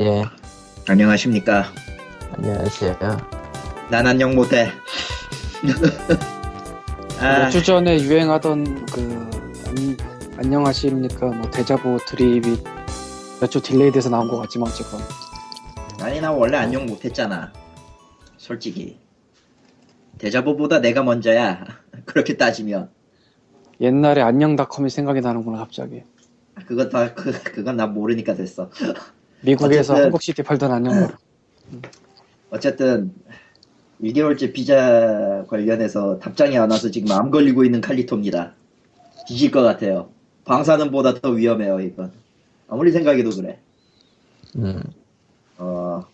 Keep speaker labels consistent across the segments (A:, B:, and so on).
A: 예,
B: 안녕하십니까.
A: 안녕하세요.
B: 난 안녕 못해. 아,
C: 몇주 전에 유행하던 그 안, 안녕하십니까 뭐 대자보 드립이 몇 주 delay 돼서 나온 것 같지만 어쨌건
B: 아니 나 원래 안녕 못했잖아. 솔직히. 대자보보다 내가 먼저야. 그렇게 따지면.
C: 옛날에 안녕닷컴이 생각이 나는구나 갑자기
B: 그건 다 그, 그건 나 모르니까 됐어.
C: 미국에서
B: 어쨌든-
C: 한국 CD 팔던 안녕으로
B: 어쨌든 1개월째 비자 관련해서 답장이 안 와서 지금 암 걸리고 있는 칼리토입니다. 뒤질 것 같아요. 방사능보다 더 위험해요 이건. 아무리 생각해도 그래.
A: 음,
B: 어,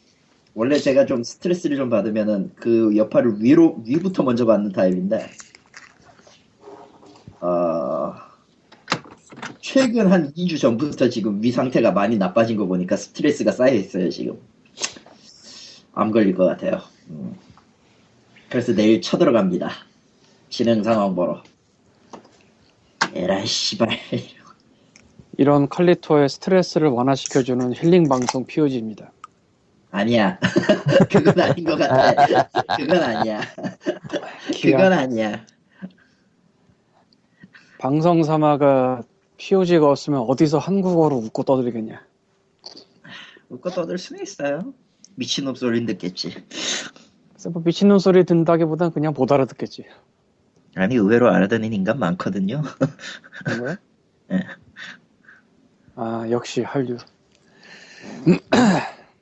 B: 원래 제가 좀 스트레스를 좀 받으면은 그 여파를 위로, 위부터 먼저 받는 타입인데, 어, 최근 한 2주 전부터 지금 위 상태가 많이 나빠진 거 보니까 스트레스가 쌓여 있어요, 지금. 암 걸릴 것 같아요. 음. 그래서 내일 쳐들어갑니다. 진행 상황 보러. 에라이, 씨발.
C: 이런 칼리토의 스트레스를 완화시켜주는 힐링 방송 POG입니다
B: 아니야. 그건 아닌 것 같아. 그건 아니야. 그건 아니야.
C: 방송 삼아가 POG가 없으면 어디서 한국어로 웃고 떠들겠냐
B: 웃고 떠들 수는 있어요. 미친놈 소리는 듣겠지.
C: 뭐 미친놈 소리 듣는다기보단 그냥 못 알아듣겠지
B: 아니 의외로 알아듣는 인간 많거든요.
C: 왜?
B: 예.
C: 아 역시 한류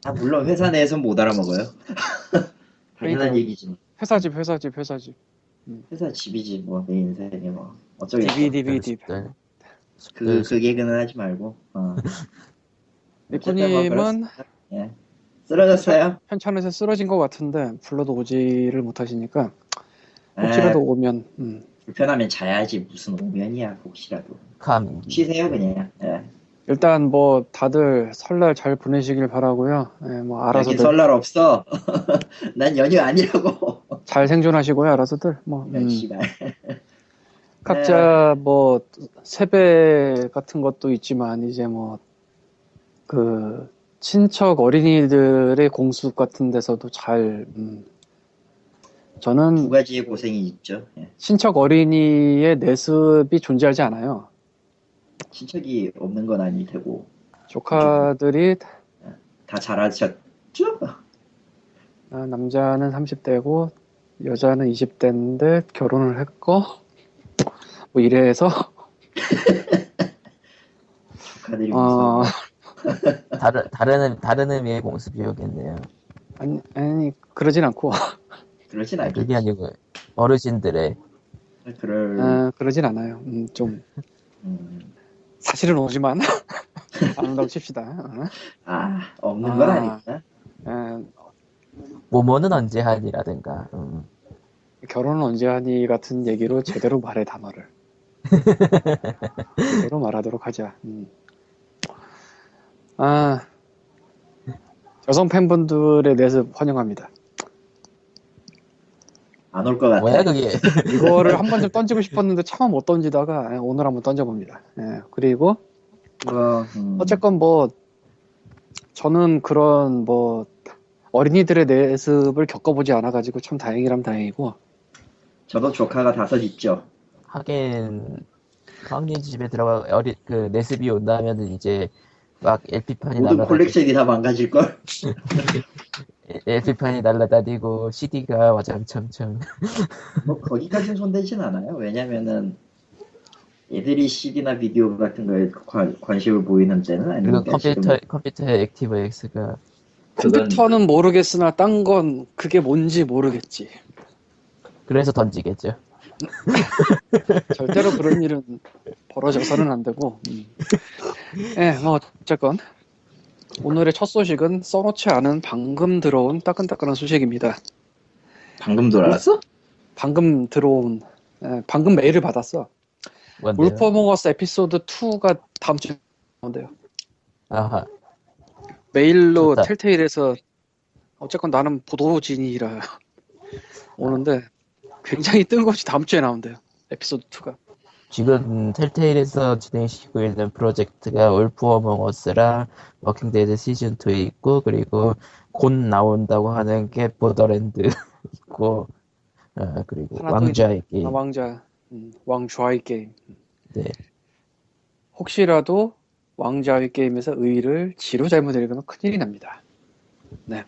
B: 아, 물론 회사 내에서 못 알아먹어요. 당연한. 얘기지.
C: 회사집 회사집 회사집
B: 회사 집이지 뭐 내 인생이 뭐 어쩌겠어.
C: DVD DVD
A: 네.
B: 그, 그 개그는 하지 말고. 어. 어쨌든 뭐. 예. 쓰러졌어요?
C: 현천에서 쓰러진 것 같은데 불러도 오지를 못하시니까
B: 에,
C: 혹시라도 오면 음,
B: 불편하면 자야지 무슨 오면이야 혹시라도.
A: 감,
B: 쉬세요 그냥. 예.
C: 일단 뭐 다들 설날 잘 보내시길 바라고요. 예, 뭐
B: 여기
C: 알아서들
B: 설날 없어. 난 연휴 아니라고.
C: 잘 생존하시고요. 알아서들 뭐
B: 야,
C: 음,
B: 씨발.
C: 각자 뭐 세배 같은 것도 있지만 이제 뭐 그 친척 어린이들의 공수 같은 데서도 잘 음,
B: 두
C: 저는
B: 가지의 고생이 있죠. 예.
C: 친척 어린이의 내습이 존재하지 않아요.
B: 친척이 없는 건 아닐 테고
C: 조카들이
B: 다 잘하셨죠?
C: 아, 남자는 30대고 여자는 20대인데 결혼을 했고 뭐 이래서 어,
A: 다른, 다른, 의- 다른 의미의 공수비용겠네요.
C: 아니, 아니 그러진 않고
B: 그렇진 않겠지.
A: 그게 아니고, 어르신들의,
B: 그럴
C: 아, 그러진 않아요. 음, 좀
B: 음,
C: 사실은 오지만 안 온다고 칩시다. 어?
B: 아 없는 건
C: 아.
B: 아니구나.
C: 에,
A: 모모는 언제 하니라든가, 음.
C: 결혼은 언제 하니 같은 얘기로 제대로 말해 단어를 제대로 말하도록 하자. 음. 아 여성 팬분들의 내습 환영합니다.
B: 안 올 것 같아.
A: 뭐야, 그게.
C: 이거를 한 번쯤 던지고 싶었는데 차마 못 던지다가 예, 오늘 한번 던져봅니다. 예, 그리고
B: 뭐, 음,
C: 어쨌건 뭐 저는 그런 뭐 어린이들의 내습을 겪어보지 않아가지고 참 다행이람 다행이고
B: 저도 조카가 다섯 있죠.
A: 하긴, 황님 집에 들어가, 어리, 그, 내습이 온다면은 이제, 막 LP판이
B: 모든
A: 날라다니고,
B: 콜렉션이 다 망가질 걸.
A: LP판이 날라다니고, CD가 와장창창.
B: 뭐 거기까지는 손대진 않아요. 왜냐면은 애들이 CD나 비디오 같은 거에 관, 관심을 보이는 때는 아니니까
A: 컴퓨터, 컴퓨터의 ActiveX가,
C: 컴퓨터는 모르겠으나 딴 건 그게 뭔지 모르겠지.
A: 그래서 던지겠죠.
C: 절대로 그런 일은 벌어져서는 안 되고. 음. 예, 뭐 어쨌건 오늘의 첫 소식은 써놓지 않은 방금 들어온 따끈따끈한 소식입니다.
B: 방금 돌아왔어?
C: 방금 들어온 예, 방금 메일을 받았어. 울퍼몽어스 에피소드 2가 다음 주에 나온대요.
A: 아하.
C: 메일로
A: 좋다.
C: 텔테일에서 어쨌건 나는 보도진이라 오는데 굉장히 뜬금없이 다음 주에 나온대요. 에피소드 2가.
A: 지금 Telltale에서 진행시키고 있는 프로젝트가 Wolf Among Us랑 Walking Dead 시즌 2 있고 그리고 곧 나온다고 하는 게 Borderlands 있고 어, 그리고 왕좌의 게임
C: 아, 왕자, 음, 왕좌의 게임.
A: 네.
C: 혹시라도 왕좌의 게임에서 의를 지로 잘못 읽으면 큰일이 납니다. 네.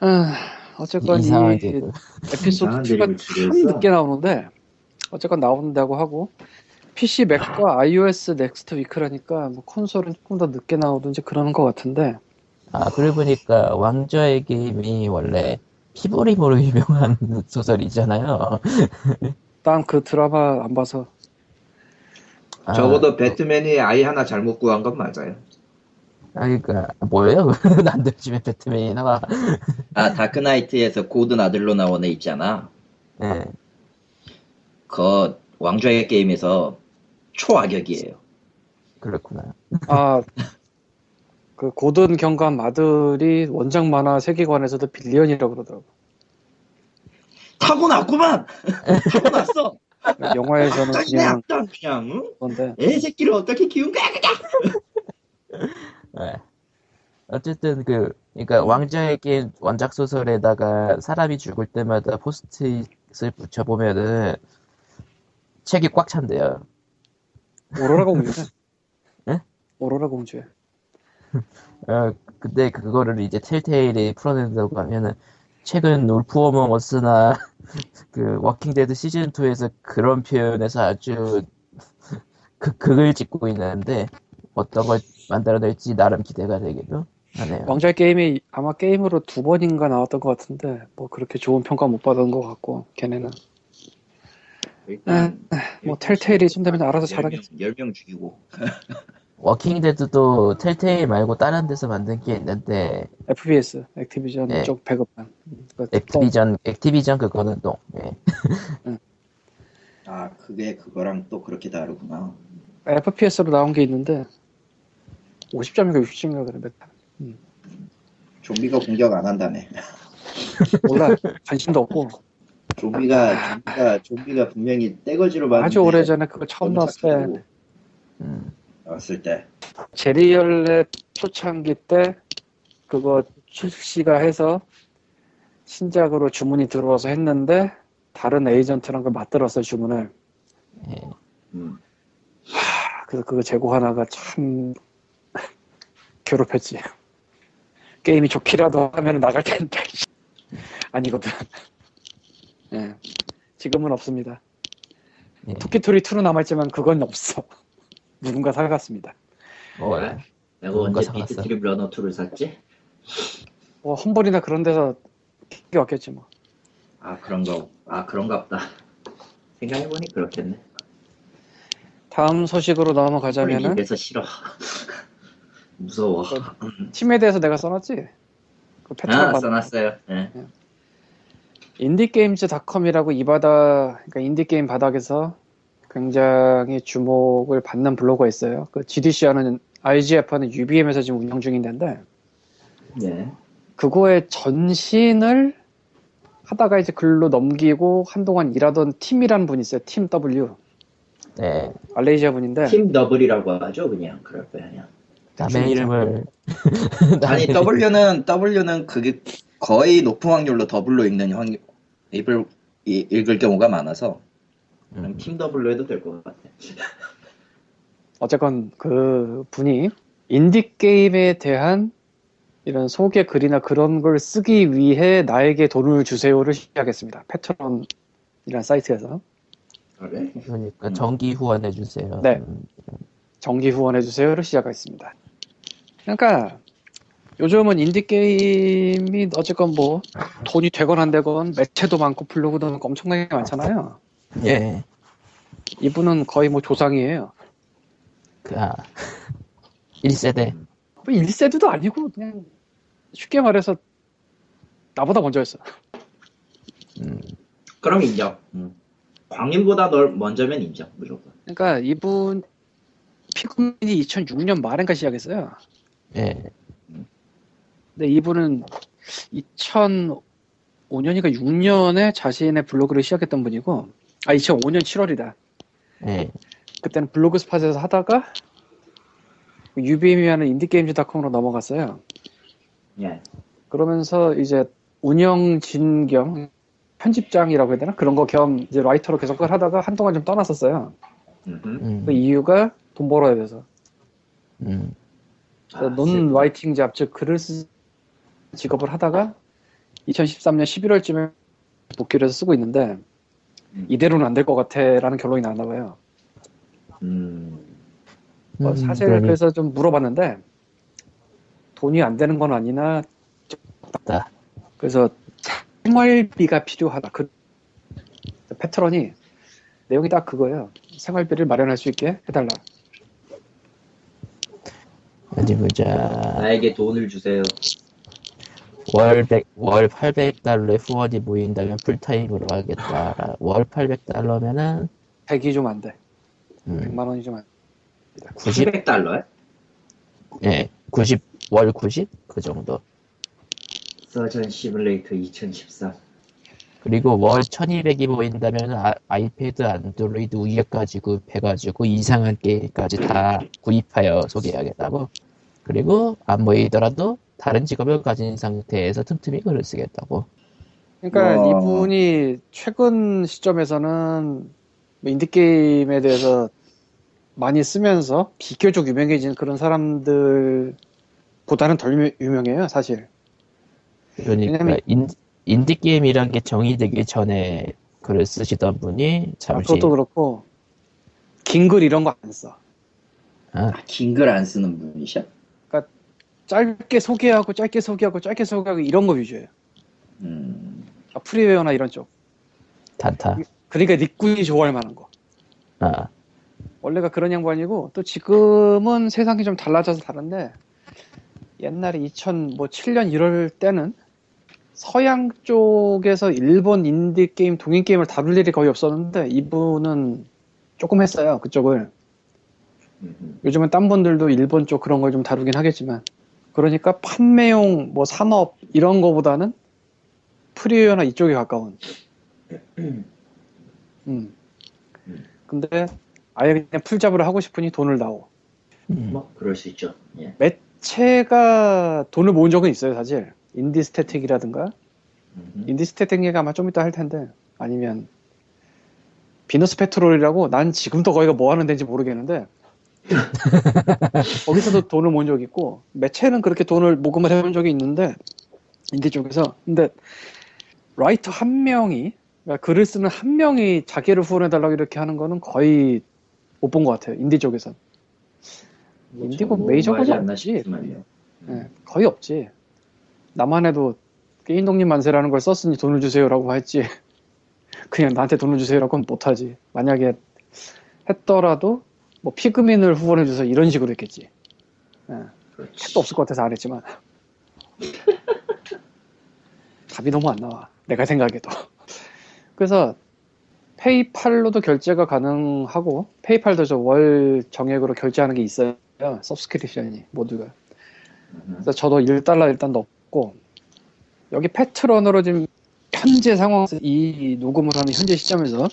C: 아, 어쨌건 이 에피소드
B: 이상한
C: 2가
B: 드립을
C: 참 늦게 나오는데 어쨌건 나온다고 하고 PC Mac과 iOS next week라니까 뭐 콘솔은 조금 더 늦게 나오든지 그러는 것 같은데.
A: 아 그러고 보니까 왕좌의 게임이 원래 피보림으로 유명한 소설이잖아요.
C: 난 그 드라마 안 봐서.
A: 아,
B: 적어도 배트맨이 아이 하나 잘못 구한 건 맞아요.
A: 아 그니까 뭐예요 난들 집에 배트맨이 나와
B: 아 Dark Knight에서 고든 아들로 나온 애 있잖아.
A: 네.
B: 그 왕좌의 게임에서 초악역이에요.
A: 그렇구나
C: 아 그 고든 경감 아들이 원작 만화 세계관에서도 villain이라고 그러더라고.
B: 타고났구만. 타고났어.
C: 영화에서는 그냥
B: 그냥 그냥 응? 애 새끼를 어떻게 키운 거야 그냥.
A: 네. 어쨌든 그 그러니까 왕좌의 게임 원작 소설에다가 사람이 죽을 때마다 포스트잇을 붙여보면은 책이 꽉 찬대요.
C: 오로라 공주네.
A: 예?
C: 오로라 공주에.
A: 어 근데 그거를 이제 텔테일이 풀어낸다고 하면은 최근 Wolf Among Us나 그 Walking Dead 시즌 2에서 그런 표현에서 아주 극 극을 짓고 있는데 어떤 걸 만들어낼지 나름 기대가 되기도 하네요.
C: 왕좌의 게임이 아마 게임으로 두 번인가 나왔던 것 같은데 뭐 그렇게 좋은 평가 못 받은 것 같고 걔네는
B: 일단
C: 뭐 Telltale이 손대면 알아서 잘하겠지.
B: 10명 죽이고.
A: Walking Dead도 Telltale 말고 다른 데서 만든 게 있는데
C: FPS Activision
A: 네.
C: 쪽 배급한. 그
A: Activision Activision 그거는 또 예.
B: 아 그게 그거랑 또 그렇게 다르구나.
C: FPS로 나온 게 있는데 50점인가 60점인가 그래 메타.
B: 좀비가 공격 안 한다며.
C: 몰라 관심도 없고
B: 좀비가 좀비가 좀비가 분명히 떼거지로 봤는데
C: 아주 오래전에 그거 처음 나왔을 때
A: 음.
B: 나왔을 때
C: 제리얼렛 초창기 때 그거 출시가 해서 신작으로 주문이 들어와서 했는데 다른 에이전트랑 그 맞들었어요 주문을
A: 예.
B: 음.
C: 하, 그래서 그거 재고 하나가 참 괴롭혔지 게임이 좋기라도 하면 나갈 텐데 아니거든 예. 지금은 없습니다
A: 예.
C: 토끼토리 2는 남아있지만 그건 없어 누군가 사갔습니다
A: 뭐,
B: 내가
A: 누군가
B: 언제
A: 사갔어.
B: 비트트립 러너 2를 샀지?
C: 뭐 험벌이나 그런 데서 게 왔겠지 뭐
B: 아 그런가 아 그런가 보다. 생각해보니 그렇겠네.
C: 다음 소식으로 넘어가자면은
B: 입에서 싫어. 무서워.
C: 팀에 대해서 내가 써놨지? 그 패턴 아받
B: 써놨어요. 예.
C: 인디게임즈닷컴이라고 이 바닥, 그러니까 인디게임 바닥에서 굉장히 주목을 받는 블로그가 있어요. 그 GDC 하는 IGF 하는 UBM에서 지금 운영 중인데
B: 예.
C: 그거의 전신을 하다가 이제 글로 넘기고 한동안 일하던 Tim이라는 분이 있어요. Tim W.
A: 네.
C: 말레이시아 분인데
B: 팀 더블이라고 하죠 그냥 그럴 거야.
A: 남의 이름을
B: 아니 W는 W는 그게 거의 높은 확률로 더블로 읽는 확률 읽을 이- 읽을 경우가 많아서 그냥
A: 음.
B: 팀 W로 해도 될 것 같아.
C: 어쨌건 그 분이 인디 게임에 대한 이런 소개 글이나 그런 걸 쓰기 위해 나에게 돈을 주세요를 시작했습니다. 패트론이라는 사이트에서
B: 그래?
A: 그러니까
B: 음.
A: 정기 후원해 주세요.
C: 네.
A: 음.
C: 정기 후원해 주세요를 시작했습니다. 그러니까 요즘은 인디 게임이 어쨌건 뭐 돈이 되건 안 되건 매체도 많고 블로그도 많고 엄청나게 많잖아요.
A: 예.
C: 이분은 거의 뭐 조상이에요.
A: 그, 아. 1세대.
C: 뭐 1세대도 아니고 그냥 쉽게 말해서 나보다 먼저였어.
A: 음.
B: 그럼 인정. 음. 광인보다 널 먼저면 인정 무조건.
C: 그러니까 이분 피그민이 2006년 말인가 시작했어요.
A: 예.
C: 근데 이분은 2005년인가 6년에 자신의 블로그를 시작했던 분이고, 아 2005년 7월이다.
A: 예.
C: 그때는 블로그 스팟에서 하다가 UBM이 하는 인디게임즈닷컴으로 넘어갔어요.
B: 예.
C: 그러면서 이제 운영 진경 편집장이라고 해야 되나 그런 거 겸 이제 라이터로 계속 그걸 하다가 한동안 좀 떠났었어요.
B: 음,
C: 그 이유가 돈 벌어야 돼서.
A: 음,
B: 아,
C: 논 라이팅 잡, 즉 글을 쓰 직업을 하다가 2013년 11월쯤에 복귀를 해서 쓰고 있는데
B: 음.
C: 이대로는 안 될 것 같아라는 결론이 나왔나 봐요.
B: 음.
C: 어,
A: 음,
C: 사실
A: 그러니
C: 그래서 좀 물어봤는데 돈이 안 되는 건 아니나
A: 다
C: 그래서 생활비가 필요하다. 그 패트런이 내용이 딱 그거예요. 생활비를 마련할 수 있게 해달라.
A: 어디 보자.
B: 나에게 돈을 주세요.
A: 월 100, 월 800달러의 후원이 모인다면 풀타임으로 하겠다. 월 800달러면은
C: 100이 좀 안 돼.
A: 음,
C: 100만 원이 좀 안 돼.
A: 90,
B: 700달러에?
A: 예, 90, 월 90? 그 정도.
B: 서전 시뮬레이터 2013.
A: 그리고 월 1200이 모인다면 아, 아이패드, 안드로이드 위에까지 구입해가지고 이상한 게임까지 다 구입하여 소개하겠다고. 그리고 안 모이더라도 다른 직업을 가진 상태에서 틈틈이 글을 쓰겠다고.
C: 그러니까
B: 와.
C: 이분이 최근 시점에서는 뭐 인디게임에 대해서 많이 쓰면서 비교적 유명해진 그런 사람들보다는 덜 유- 유명해요, 사실.
A: 그러니까
C: 왜냐면-
A: 인, 인디게임이란 게 정의되기 전에 글을 쓰시던 분이
C: 아,
A: 잠시
C: 그것도 그렇고 긴 글 이런 거 안 써.
A: 아,
B: 아, 긴글 안 쓰는 분이셔?
C: 짧게 소개하고 짧게 소개하고 짧게 소개하고 이런 거 위주예요.
B: 음.
C: 아, 프리웨어나 이런 쪽.
A: 단타.
C: 그러니까 니꾼이 좋아할 만한 거.
A: 아,
C: 원래가 그런 양반이고 또 지금은 세상이 좀 달라져서 다른데 옛날에 2007년 1월 때는 서양 쪽에서 일본 인디 게임, 동인 게임을 다룰 일이 거의 없었는데 이분은 조금 했어요 그쪽을.
B: 음흠.
C: 요즘은 딴 분들도 일본 쪽 그런 걸 좀 다루긴 하겠지만 그러니까 판매용 뭐 산업 이런 거보다는 프리웨어나 이쪽에 가까운. 음.
B: 음.
C: 근데 아예 그냥 full job으로 하고 싶으니 돈을 나오.
A: 음,
B: 뭐 그럴 수 있죠. 예.
C: 매체가 돈을 모은 적은 있어요, 사실. Indie Statik이라든가.
B: 음흠.
C: Indie Statik 얘기 아마 좀 이따 할 텐데. 아니면, Venus Patrol이라고 난 지금도 거기가 뭐 하는 데인지 모르겠는데. 거기서도 돈을 모은 적이 있고, 매체는 그렇게 돈을 모금을 해본 적이 있는데, 인디 쪽에서. 근데, writer 한 명이, 그러니까 글을 쓰는 한 명이 자기를 후원해달라고 이렇게 하는 거는 거의 못 본 것 같아요, 인디 쪽에서.
B: 뭐
C: 인디고
B: 좀
C: 메이저가 없지.
B: 싶지만요.
C: 예, 거의 없지. 나만 해도 게임독립 만세라는 걸 썼으니 돈을 주세요라고 했지. 그냥 나한테 돈을 주세요라고는 못하지. 만약에 했더라도 뭐 피그민을 후원해 줘서 이런 식으로 했겠지.
B: 그렇지.
C: 책도 없을 것 같아서 안 했지만. 답이 너무 안 나와. 내가 생각해도. 그래서 페이팔로도 결제가 가능하고 페이팔도 저 월 정액으로 결제하는 게 있어요. 서브스크립션이 모두가. 그래서 저도 1달러 일단 넣고 여기 패트런으로 지금 현재 상황에서 이 녹음을 하는 현재 시점에서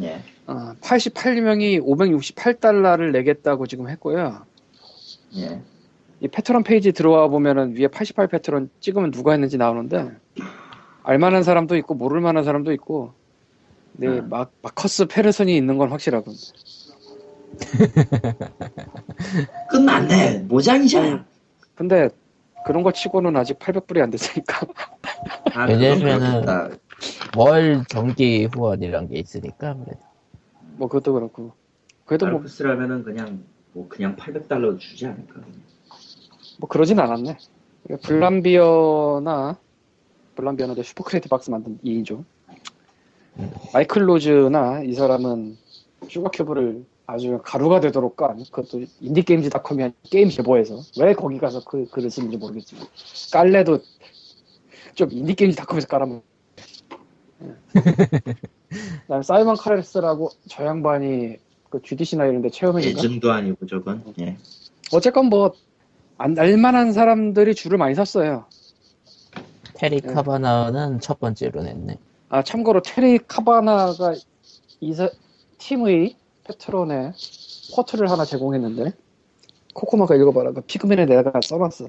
B: 예.
C: 어, 88명이 568달러를 내겠다고 지금 했고요.
B: 예.
C: 이 패트런 페이지 들어와 보면은 위에 88 패트런 찍으면 누가 했는지 나오는데 알만한 사람도 있고 모를 만한 사람도 있고 네,
B: 음.
C: 마, 마커스 페르슨이 있는 건 확실하군.
B: 끝났네. 모장이잖아.
C: 근데 그런 거 치고는 아직 800불이 안 됐으니까.
B: 아,
A: 왜냐면은-. 월 정기 후원이란 게 있으니까 아무래도.
C: 뭐 그것도 그렇고. 그래도 뭐,
B: 알프스라면은 그냥 뭐 그냥 800달러 주지 않을까.
C: 뭐 그러진 않았네. Vlambeer나 Vlambeer나 저 Super Crate Box 만든 2인조. 마이클 로즈나 이 사람은 Sugar Cube를 아주 가루가 되도록 깐 그것도 IndieGames.com이 한 게임 제보에서 왜 거기 가서 그 글을 쓰는지 모르겠지만 깔래도 좀 IndieGames.com에서 깔아면 그 다음에 사이먼 칼레스라고 저 양반이 그 GDC나 이런 데 chairman이니까
B: 예즘도 아니고 저건. 예.
C: 어쨌건 뭐 안, 알만한 사람들이 줄을 많이 섰어요.
A: 테리
C: 네.
A: 카바나는 첫 번째로 냈네.
C: 아 참고로 테리 카바나가 이사 팀의 Patreon에 quote를 하나 제공했는데 코코마가 읽어봐라. 그 Pig-Min에 내가 써놨어.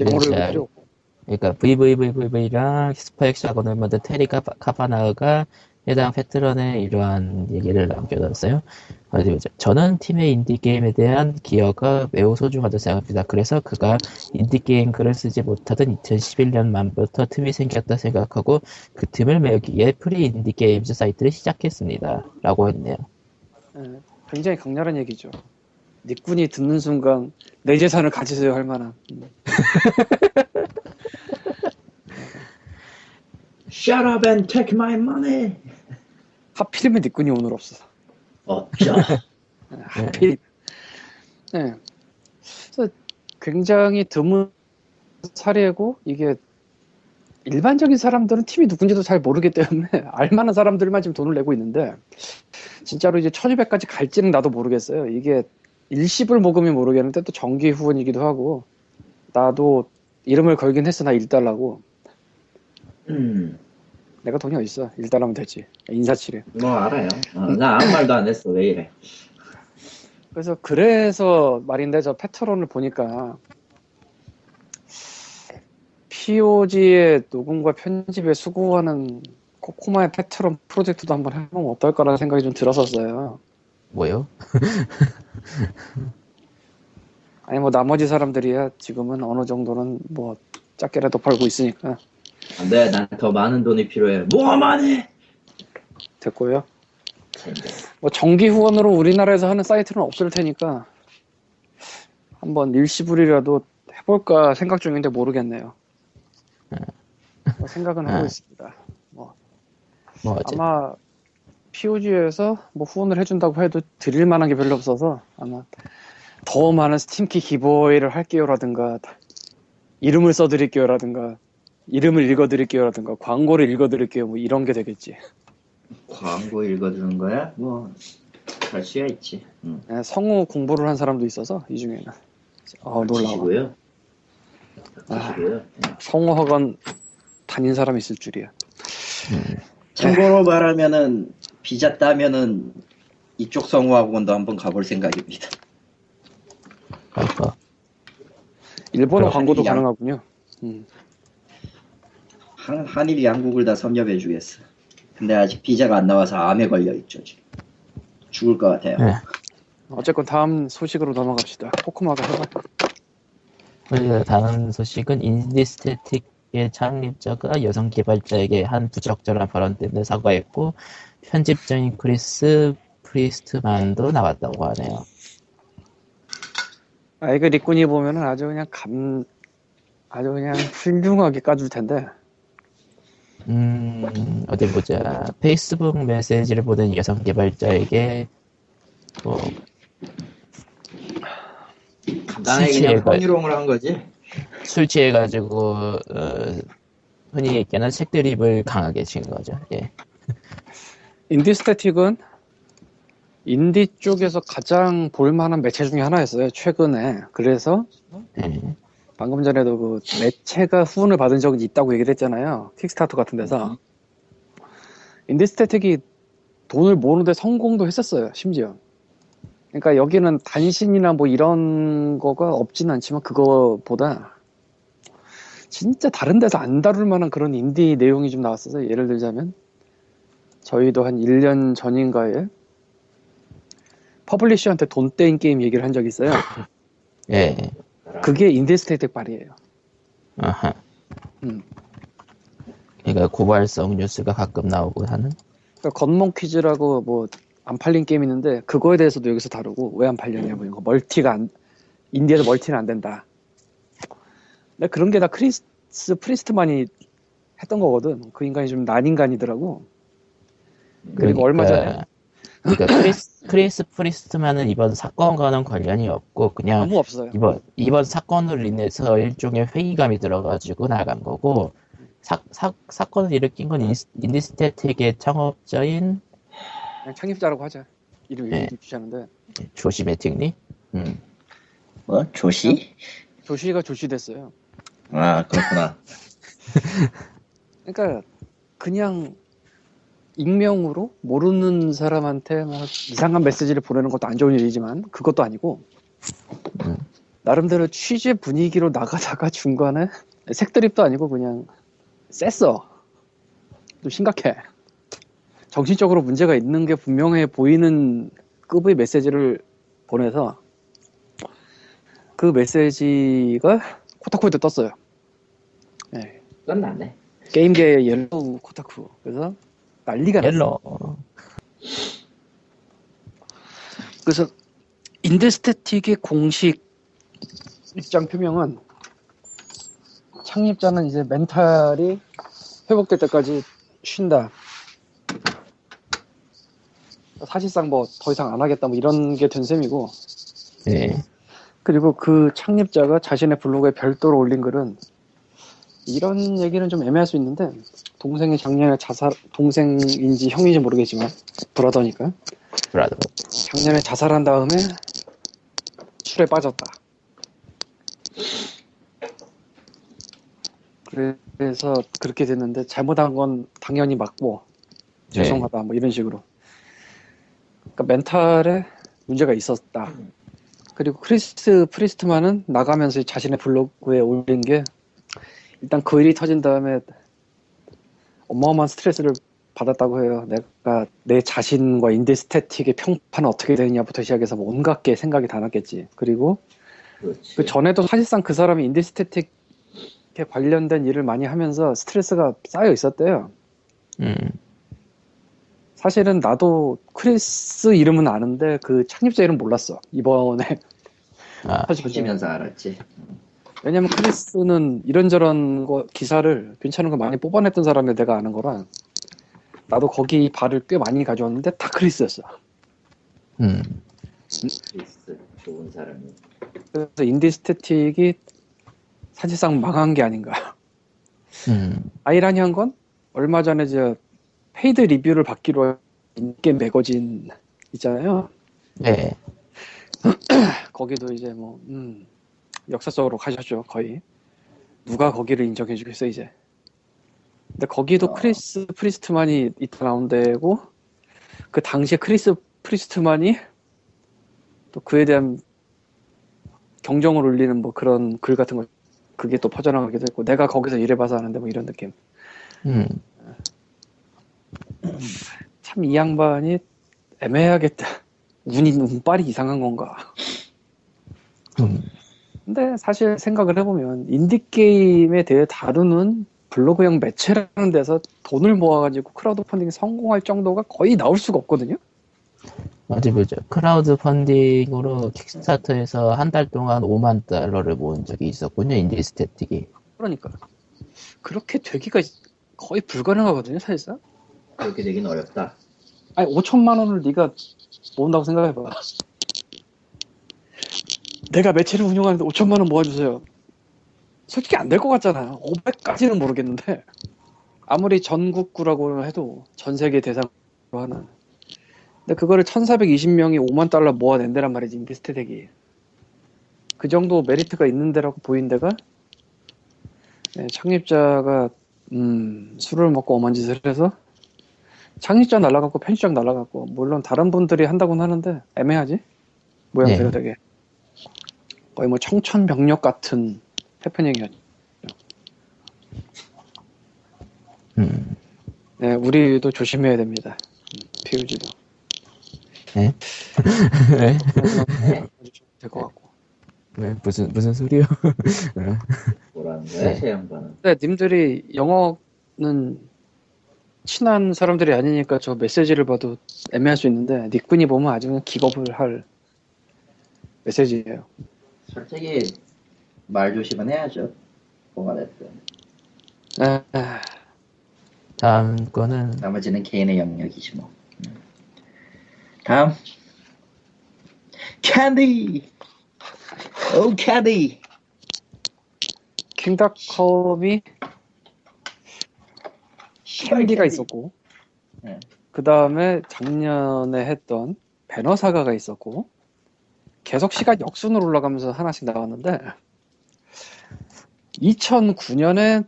C: 영어로
A: 그렇지.
C: 읽어줘.
A: 그러니까 VVVVV랑 Super Hexagon을 만든 테리 카바나가 해당 Patreon에 이러한 얘기를 남겨놨어요. 저는 팀의 인디게임에 대한 기여가 매우 소중하다고 생각합니다. 그래서 그가 인디게임 글을 쓰지 못하던 2011년 말부터 틈이 생겼다 생각하고 그 틈을 메우기 위해 Free Indie Games 사이트를 시작했습니다. 라고 했네요.
C: 예, 굉장히 강렬한 얘기죠. 리꾼이 듣는 순간 내 재산을 가지세요 할 만한. 음.
B: Shut up and take my money.
C: 하필이면 니꾼이 오늘 없어.
B: 어쩌.
C: 하필. 네. 그래서 굉장히 드문 사례고 이게 일반적인 사람들은 팀이 누군지도 잘 모르기 때문에 알만한 사람들만 지금 돈을 내고 있는데 진짜로 이제 1200까지 갈지는 나도 모르겠어요. 이게 일시불 모금이 모르겠는데 또 정기 후원이기도 하고 나도 이름을 걸긴 했어 나 1달라고
B: 음,
C: 내가 돈이 어딨어 1달러면 되지 인사치레
B: 뭐 알아요. 어, 나 아무 말도 안 했어. 왜 이래?
C: 그래서 그래서 말인데 저 패트론을 보니까 POG의 녹음과 편집에 수고하는 코코마의 패트론 프로젝트도 한번 해보면 어떨까라는 생각이 좀 들었었어요.
A: 뭐요?
C: 아니 뭐 나머지 사람들이야 지금은 어느 정도는 뭐 작게라도 벌고 있으니까
B: 안 돼, 난 더 많은 돈이 필요해. 뭐만 해?
C: 됐고요. 뭐 정기 후원으로 우리나라에서 하는 사이트는 없을 테니까 한번 일시불이라도 해볼까 생각 중인데 모르겠네요. 뭐 생각은 하고
A: 음.
C: 있습니다.
A: 뭐 어째
C: 아마 POG에서 뭐 후원을 해준다고 해도 드릴 만한 게 별로 없어서 아마 더 많은 스팀키 기부회를 할게요라든가 이름을 써드릴게요라든가 이름을 읽어드릴게요라든가 광고를 읽어드릴게요 뭐 이런 게 되겠지.
B: 광고 읽어주는 거야? 뭐, 할 수야 있지. 응.
C: 예, 성우 공부를 한 사람도 있어서 이 중에는 어 놀라워. 아.
B: 치고요.
C: 성우 학원 다닌 사람 있을 줄이야.
B: 참고로 말하면은 비자 따면은 이쪽 성우 학원도 한번 가볼 생각입니다.
C: 일본어 광고도
B: 양-
C: 가능하군요. 음.
B: 한, 한일 양국을 다 섭렵해 주겠어. 근데 아직 비자가 안 나와서 암에 걸려 있죠. 지금. 죽을 것 같아요.
A: 네.
C: 어쨌건 다음 소식으로 넘어갑시다. 코코마가 해봐.
A: 그리고 다음 소식은 IndieStatik의 창립자가 여성 개발자에게 한 부적절한 발언 때문에 사과했고 편집장인 크리스 프리스트만도 나왔다고 하네요.
C: 아, 이거 리꾼이 보면은 아주 그냥 감, 아주 그냥 훌륭하게 까줄 텐데.
A: 음, 어디 보자. 페이스북 메시지를 보낸 여성 개발자에게 뭐
B: 간단하게
A: 술
B: 그냥
A: 취해가-
B: 성희롱을 한 거지.
A: 술 취해가지고 어, 흔히 얘기하는 책 드립을 강하게 친 거죠. 예.
C: 인디 스태틱은 인디 쪽에서 가장 볼만한 매체 중에 하나였어요. 최근에. 그래서
A: 예.
C: 방금 전에도 그 매체가 후원을 받은 적이 있다고 얘기를 했잖아요. 킥스타터 같은 데서. 인디 스태틱이 돈을 모으는데 성공도 했었어요. 심지어. 그러니까 여기는 단신이나 뭐 이런 거가 없지는 않지만 그거보다 진짜 다른 데서 안 다룰 만한 그런 인디 내용이 좀 나왔어서 예를 들자면 저희도 한 1년 전인가에 퍼블리셔한테 돈 떼인 게임 얘기를 한 적이 있어요.
A: 예.
C: 그게 IndieStatik 발이에요.
A: 아하.
C: 음.
A: 그러니까 고발성 뉴스가 가끔 나오고 하는.
C: 그러니까 Gun Monkeys라고 뭐 안 팔린 게임 있는데 그거에 대해서도 여기서 다루고 왜 안 팔렸냐 뭐 이런 거 멀티가 안 인디에서 멀티는 안 된다. 근데 그런 게 다 크리스 프리스트만이 했던 거거든. 그 인간이 좀 난 인간이더라고. 그리고 얼마 전에
A: 그러니까 크리스, 크리스 프리스트만은 이번 사건과는 관련이 없고 그냥
C: 아무 없어요.
A: 이번 이번 사건으로 인해서 일종의 회의감이 들어가지고 나간 거고 사, 사, 사건을 일으킨 건 인스- IndieStatik의 창업자인
C: 그냥 창립자라고 하자. 이름
A: 네.
C: 얘기 주시는데
A: 조시 매팅리? 음.
B: 뭐? 조시?
C: 조시가 좆이 됐어요.
B: 아, 그렇구나.
C: 그러니까 그냥 익명으로 모르는 사람한테 막 이상한 메시지를 보내는 것도 안 좋은 일이지만 그것도 아니고
A: 음.
C: 나름대로 취재 분위기로 나가다가 중간에 색드립도 아니고 그냥 셌어. 좀 심각해. 정신적으로 문제가 있는 게 분명해 보이는 급의 메시지를 보내서 그 메시지가 Kotaku에도 떴어요. 네.
B: 끝났네.
C: 게임계의 yellow Kotaku. 그래서 난리가 났어.
A: Yellow.
C: 그래서 IndieStatik의 공식 입장 표명은 창립자는 이제 멘탈이 회복될 때까지 쉰다. 사실상 뭐 더 이상 안 하겠다 뭐 이런 게 된 셈이고
A: 네.
C: 그리고 그 창립자가 자신의 블로그에 별도로 올린 글은 이런 얘기는 좀 애매할 수 있는데 동생이 작년에 자살 동생인지 형인지 모르겠지만 브라더니까
A: 브라더.
C: 작년에 자살한 다음에 술에 빠졌다. 그래서 그렇게 됐는데 잘못한 건 당연히 맞고
A: 네.
C: 죄송하다 뭐 이런 식으로. 그러니까 멘탈에 문제가 있었다. 그리고 크리스 프리스트만은 나가면서 자신의 블로그에 올린 게 일단 그 일이 터진 다음에 어마어마한 스트레스를 받았다고 해요. 내가 내 자신과 IndieStatik의 평판은 어떻게 되느냐부터 시작해서 뭐 온갖 게 생각이 다 났겠지. 그리고
B: 그렇지.
C: 그 전에도 사실상 그 사람이 IndieStatik에 관련된 일을 많이 하면서 스트레스가 쌓여 있었대요.
A: 음.
C: 사실은 나도 크리스 이름은 아는데 그 창립자 이름 몰랐어. 이번에
A: 아,
C: 사실
B: 보시면서 알았지.
C: 왜냐면 크리스는 이런저런 거 기사를 괜찮은 거 많이 뽑아냈던 사람이 내가 아는 거라 나도 거기 발을 꽤 많이 가져왔는데 다 크리스였어.
A: 음.
B: 크리스 좋은 사람이.
C: 그래서 IndieStatik이 사실상 망한 게 아닌가.
A: 음.
C: 아이러니한 건 얼마 전에 저 paid 리뷰를 받기로 한 Indie Game Magazine 있잖아요.
A: 네.
C: 거기도 이제 뭐 음, 역사적으로 가셨죠 거의. 누가 거기를 인정해 주겠어 이제. 근데 거기도
B: 어.
C: 크리스 프리스트만이 있다 나온 데고 그 당시에 크리스 프리스트만이 또 그에 대한 경종을 울리는 뭐 그런 글 같은 거 그게 또 퍼져나가기도 했고 내가 거기서 일해봐서 아는데 뭐 이런 느낌.
A: 음.
C: 참 이 양반이 애매하겠다. 운이 운빨이 이상한 건가.
A: 음.
C: 근데 사실 생각을 해보면 인디게임에 대해 다루는 블로그형 매체라는 데서 돈을 모아가지고 크라우드 펀딩 성공할 정도가 거의 나올 수가 없거든요.
A: 어디 보죠. 크라우드 펀딩으로 킥스타터에서 한 달 동안 5만 달러를 모은 적이 있었군요. IndieStatik이.
C: 그러니까 그렇게 되기가 거의 불가능하거든요, 사실상.
B: 그렇게 되긴 어렵다.
C: 아니 5천만 원을 네가 모은다고 생각해봐. 내가 매체를 운영하는데 5천만 원 모아주세요. 솔직히 안 될 것 같잖아요. 500까지는 모르겠는데 아무리 전국구라고 해도 전 세계 대상으로 하는. 근데 그거를 1,420명이 5만 달러 모아낸다란 말이지 인디스테덱이. 그 정도 메리트가 있는 데라고 보인 데가 네, 창립자가 음, 술을 먹고 엄한 짓을 해서 창립자 날라갔고 편집장 날라갔고 물론 다른 분들이 한다고는 하는데 애매하지 모양새가
A: 네.
C: 되게 거의 뭐 청천벽력 같은 해프닝이었죠.
A: 음.
C: 네, 우리도 조심해야 됩니다. POG도
A: 네? 네?
C: 될것 같고.
A: 왜, 무슨, 무슨 소리요?
B: 뭐라는 거야,
A: 네.
B: 새 양반은.
C: 근데 님들이 영어는 친한 사람들이 아니니까 저 메시지를 봐도 애매할 수 있는데 닉분이 보면 아주 기겁을 할 메시지예요.
B: 솔직히 말 조심은 해야죠. 뭐가 됐든.
C: 에, 에,
A: 다음 거는,
B: 나머지는 개인의 영역이지 뭐. 음. 다음. 캔디. 오 캔디.
C: 킹닷컴이 캔디가 있었고
B: 네.
C: 그 다음에 작년에 했던 Banner Saga가 있었고 계속 시간 역순으로 올라가면서 하나씩 나왔는데 2009년에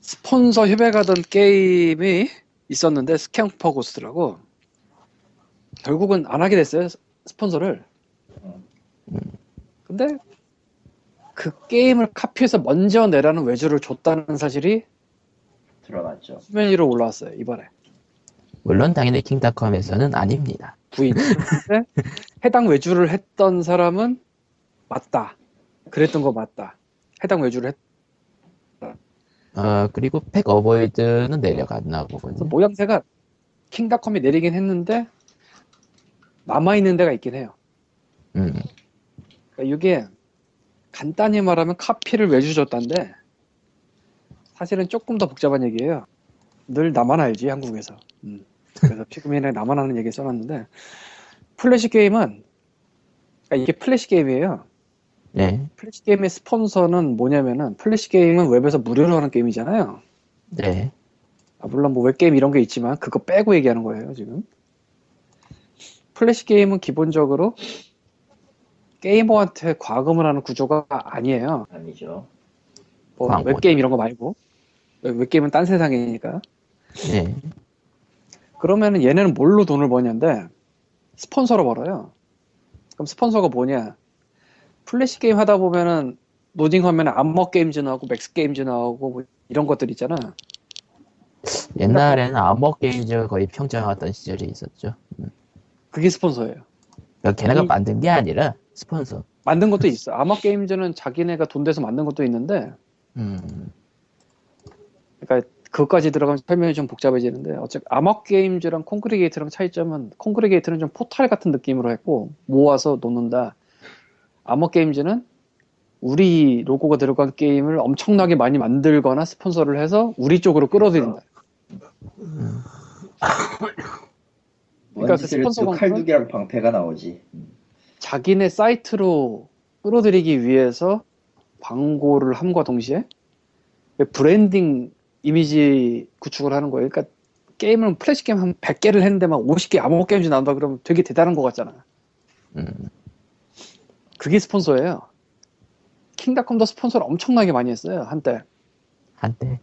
C: 스폰서 협약하던 게임이 있었는데 Scamperghost라고 결국은 안 하게 됐어요 스- 스폰서를 근데 그 게임을 카피해서 먼저 내라는 외주를 줬다는 사실이
B: 드러났죠.
C: 수면 위로 올라왔어요 이번에
A: 물론 당연히 킹닷컴에서는 아닙니다.
C: 부인 근데 해당 외주를 했던 사람은 맞다 그랬던 거 맞다 해당 외주를 했
A: 어, 그리고 팩 어보이드는 내려갔나 보군요.
C: 모양새가 킹닷컴이 내리긴 했는데 남아 있는 데가 있긴 해요
A: 음,
C: 그러니까 이게 간단히 말하면 카피를 외주 줬단데 사실은 조금 더 복잡한 얘기예요. 늘 나만 알지 한국에서. 음. 그래서 Pig-Min에 나만 하는 얘기 써놨는데 플래시 게임은 그러니까 이게 플래시 게임이에요.
A: 네,
C: 플래시 게임의 스폰서는 뭐냐면은 플래시 게임은 웹에서 무료로 하는 게임이잖아요.
A: 네,
C: 아, 물론 뭐 웹게임 이런 게 있지만 그거 빼고 얘기하는 거예요 지금. 플래시 게임은 기본적으로 게이머한테 과금을 하는 구조가 아니에요.
B: 아니죠.
C: 뭐. 웹게임 이런 거 말고 웹- 웹게임은 딴 세상이니까
A: 네.
C: 그러면은 얘네는 뭘로 돈을 버냐인데 스폰서로 벌어요. 그럼 스폰서가 뭐냐? 플래시 게임 하다 보면은 로딩 화면에 Armor Games 나오고 Max Games 나오고 뭐 이런 것들 있잖아.
A: 옛날에는 Armor Games가 거의 평정했던 시절이 있었죠.
C: 그게 스폰서예요.
A: 그러니까 걔네가
C: 이-
A: 만든 게 아니라 스폰서.
C: 만든 것도 있어. Armor Games는 자기네가 돈 대서 만든 것도 있는데
A: 음,
C: 그러니까 그것까지 들어가면 설명이 좀 복잡해지는데 어차피 Armor Games랑 Kongregate랑 차이점은 Kongregate는 좀 포탈 같은 느낌으로 했고 모아서 놓는다. Armor Games는 우리 로고가 들어간 게임을 엄청나게 많이 만들거나 스폰서를 해서 우리 쪽으로 끌어들인다. 그러니까 그 스폰서
B: 칼 두 개랑 방패가 나오지.
C: 자기네 사이트로 끌어들이기 위해서 광고를 함과 동시에 브랜딩 이미지 구축을 하는 거예요. 그러니까 게임을 플래시 게임 한 100개를 했는데 막 50개 Armor Games 나온다 그러면 되게 대단한 것 같잖아.
A: 음,
C: 그게 스폰서예요. King.com도 스폰서를 엄청나게 많이 했어요. 한때.
A: 한때.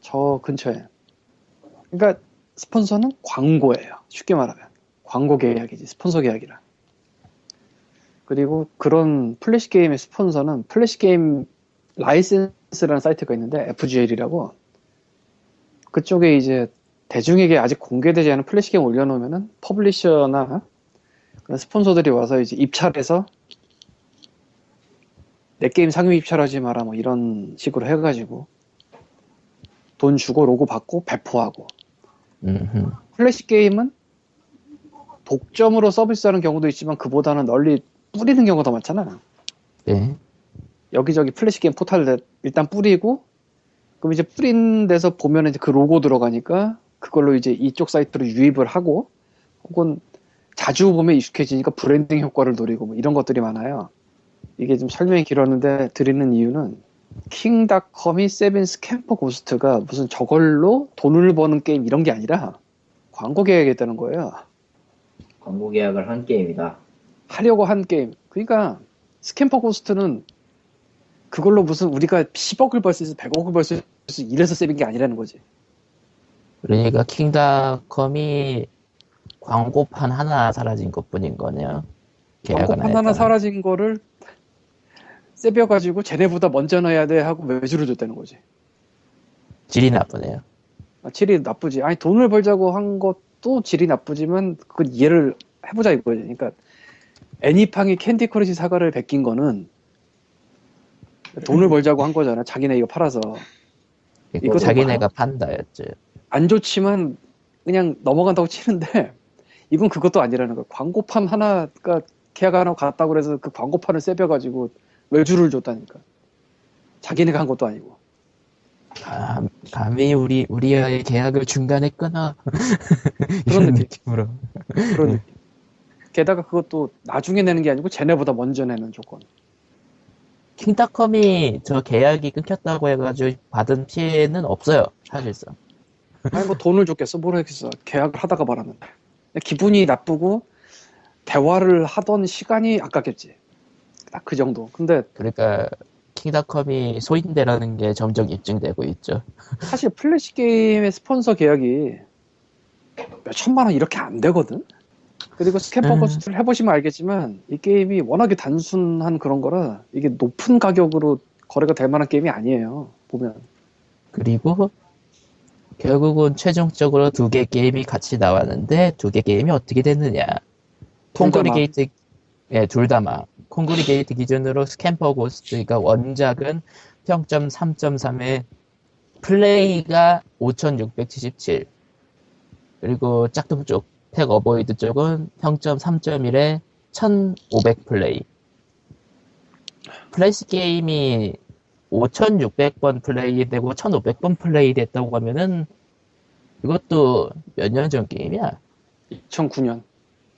C: 저 근처에. 그러니까 스폰서는 광고예요. 쉽게 말하면. 광고 계약이지. 스폰서 계약이라. 그리고 그런 플래시 게임의 스폰서는 Flash Game License라는 사이트가 있는데 FGL이라고 그쪽에 이제 대중에게 아직 공개되지 않은 플래시 게임 올려놓으면은 publisher나 그런 스폰서들이 와서 이제 입찰해서 내 게임 상위 입찰하지 마라 뭐 이런 식으로 해가지고 돈 주고 로고 받고 배포하고
A: 음,
C: 플래시 게임은 독점으로 서비스하는 경우도 있지만 그보다는 널리 뿌리는 경우가 더 많잖아.
A: 네.
C: 여기저기 플래시 게임 포탈 일단 뿌리고 그럼 이제 뿌린 데서 보면 이제 그 로고 들어가니까 그걸로 이제 이쪽 사이트로 유입을 하고 혹은 자주 보면 익숙해지니까 브랜딩 효과를 노리고 뭐 이런 것들이 많아요. 이게 좀 설명이 길었는데 드리는 이유는 King.com이 쌔빈 Scamperghost가 무슨 저걸로 돈을 버는 게임 이런 게 아니라 광고 계약했다는 거예요.
B: 광고 계약을 한 게임이다.
C: 하려고 한 게임. 그러니까 Scamperghost는 그걸로 무슨 우리가 10억을 벌 수 있어 100억을 벌 수 있어 이래서 쌔빈 게 아니라는 거지.
A: 그러니까 킹닷컴이 광고판 하나 사라진 것 뿐인 거네요.
C: 광고판
A: 안
C: 하나. 사라진 거를 쌔벼가지고 쟤네보다 먼저 내야 돼 하고 외주를 줬다는 거지.
A: 질이 나쁘네요.
C: 아, 질이 나쁘지. 아니 돈을 벌자고 한 것도 질이 나쁘지만 그 이해를 해보자 이거지. 그러니까 애니팡이 Candy Crush Saga를 베낀 거는 돈을 벌자고 한 거잖아. 자기네 이거 팔아서.
A: 그리고
C: 이것도
A: 자기네가 판다였죠.
C: 안 좋지만 그냥 넘어간다고 치는데 이건 그것도 아니라는 거야. 광고판 하나가 계약 하나 갔다고 그래서 그 광고판을 세벼가지고 외주를 줬다니까. 자기네가 한 것도 아니고.
A: 감, 감히 우리 우리의 계약을 중간에 끊어
C: 그런
A: 이런
C: 느낌.
A: 느낌으로.
C: 그런 느낌. 게다가 그것도 나중에 내는 게 아니고 쟤네보다 먼저 내는 조건.
A: 킹닷컴이 저 계약이 끊겼다고 해가지고 받은 피해는 없어요. 사실상.
C: 아니 뭐 돈을 줬겠어 뭘 했겠어 계약을 하다가 말았는데 기분이 나쁘고 대화를 하던 시간이 아깝겠지 딱 그 정도 근데
A: 그러니까 King.com이 소인배라는 게 점점 입증되고 있죠.
C: 사실 플래시 게임의 스폰서 계약이 몇 천만 원 이렇게 안 되거든. 그리고 스캔
A: 음.
C: 해보시면 알겠지만 이 게임이 워낙에 단순한 그런 거라 이게 높은 가격으로 거래가 될 만한 게임이 아니에요. 보면
A: 그리고 결국은 최종적으로 두 개 게임이 같이 나왔는데 두 개 게임이 어떻게 됐느냐 Kongre
C: 막.
A: 게이트 예 둘다 막. Kongregate 기준으로 Scamperghost가 원작은 평점 3.3에 플레이가 5677 그리고 짝퉁 쪽 Pac-Avoid 쪽은 평점 3.1에 1500 플레이 플래시 게임이 5600번 플레이되고 1500번 플레이됐다고 하면은 이것도 몇 년 전 게임이야
C: 2009년,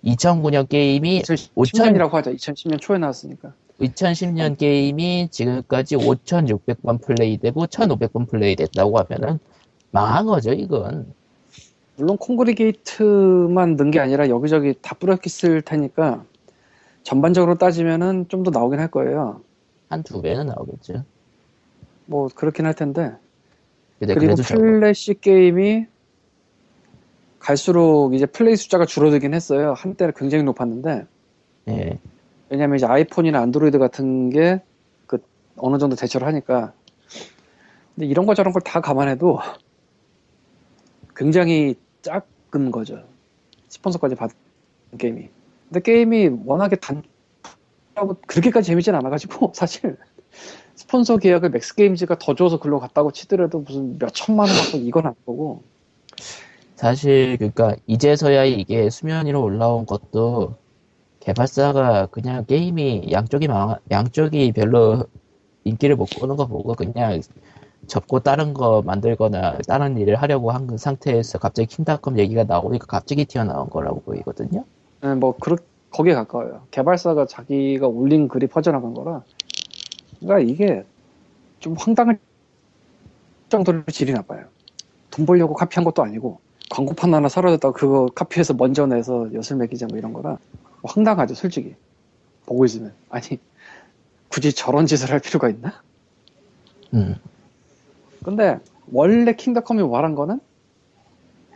A: 2009년 게임이
C: 2010년이라고 하자. 2010년 초에 나왔으니까.
A: 2010년 게임이 지금까지 5600번 플레이되고 1500번 플레이됐다고 하면은 망한 거죠 이건
C: 물론 Kongregate만 넣은 게 아니라 여기저기 다 뿌렸을 테니까 전반적으로 따지면은 좀 더 나오긴 할 거예요.
A: 한 두 배는 나오겠죠
C: 뭐 그렇긴 할 텐데.
A: 근데
C: 그리고 플래시 게임이 갈수록 이제 플레이 숫자가 줄어들긴 했어요. 한때는 굉장히 높았는데
A: 예.
C: 왜냐면 이제 아이폰이나 안드로이드 같은 게 그 어느 정도 대처를 하니까 근데 이런 거 저런 걸 다 감안해도 굉장히 작은 거죠. 스폰서까지 받은 게임이. 근데 게임이 워낙에 단 그렇게까지 재밌진 않아가지고 사실 스폰서 계약을 Max Games가 더 줘서 글로 갔다고 치더라도 무슨 몇 천만 원 받고 이건 안 보고
A: 사실 그러니까 이제서야 이게 수면 위로 올라온 것도 개발사가 그냥 게임이 양쪽이 망 양쪽이 별로 인기를 못 보는 거 보고 그냥 접고 다른 거 만들거나 다른 일을 하려고 한 상태에서 갑자기 킹닷컴 얘기가 나오니까 갑자기 튀어나온 거라고 보이거든요.
C: 네, 뭐 그렇 거기에 가까워요. 개발사가 자기가 올린 글이 퍼져나간 거라. 그러니까 이게 좀 황당할 정도로 질이 나빠요. 돈 벌려고 카피한 것도 아니고 광고판 하나 사라졌다고 그거 카피해서 먼저 내서 엿을 매기자 뭐 이런 거라 뭐 황당하죠 솔직히 보고 있으면 아니 굳이 저런 짓을 할 필요가 있나?
A: 음.
C: 근데 원래 킹닷컴이 말한 거는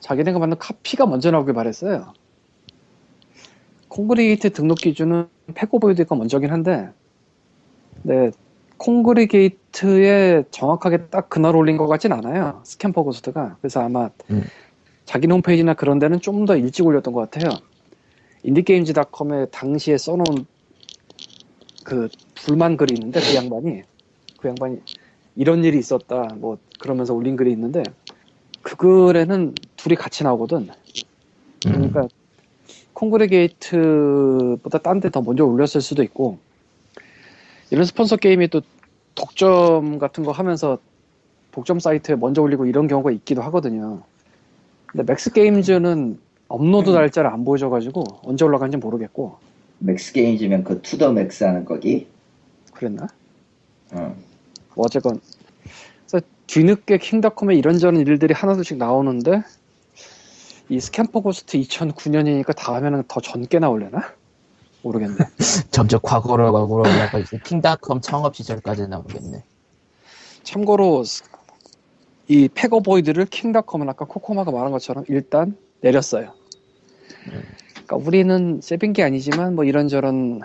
C: 자기네가 만든 카피가 먼저 나오길 바랬어요. Kongregate 등록 기준은 Pac-Avoid가 먼저긴 한데, 네, Kongregate에 정확하게 딱 그날 올린 것 같진 않아요. Scamper Ghost가. 그래서 아마
A: 음.
C: 자기 홈페이지나 그런 데는 좀 더 일찍 올렸던 것 같아요. 인디게임즈닷컴에 당시에 써놓은 그 불만 글이 있는데 그 양반이 그 양반이 이런 일이 있었다 뭐 그러면서 올린 글이 있는데 그 글에는 둘이 같이 나오거든.
A: 음.
C: 그러니까 콩그레게이트보다 딴 데 더 먼저 올렸을 수도 있고 이런 스폰서 게임이 또 독점 같은 거 하면서 독점 사이트에 먼저 올리고 이런 경우가 있기도 하거든요. 근데 Max Games는 업로드 날짜를 안 보여줘가지고 언제 올라간지 모르겠고
B: Max Games면 그 to the max 하는 거기.
C: 그랬나?
B: 어.
C: 뭐 어쨌건 뒤늦게 킹닷컴에 이런저런 일들이 하나둘씩 나오는데 이 Scamper Ghost 2009년이니까 다음에는 더 젊게 나올려나? 모르겠네.
A: 점점 과거로 과거로 올라가 이제 킹닷컴 창업 시절까지 나오겠네.
C: 참고로 스- 이 Pac-Avoid를 킹닷컴은 아까 코코마가 말한 것처럼 일단 내렸어요. 그러니까 우리는 베낀 게 아니지만 뭐 이런저런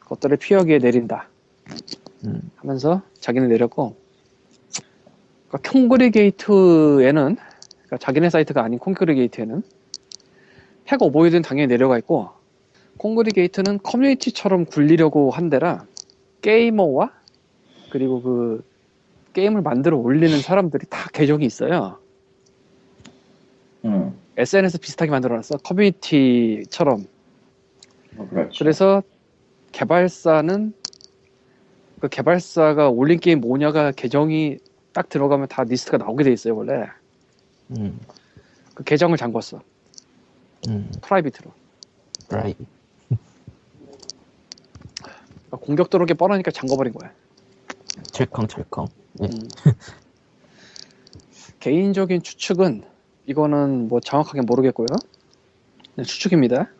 C: 것들을 피하기 위해 내린다
A: 음.
C: 하면서 자기는 내렸고 그러니까 Kongregate에는 그러니까 자기네 사이트가 아닌 Kongregate에는 Pac-Avoid는 당연히 내려가 있고 Kongregate는 커뮤니티처럼 굴리려고 한 데라 게이머와 그리고 그 게임을 만들어 올리는 사람들이 다 계정이 있어요.
B: 응.
C: SNS 비슷하게 만들어놨어. 커뮤니티처럼.
B: 뭐 그렇죠.
C: 그래서 개발사는 그 개발사가 올린 게임 뭐냐가 계정이 딱 들어가면 다 리스트가 나오게 돼 있어요 원래.
A: 음.
C: 그 계정을 잠궜어.
A: 음.
C: private으로.
A: 브라이.
C: 그러니까 공격 들어오게 뻔하니까 잠궈버린 거야.
A: 철컹철컹. 예.
C: 음. 개인적인 추측은 이거는 뭐 정확하게 모르겠고요. 그냥 추측입니다.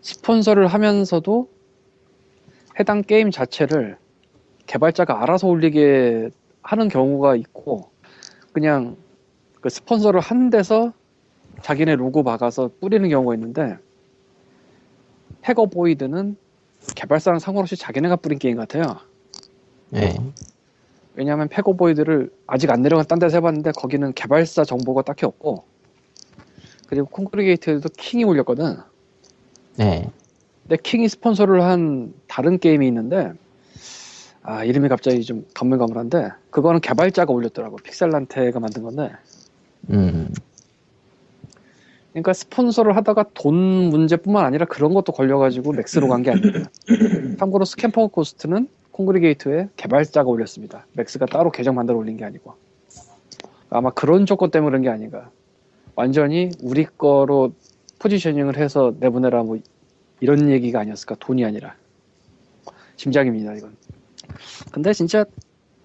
C: 스폰서를 하면서도 해당 게임 자체를 개발자가 알아서 올리게 하는 경우가 있고 그냥 그 스폰서를 한 데서 자기네 로고 박아서 뿌리는 경우가 있는데 Pac-Avoid는 개발사랑 상관없이 자기네가 뿌린 게임 같아요.
A: 네.
C: 왜냐하면 Pac-Avoid를 아직 안 내려간 딴 데서 해봤는데 거기는 개발사 정보가 딱히 없고 그리고 Kongregate에도 킹이 올렸거든.
A: 네.
C: 근데 킹이 스폰서를 한 다른 게임이 있는데 아 이름이 갑자기 좀 가물가물한데 그거는 개발자가 올렸더라고 Pixelante가 만든 건데
A: 음.
C: 그러니까 스폰서를 하다가 돈 문제뿐만 아니라 그런 것도 걸려가지고 Max로 간 게 아니에요. 참고로 Scamper Ghost는 Kongregate에 개발자가 올렸습니다. Max가 따로 계정 만들어 올린 게 아니고 아마 그런 조건 때문에 그런 게 아닌가. 완전히 우리 거로 포지셔닝을 해서 내보내라 뭐 이런 얘기가 아니었을까 돈이 아니라 짐작입니다 이건. 근데 진짜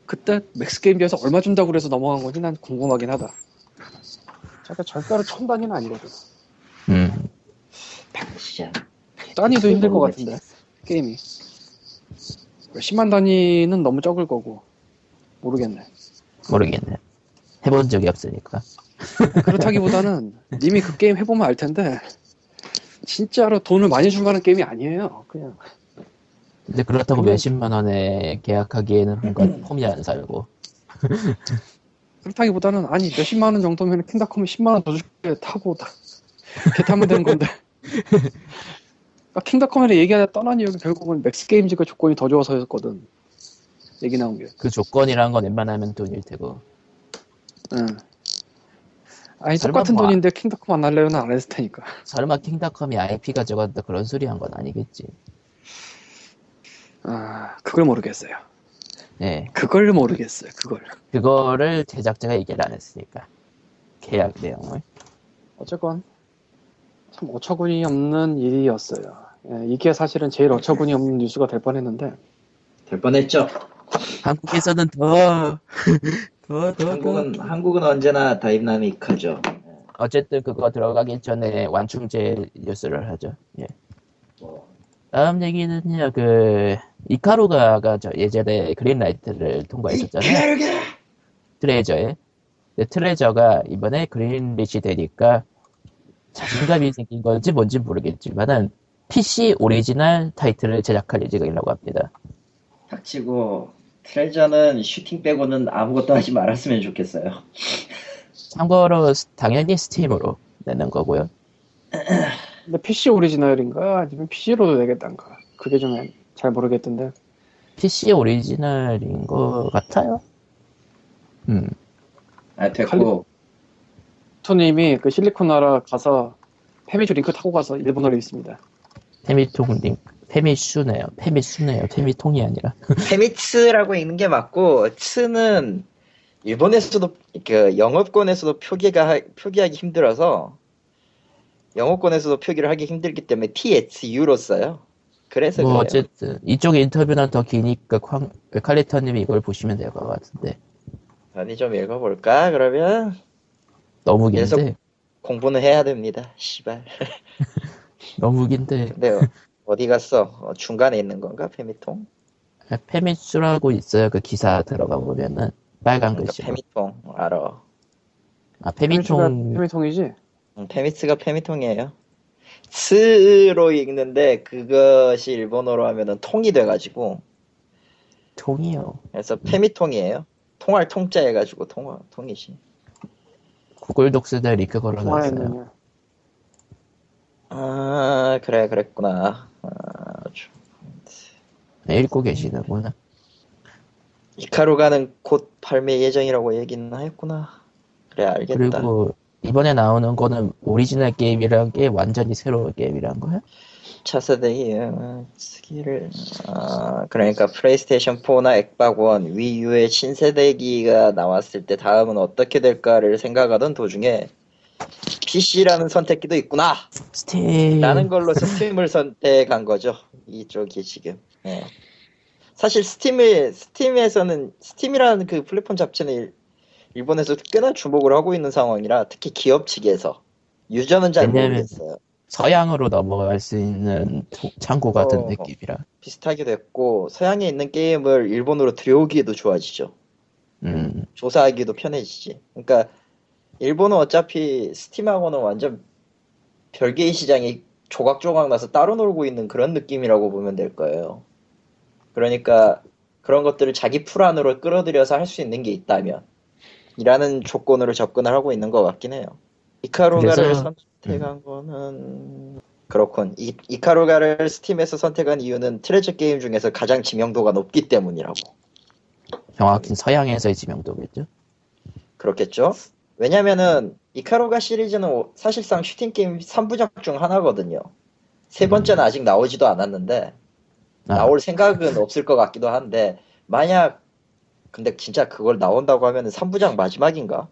C: 그때 Max Games 비해서 얼마 준다고 그래서 넘어간 건지 난 궁금하긴 하다. 제가 절대로 천 단위는 아니거든.
A: 음.
D: 진짜
C: 단위도 힘들 것 같은데 게임이 10만 단위는 너무 적을 거고 모르겠네
A: 모르겠네. 해본 적이 없으니까.
C: 그렇다기보다는 님이 그 게임 해보면 알 텐데 진짜로 돈을 많이 줄 만한 게임이 아니에요 그냥
A: 근데 그렇다고
C: 근데-
A: 몇십만 원에 계약하기에는 뭔가 폼이 안 살고.
C: 그렇다기보다는 아니 몇십만 원 정도면 킹닷컴이 10만 원 더 줄게 타고 다 개 타면 되는 건데 그러니까 킹닷컴에 얘기하다 떠난 이유가 결국은 Max Games가 조건이 더 좋아서였거든 얘기 나온 게
A: 그 조건이란 건 웬만하면 돈일 테고.
C: 응. 아니 똑같은
A: 뭐 아-
C: 돈인데 킹닷컴 안 할래요는 안 했을 테니까
A: 설마 킹닷컴이 IP가 적었다 그런 소리 한 건 아니겠지.
C: 아 그걸 모르겠어요
A: 네.
C: 그걸 모르겠어요 그걸
A: 그거를 제작자가 얘기를 안 했으니까. 계약 내용을.
C: 어쨌건 참 어처구니 없는 일이었어요 예, 이게 사실은 제일 어처구니 없는 뉴스가 될 뻔했는데
D: 될 뻔했죠.
A: 한국에서는 더, 더, 더, 더.
D: 한국은 한국은 언제나 다이나믹하죠.
A: 어쨌든 그거 들어가기 전에 완충제 뉴스를 하죠. 예.
D: 뭐,
A: 다음 얘기는요, 그, 이카루가가 저 예전에 Greenlight를 통과했었잖아요. 트레저의. 트레저가 이번에 Greenlit이 되니까 자신감이 생긴 건지 뭔지 모르겠지만은 PC 오리지널 타이틀을 제작할 예정이라고 합니다.
D: 닥치고 트레저는 슈팅 빼고는 아무것도 하지 말았으면 좋겠어요.
A: 참고로 스- 당연히 스팀으로 내는 거고요.
C: 근데 PC 오리지널인가 아니면 PC로도 내겠단가 그게 좀 잘 모르겠던데.
A: PC 오리지널인 것 같아요. 음,
D: 아 됐고.
C: 토님이 그 실리콘 나라 가서 페미주 링크 타고 가서 일본어로 있습니다.
A: 페미통 링크, 페미슈네요. 페미수네요. 페미통이 아니라.
B: 페미츠라고 읽는 게 맞고 츠는 일본에서도 그 영업권에서도 표기가 표기하기 힘들어서 영어권에서도 표기를 하기 힘들기 때문에 TSU로 써요. 그래서
A: 뭐
B: 그래요.
A: 어쨌든 이쪽 인터뷰는 더 기니까 쾅, 칼리터님이 이걸 보시면 될 것 같은데
B: 어디 좀 읽어볼까? 그러면
A: 너무
B: 계속-
A: 긴데
B: 공부는 해야 됩니다. 시발.
A: 너무 긴데
B: 근데 어, 어디 갔어? 어, 중간에 있는 건가? 페미통?
A: 페미수라고 있어요. 그 기사 들어가 보면은 빨간
B: 그러니까
A: 글씨로.
B: 페미통 알아.
A: 아 페미통
C: 페미통이지
B: 음, 페미츠가 페미통이에요. 스로 읽는데 그것이 일본어로 하면은 통이 돼가지고
A: 통이요.
B: 그래서 패미통이에요. 통할 통자 해가지고 통 통이지.
A: 구글 독스들 링크 걸어놨어요.
B: 아 그래 그랬구나. 아, 좀.
A: 네, 읽고 계시는구나.
B: 이카루가는 곧 발매 예정이라고 얘기는 했구나. 그래 알겠다.
A: 그리고 이번에 나오는 거는 오리지널 게임이란 게 완전히 새로운 게임이란 거야?
B: 차세대기 스기를 아 그러니까 플레이스테이션 4나 엑박원, 위유의 신세대기가 나왔을 때 다음은 어떻게 될까를 생각하던 도중에 PC라는 선택지도 있구나.
A: 스팀.
B: 라는 걸로 스팀을 선택한 거죠. 이쪽이 지금. 예. 사실 스팀을 스팀에서는 스팀이라는 그 플랫폼 자체는 일- 일본에서 꽤나 주목을 하고 있는 상황이라 특히 기업 측에서 유저는 잘 모르겠어요.
A: 서양으로 넘어갈 수 있는 통- 창고 같은
B: 어.
A: 느낌이라.
B: 비슷하기도 했고 서양에 있는 게임을 일본으로 들여오기에도 좋아지죠.
A: 음,
B: 조사하기도 편해지지. 그러니까 일본은 어차피 스팀하고는 완전 별개의 시장이 조각조각 나서 따로 놀고 있는 그런 느낌이라고 보면 될 거예요. 그러니까 그런 것들을 자기 풀 안으로 끌어들여서 할 수 있는 게 있다면 이라는 조건으로 접근을 하고 있는 것 같긴 해요. 이카루가를
A: 그래서-
B: 선택한 거는 그렇군. 이, 이카루가를 스팀에서 선택한 이유는 트레저 게임 중에서 가장 지명도가 높기 때문이라고.
A: 정확히 서양에서의 지명도겠죠.
B: 그렇겠죠? 왜냐면은 이카루가 시리즈는 오- 사실상 슈팅 게임 3부작 중 하나거든요. 세 번째는 아직 나오지도 않았는데
A: 아,
B: 나올 생각은 없을 것 같기도 한데 만약 근데 진짜 그걸 나온다고 하면은 3부작 마지막인가?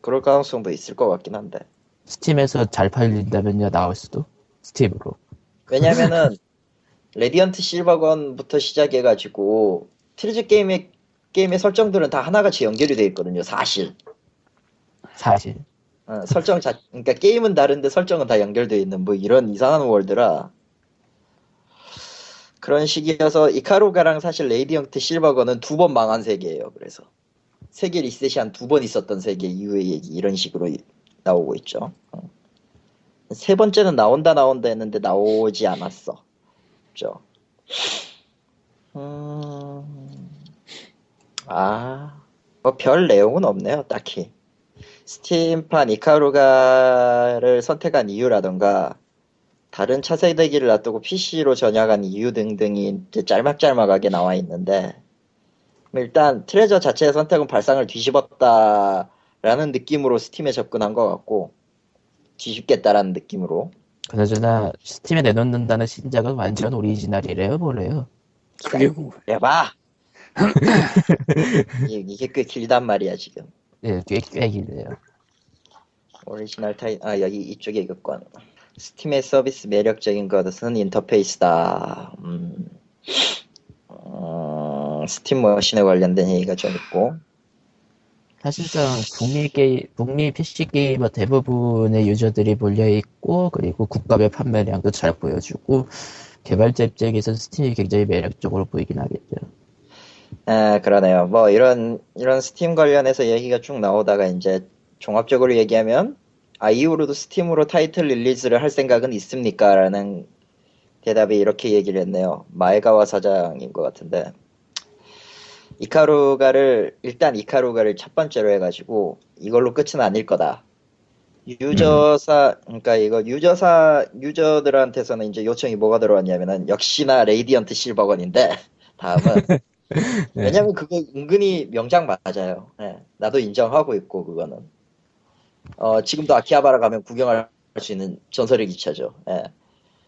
B: 그럴 가능성도 있을 것 같긴 한데
A: 스팀에서 잘 팔린다면요 나올 수도 스팀으로.
B: 왜냐면은 레디언트 실버건부터 시작해가지고 트레저 게임의 게임의 설정들은 다 하나같이 연결이 돼 있거든요 사실
A: 사실.
B: 어, 설정 자 그러니까 게임은 다른데 설정은 다 연결돼 있는 뭐 이런 이상한 world라 그런 식이어서 이카루가랑 사실 레디언트 실버건은 두 번 망한 세계예요. 그래서 세계 리셋이 한 두 번 있었던 세계 이후의 얘기 이런 식으로 이- 나오고 있죠. 어. 세 번째는 나온다 나온다 했는데 나오지 않았어. 그죠? 음... 아, 뭐 별 내용은 없네요, 딱히. 스팀판 이카루가를 선택한 이유라던가 다른 차세 대기를 놔두고 PC로 전향한 이유 등등이 이제 짤막짤막하게 나와 있는데 일단 트레저 자체의 선택은 발상을 뒤집었다라는 느낌으로 스팀에 접근한 것 같고 뒤집겠다라는 느낌으로.
A: 그나저나 스팀에 내놓는다는 신작은 완전 오리지널이래요 뭐래요.
C: 그게 뭐-
B: 해봐. 이- 이게 꽤 길단 말이야 지금
A: 예, 꽤, 꽤 길래요.
B: 오리지널 타이 아 여기 이쪽에 이것건 스팀의 서비스 매력적인 것은 인터페이스다. 음, 어, 스팀 머신에 관련된 얘기가 좀 있고
A: 사실상 북미 게임, 북미 PC 게이머 대부분의 유저들이 몰려있고, 그리고 국가별 판매량도 잘 보여주고, 개발자 입장에서 스팀이 굉장히 매력적으로 보이긴 하겠죠.
B: 아 그러네요. 뭐 이런 이런 스팀 관련해서 얘기가 쭉 나오다가 이제 종합적으로 얘기하면 아 이후로도 스팀으로 타이틀 release를 할 생각은 있습니까? 라는 대답에 이렇게 얘기를 했네요. 마에가와 사장인 것 같은데 이카루가를 일단 이카루가를 첫 번째로 해가지고 이걸로 끝은 아닐 거다. 유저사 그러니까 이거 유저사 유저들한테서는 이제 요청이 뭐가 들어왔냐면은 역시나 레이디언트 실버건인데 다음은 왜냐면 그거 은근히 명작 맞아요. 예, 나도 인정하고 있고 그거는. 어, 지금도 아키하바라 가면 구경할 수 있는 전설의 기체죠. 예.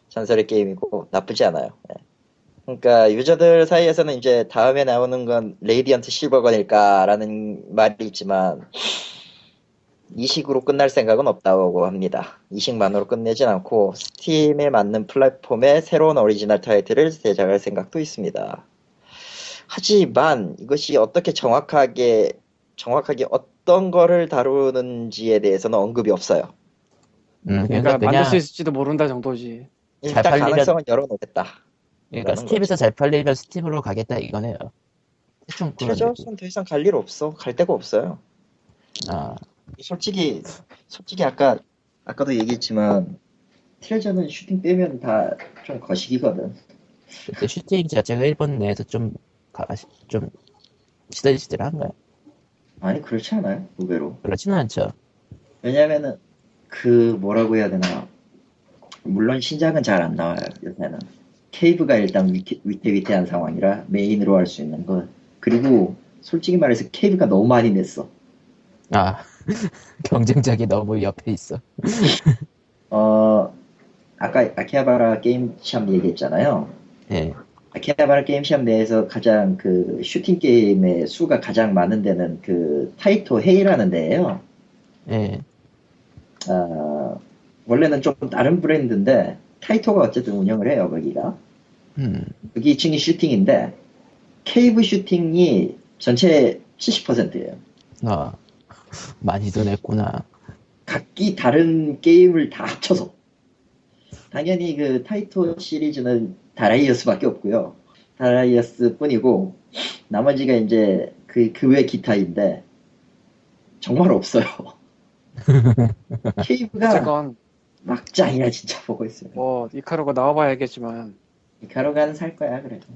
B: 전설의 게임이고 나쁘지 않아요. 예. 그러니까 유저들 사이에서는 이제 다음에 나오는 건 레이디언트 실버건일까라는 말이 있지만 이식으로 끝날 생각은 없다고 합니다. 이식만으로 끝내진 않고 스팀에 맞는 플랫폼에 새로운 오리지널 타이틀을 제작할 생각도 있습니다. 하지만 이것이 어떻게 정확하게 정확하게 어떤 거를 다루는지에 대해서는 언급이 없어요.
A: 음,
C: 그러니까
A: 그러니까
C: 만들 수 있을지도 모른다 정도지.
B: 일단
A: 잘 팔리면-
B: 가능성은 열어놓겠다.
A: 그러니까 스팀에서 잘 팔리면 스팀으로 가겠다 이거네요. 대충.
B: 트레저는 더 이상 갈 일 없어. 갈 데가 없어요.
A: 아,
E: 솔직히 솔직히 아까 아까도 얘기했지만 트레저는 슈팅 빼면 다 좀 거시기거든.
A: 근데 슈팅 자체가 일본 내에서 좀, 가, 좀, 시들시들한가요?
E: 아니 그렇지 않아요 의외로.
A: 그렇지는 않죠.
E: 왜냐면은 그 뭐라고 해야 되나 물론 신작은 잘 안 나와요 요새는 케이브가 일단 위태, 위태위태한 상황이라 메인으로 할 수 있는 것 그리고 솔직히 말해서 케이브가 너무 많이 냈어
A: 아, 경쟁작이 너무 옆에 있어.
E: 어 아까 아키하바라 게임 시험 얘기했잖아요
A: 예.
E: 아키하바라 게임 시험 내에서 가장 그 슈팅 게임의 수가 가장 많은 데는 그 타이토 HEY라는 데예요
A: 예.
E: 어, 원래는 좀 다른 브랜드인데 타이토가 어쨌든 운영을 해요 거기가
A: 음,
E: 여기 2층이 슈팅인데 케이브 슈팅이 전체 70%예요.
A: 아, 많이도 냈구나.
E: 각기 다른 게임을 다 합쳐서 당연히 그 타이토 시리즈는 다라이어스밖에 없고요. 다라이어스 뿐이고 나머지가 이제 그 그 외 기타인데 정말 없어요.
B: 케이브가
C: 어쨌건
B: 막장이야 진짜 보고 있으면.
C: 뭐 이카루가 나와봐야 알겠지만
B: 이카루가는 살 거야 그래도.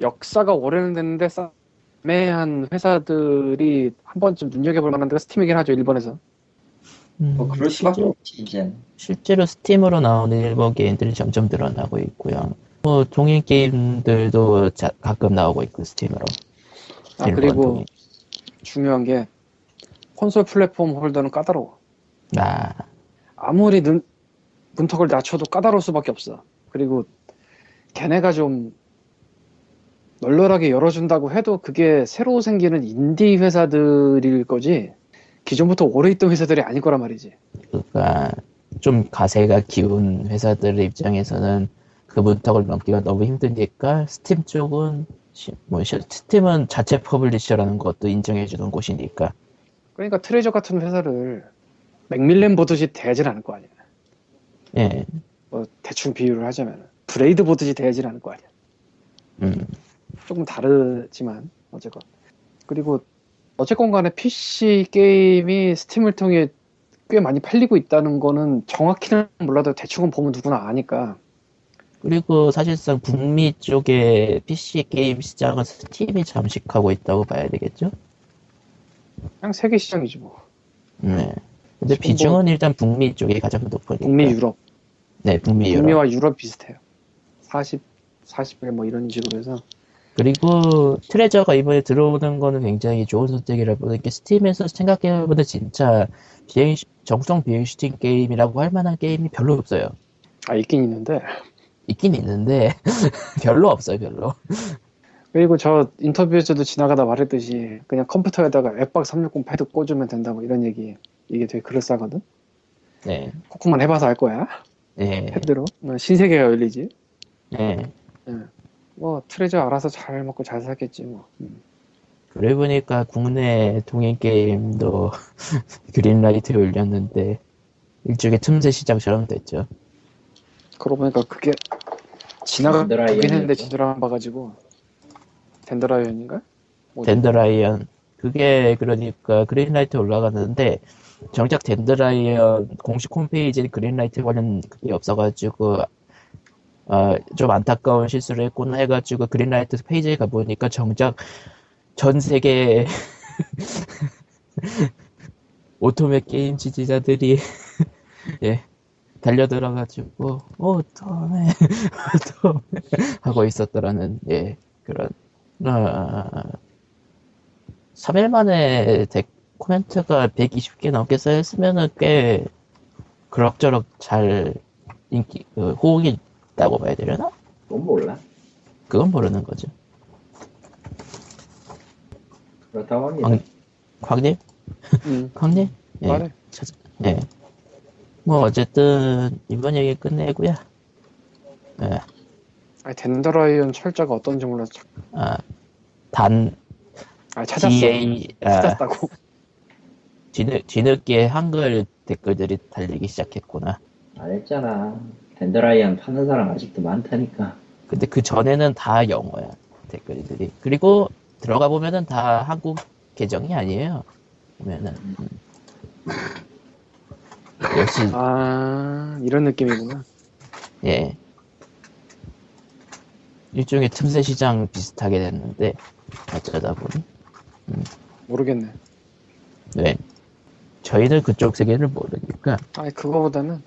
C: 역사가 오래는 됐는데 애매한 회사들이 한 번쯤 눈여겨볼 만한 데가 스팀이긴 하죠 일본에서
A: 음,
B: 뭐 그럴 수밖에
A: 실제로,
B: 없지 이제.
A: 실제로 스팀으로 나오는 일본 게임들이 점점 늘어나고 있고요. 뭐 동인 게임들도 자- 가끔 나오고 있고 스팀으로.
C: 아 그리고
A: 동인.
C: 중요한 게 콘솔 플랫폼 홀더는 까다로워
A: 아,
C: 아무리 는, 문턱을 낮춰도 까다로울 수밖에 없어 그리고 걔네가 좀 널널하게 열어준다고 해도 그게 새로 생기는 인디 회사들일 거지 기존부터 오래 있던 회사들이 아닐 거란 말이지.
A: 그러니까 좀 가세가 기운 회사들 입장에서는 그 문턱을 넘기가 너무 힘드니까 스팀 쪽은 시- 뭐 시- 스팀은 자체 publisher라는 것도 인정해주는 곳이니까.
C: 그러니까 트레저 같은 회사를 맥밀렌 보듯이 대하진 않을 거 아니야.
A: 예,
C: 뭐 대충 비유를 하자면 브레이드 보듯이 대하진 않을 거 아니야.
A: 음,
C: 조금 다르지만 어쨌건. 그리고 어쨌건 간에 PC 게임이 스팀을 통해 꽤 많이 팔리고 있다는 거는 정확히는 몰라도 대충은 보면 누구나 아니까
A: 그리고 사실상 북미 쪽에 PC 게임 시장은 스팀이 잠식하고 있다고 봐야 되겠죠?
C: 그냥 세계 시장이지 뭐
A: 네. 근데 비중은 일단 북미 쪽이 가장 높으니까.
C: 북미 유럽
A: 네, 북미 유럽.
C: 북미와 유럽 비슷해요 40 40에 뭐 이런 식으로 해서
A: 그리고 트레저가 이번에 들어오는 거는 굉장히 좋은 선택이라 보는 게 스팀에서 생각해보면 진짜 비행 정성 비행 슈팅 게임이라고 할 만한 게임이 별로 없어요.
C: 아 있긴 있는데.
A: 있긴 있는데 별로 없어요, 별로.
C: 그리고 저 인터뷰에서도 지나가다 말했듯이 그냥 컴퓨터에다가 엑박 360 패드 꽂으면 된다고 이런 얘기 이게 되게 그럴싸하거든?
A: 네,
C: 코코만 해봐서 알 거야.
A: 네,
C: 패드로. 뭐 신세계가 열리지.
A: 네.
C: 뭐 트레저 알아서 잘 먹고 잘 살겠지 뭐 음.
A: 그래 보니까 국내 동인 게임도 그린라이트에 올렸는데 일종의 틈새 시장처럼 됐죠.
C: 그러고 보니까 그게 지나가긴. 했는데 안 봐가지고 덴드라이언인가? 뭐지?
A: 덴드라이언 그게 그러니까 그린라이트 올라갔는데 정작 Dandelion 공식 홈페이지에 Greenlight 관련 그게 없어가지고 어, 좀 안타까운 실수를 했구나 해가지고 Greenlight 페이지에 가보니까 정작 전 세계 오토메 게임 지지자들이 예 달려들어가지고 오토메 오토메 하고 있었더라는 예 그런 아, 3일 만에 데- 코멘트가 120개 넘게 쌓였으면은 꽤 그럭저럭 잘 인기, 그 호응이 있다고 봐야 되려나?
B: 그건 몰라.
A: 그건 모르는 거죠.
B: 그렇다고 합니다.
A: 광, 광님?
C: 음,
A: 광님? 예,
C: 말해
A: 찾- 예. 뭐, 어쨌든, 이번 얘기 끝내고요. 예,
C: 아니 덴드라이언 철자가 어떤지 몰라서 자-
A: 아, 단,
C: 아 찾았어
A: DA, 아,
C: 찾았다고
A: 뒤늦, 뒤늦게 한글 댓글들이 달리기 시작했구나.
F: 안 했잖아. 덴더라이언 파는 사람 아직도 많다니까.
A: 근데 그 전에는 다 영어야 댓글들이. 그리고 들어가 보면은 다 한국 계정이 아니에요 보면은. 음. 역시
C: 아 이런 느낌이구나.
A: 예. 일종의 틈새 시장 비슷하게 됐는데 어쩌다 보니.
C: 모르겠네.
A: 네. 저희는 그쪽 세계를 모르니까.
C: 아니 그거보다는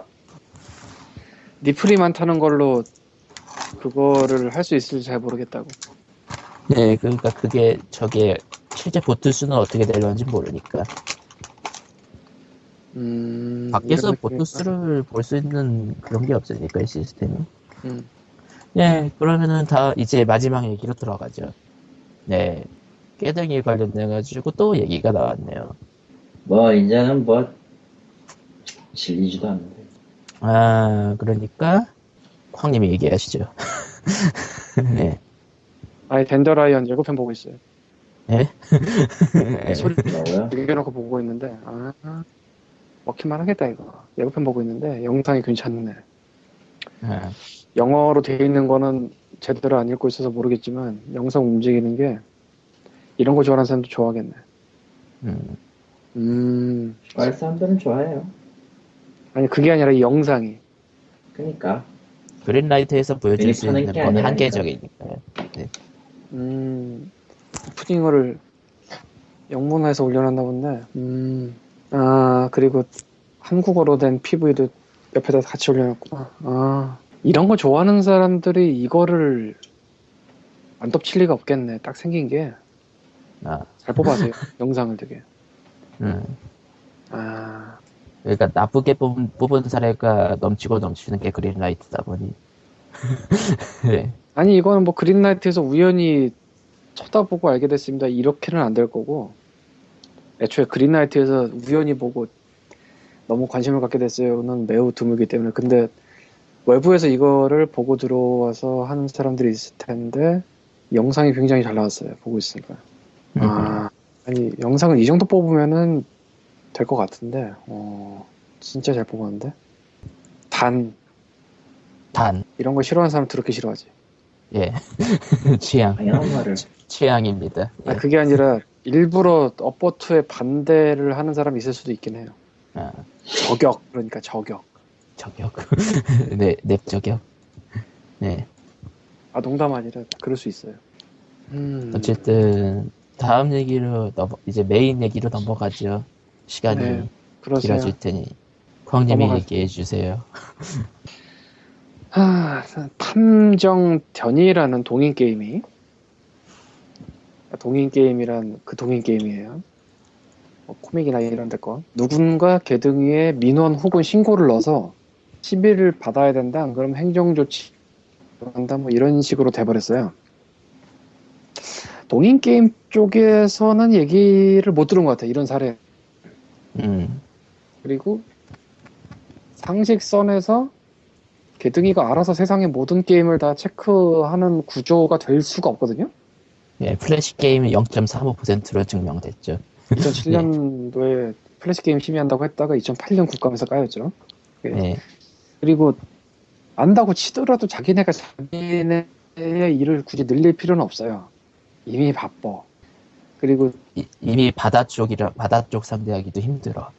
C: 니플이 많다는 걸로 그거를 할 수 있을지 잘 모르겠다고
A: 네 그러니까 그게 저게 실제 보트 수는 어떻게 되는지 모르니까
C: 음
A: 밖에서 보트. 수를 볼 수 있는 그런 게 없으니까 이 시스템이
C: 음.
A: 네, 그러면은 다 이제 마지막 얘기로 들어가죠. 네, 깨등이 관련돼 가지고 또 얘기가 나왔네요.
F: 뭐, 이제는 뭐, 질리지도 않는데.
A: 아, 그러니까, 황님이 얘기하시죠. 네,
C: 아니 덴더라이언 예고편 보고 있어요
A: 네.
C: 소리? 이겨놓고 보고 있는데 아 먹힐만 하겠다 이거 예고편 보고 있는데 영상이 괜찮네
A: 아,
C: 영어로 되어 있는 거는 제대로 안 읽고 있어서 모르겠지만 영상 움직이는 게 이런 거 좋아하는 사람도 좋아하겠네
A: 음.
C: 음,
F: 좋아할 사람들은 좋아해요.
C: 아니 그게 아니라 이 영상이.
F: 그니까.
A: 그린라이트에서 보여줄 수 있는 건
F: 아니라니까.
A: 한계적이니까요. 네.
C: 음, 오프닝어를 영문화해서 올려놨나 본데. 음, 아 그리고 한국어로 된 PV도 옆에다 같이 올려놨구나. 아 이런 거 좋아하는 사람들이 이거를 안 덮칠 리가 없겠네. 딱 생긴 게잘
A: 아,
C: 뽑아세요. 영상을 되게.
A: 음.
C: 아
A: 그러니까 나쁘게 뽑은, 뽑은 사례가 넘치고 넘치는 게 그린라이트다 보니. 네.
C: 아니 이거는 뭐 그린라이트에서 우연히 쳐다보고 알게 됐습니다. 이렇게는 안 될 거고 애초에 그린라이트에서 우연히 보고 너무 관심을 갖게 됐어요는 매우 드물기 때문에 근데 외부에서 이거를 보고 들어와서 하는 사람들이 있을 텐데 영상이 굉장히 잘 나왔어요. 보고 있으니까 아 아니 영상을 이 정도 뽑으면은 될 것 같은데 어 진짜 잘 뽑았는데 단
A: 단,
C: 이런 거 싫어하는 사람 더럽게 싫어하지.
A: 예. 취향.
F: 말을.
A: 취향입니다. 예.
C: 아, 그게 아니라 일부러 업버트에 반대를 하는 사람이 있을 수도 있긴 해요.
A: 아,
C: 저격 그러니까 저격.
A: 저격. 네, 넵 저격. 네.
C: 아 농담 아니라 그럴 수 있어요. 음,
A: 어쨌든 다음 얘기로 넘어 이제 메인 얘기로 넘어가죠. 시간이
C: 네.
A: 길어질 테니 광님이. 얘기해 주세요.
C: 하, 탐정견이라는 동인 게임이 동인 게임이란 그 동인 게임이에요. 뭐 코믹이나 이런 데 거. 누군가 개등 위에 민원 혹은 신고를 넣어서 시비를 받아야 된다. 안 그러면 행정조치 한다. 뭐 이런 식으로 돼버렸어요. 동인 게임 쪽에서는 얘기를 못 들은 것 같아요. 이런 사례.
A: 음,
C: 그리고 상식선에서 개등이가 알아서 세상의 모든 게임을 다 체크하는 구조가 될 수가 없거든요.
A: 예, 플래시 게임은 0.35%로 증명됐죠.
C: 2007년도에 플래시 게임 심의한다고 했다가 2008년 국감에서 까였죠.
A: 예,
C: 그리고 안다고 치더라도 자기네가 자기네의 일을 굳이 늘릴 필요는 없어요. 이미 바빠. 그리고
A: 이, 이미 바다 쪽이라 바다 쪽 상대하기도 힘들어.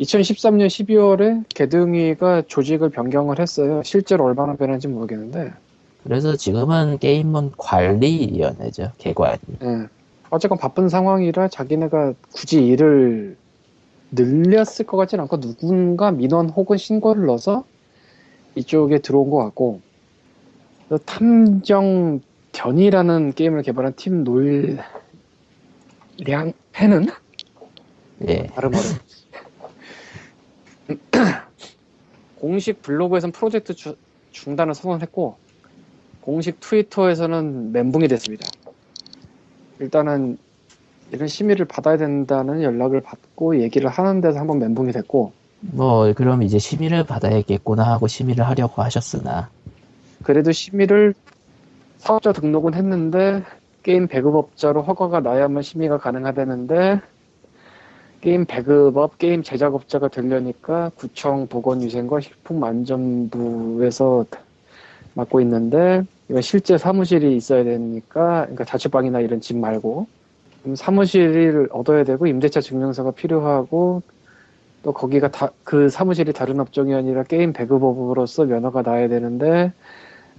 C: 2013년 12월에 개등이가 조직을 변경을 했어요. 실제로 얼마나 변한지 모르겠는데
A: 그래서 지금은 게임은 관리위원회죠. 개관이.
C: 예. 어쨌건 바쁜 상황이라 자기네가 굳이 일을 늘렸을 것 같진 않고 누군가 민원 혹은 신고를 넣어서 이쪽에 들어온 것 같고 그 탐정 견이라는 게임을 개발한 팀 놀량해는?
A: 예,
C: 발음 어려 공식 블로그에서는 프로젝트 주- 중단을 선언했고 공식 트위터에서는 멘붕이 됐습니다. 일단은 이런 심의를 받아야 된다는 연락을 받고 얘기를 하는 데서 한번 멘붕이 됐고
A: 뭐 그럼 이제 심의를 받아야겠구나 하고 심의를 하려고 하셨으나.
C: 그래도 심의를 사업자 등록은 했는데 게임 배급업자로 허가가 나야만 심의가 가능하다는데 게임 배급업, 게임 제작업자가 되려니까 구청 보건위생과 식품안전부에서 맡고 있는데 이건 실제 사무실이 있어야 되니까 그러니까 자취방이나 이런 집 말고 사무실을 얻어야 되고 임대차 증명서가 필요하고 또 거기가 다, 그 사무실이 다른 업종이 아니라 게임 배급업으로서 면허가 나야 되는데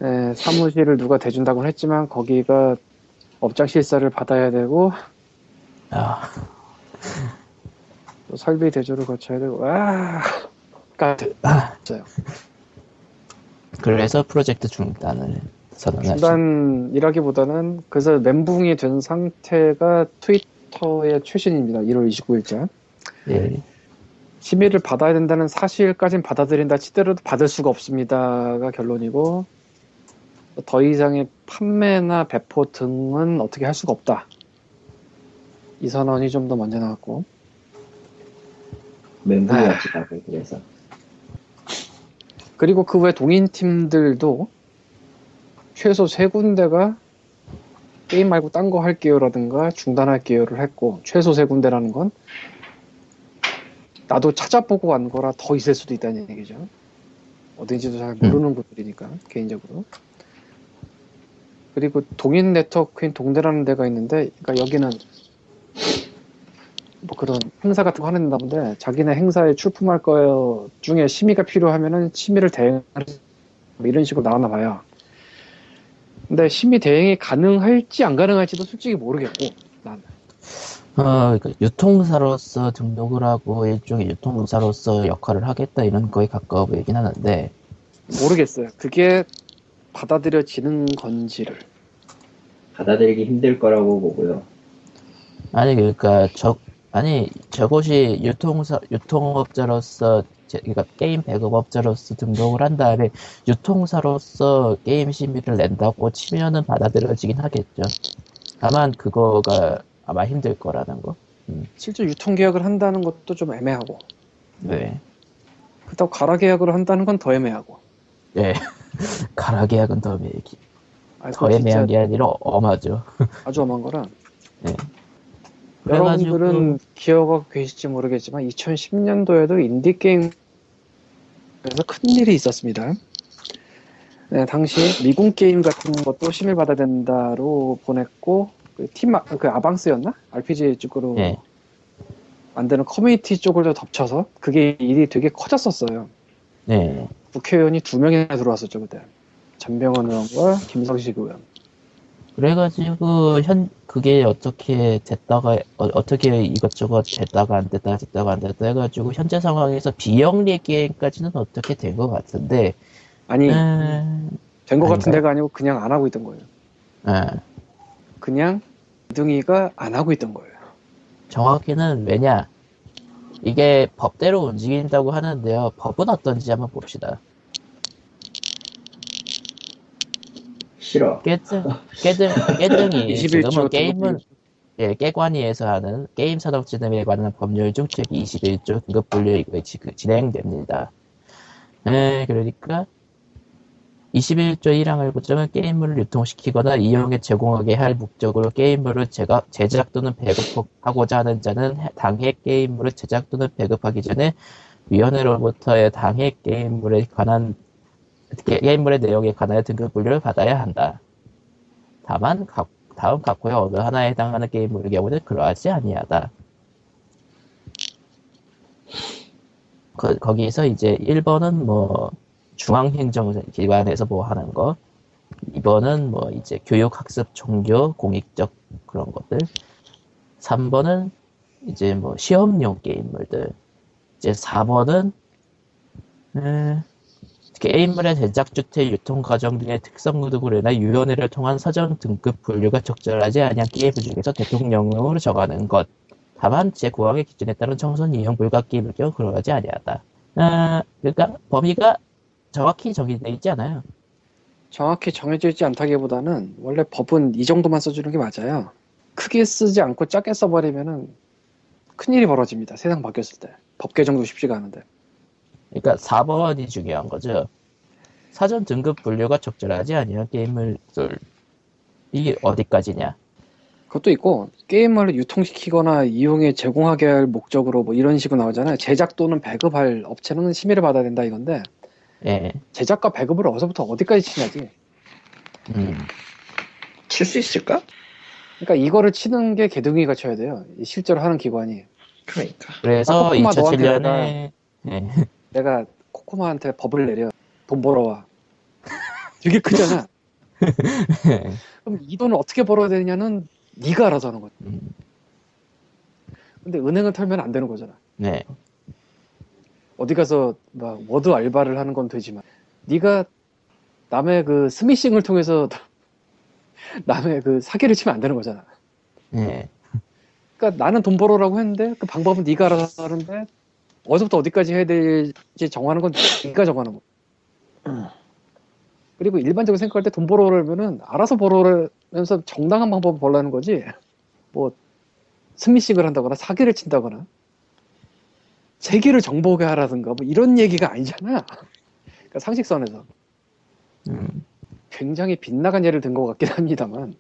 C: 에, 사무실을 누가 대준다고는 했지만 거기가 업장 실사를 받아야 되고
A: 아,
C: 또 설비 대조를 거쳐야 되고 아 같은
A: 아. 그래서 프로젝트 중단을 선언하죠.
C: 중단이라기보다는 그래서 멘붕이 된 상태가 트위터의 최신입니다. 1월 29일자
A: 예,
C: 심의를 받아야 된다는 사실까진 받아들인다 치더라도 받을 수가 없습니다가 결론이고 더 이상의 판매나 배포 등은 어떻게 할 수가 없다. 이 선언이 좀 더 먼저 나왔고
F: 멘붕이
C: 아.
F: 그래서.
C: 그리고 그 외 동인 팀들도 최소 세 군데가 게임 말고 딴 거 할게요라든가 중단할게요를 했고 최소 세 군데라는 건 나도 찾아보고 간 거라 더 있을 수도 있다는 얘기죠. 어딘지도 잘 모르는 곳들이니까 개인적으로. 그리고 동인 네트워크인 동대라는 데가 있는데, 그러니까 여기는 뭐 그런 행사 같은 거 하는 다 본데 자기네 행사에 출품할 거 중에 심의가 필요하면은 심의를 대행하는 뭐 이런 식으로 나왔나 봐요. 근데 심의 대행이 가능할지 안 가능할지도 솔직히 모르겠고 난
A: 어, 그 유통사로서 등록을 하고 일종의 유통사로서 역할을 하겠다 이런 거에 가까워 보이긴 하는데
C: 모르겠어요. 그게 받아들여지는 건지를
F: 받아들이기 힘들 거라고 보고요.
A: 아니 그러니까 저 아니 저것이 유통사 유통업자로서 제- 그러니까 게임 배급업자로서 등록을 한 다음에 유통사로서 게임 심의를 낸다고 치면은 받아들여지긴 하겠죠. 다만 그거가 아마 힘들 거라는 거.
C: 실제 유통 계약을 한다는 것도 좀 애매하고
A: 네.
C: 그렇다고 가라 계약을 한다는 건 더 애매하고
A: 예. 가라 계약은 더 애매하기.
C: 아니,
A: 더 애매한 게 아니라 엄하죠.
C: 아주 엄한 거라
A: 네.
C: 여러분들은 기억하고 계실지 모르겠지만 2010년도에도 인디 게임에서 큰 일이 있었습니다. 네, 당시 미군 게임 같은 것도 심의 받아야 된다로 보냈고 그 팀, 아- 그 아방스였나? RPG 쪽으로
A: 예.
C: 만드는 커뮤니티 쪽을 더 덮쳐서 그게 일이 되게 커졌었어요.
A: 네.
C: 국회의원이 두 명이나 들어왔었죠 그때. 전병헌 의원과 김성식 의원.
A: 그래가지고 현 그게 어떻게 됐다가 어, 떻게 이것저것 됐다가 안 됐다가 됐다가 안 됐다 해가지고 현재 상황에서 비영리 게임까지는 어떻게 된 것 같은데
C: 아니
A: 음,
C: 된것 같은? 데가 아니고 그냥 안 하고 있던 거예요.
A: 아,
C: 그냥 이등이가 안 하고 있던 거예요.
A: 정확히는 왜냐 이게 법대로 움직인다고 하는데요 법은 어떤지 한번 봅시다
F: 싫어.
A: 깨등 깨등 깨등이
C: 21조
A: 지금은 게임은 예, 깨관위에서 하는 게임 산업진흥에 관한 법률 중책이 21조 등급 분류 이거 지금 진행됩니다. 에, 그러니까 21조 1항을 고정은 게임물을 유통시키거나 이용에 제공하게 할 목적으로 게임물을 제가, 제작 또는 배급하고자 하는 자는 해- 당해 게임물을 제작 또는 배급하기 전에 위원회로부터의 당해 게임물에 관한 게- 게임물의 내용에 관하여 등급 분류를 받아야 한다. 다만 각 다음 각호의 어느 하나에 해당하는 게임물의 경우는 그러하지 아니하다. 그, 거기서 이제 1번은 뭐 중앙행정기관에서 뭐 하는 거 2번은 뭐 이제 교육 학습 종교 공익적 그런 것들 3번은 이제 뭐 시험용 게임물들 이제 4번은 음, 게임물의 제작 주체 유통 과정 등의 특성 등으로 인해 유연회를 통한 사전 등급 분류가 적절하지 아니한 게임을 중에서 대통령으로 정하는 것. 다만 제9항의 기준에 따른 청소년 이용 불가 게임을 경우 그러하지 아니하다. 아, 그러니까 범위가 정확히 정의되어 있지 않아요.
C: 정확히 정해져 있지 않다기보다는 원래 법은 이 정도만 써주는 게 맞아요. 크게 쓰지 않고 작게 써버리면은 큰일이 벌어집니다. 세상 바뀌었을 때. 법 개정도 쉽지가 않은데.
A: 그러니까 4번이 중요한 거죠. 사전 등급 분류가 적절하지 아니한 게임을 이게 어디까지냐?
C: 그것도 있고 게임을 유통시키거나 이용에 제공하게 할 목적으로 뭐 이런 식으로 나오잖아요. 제작 또는 배급할 업체는 심의를 받아야 된다 이건데
A: 예,
C: 제작과 배급을 어디서부터 어디까지 치냐지.
A: 음,
G: 칠 수 있을까?
C: 그러니까 이거를 치는 게 개둥이가 쳐야 돼요. 이 실제로 하는 기관이.
G: 그러니까.
A: 그래서
C: 아, 코코마
A: 2007년에 예,
C: 내가 코코마한테 법을 내려 돈 벌어와. 되게 크잖아. 그럼 이 돈을 어떻게 벌어야 되냐는 네가 알아서 하는 거지.
A: 음,
C: 근데 은행을 털면 안 되는 거잖아.
A: 네,
C: 어디 가서 막 워드 알바를 하는 건 되지만 네가 남의 그 스미싱을 통해서 남의 그 사기를 치면 안 되는 거잖아.
A: 예.
C: 그러니까 나는 돈 벌어라고 했는데 그 방법은 네가 알아서 하는데 어디서부터 어디까지 해야 될지 정하는 건 네가 정하는 거. 그리고 일반적으로 생각할 때 돈 벌어오려면은 알아서 벌어오면서 정당한 방법을 벌라는 거지. 뭐 스미싱을 한다거나 사기를 친다거나 세계를 정복하라든가 뭐 이런 얘기가 아니잖아. 그러니까 상식선에서
A: 음.
C: 굉장히 빗나간 예를 든 것 같긴 합니다만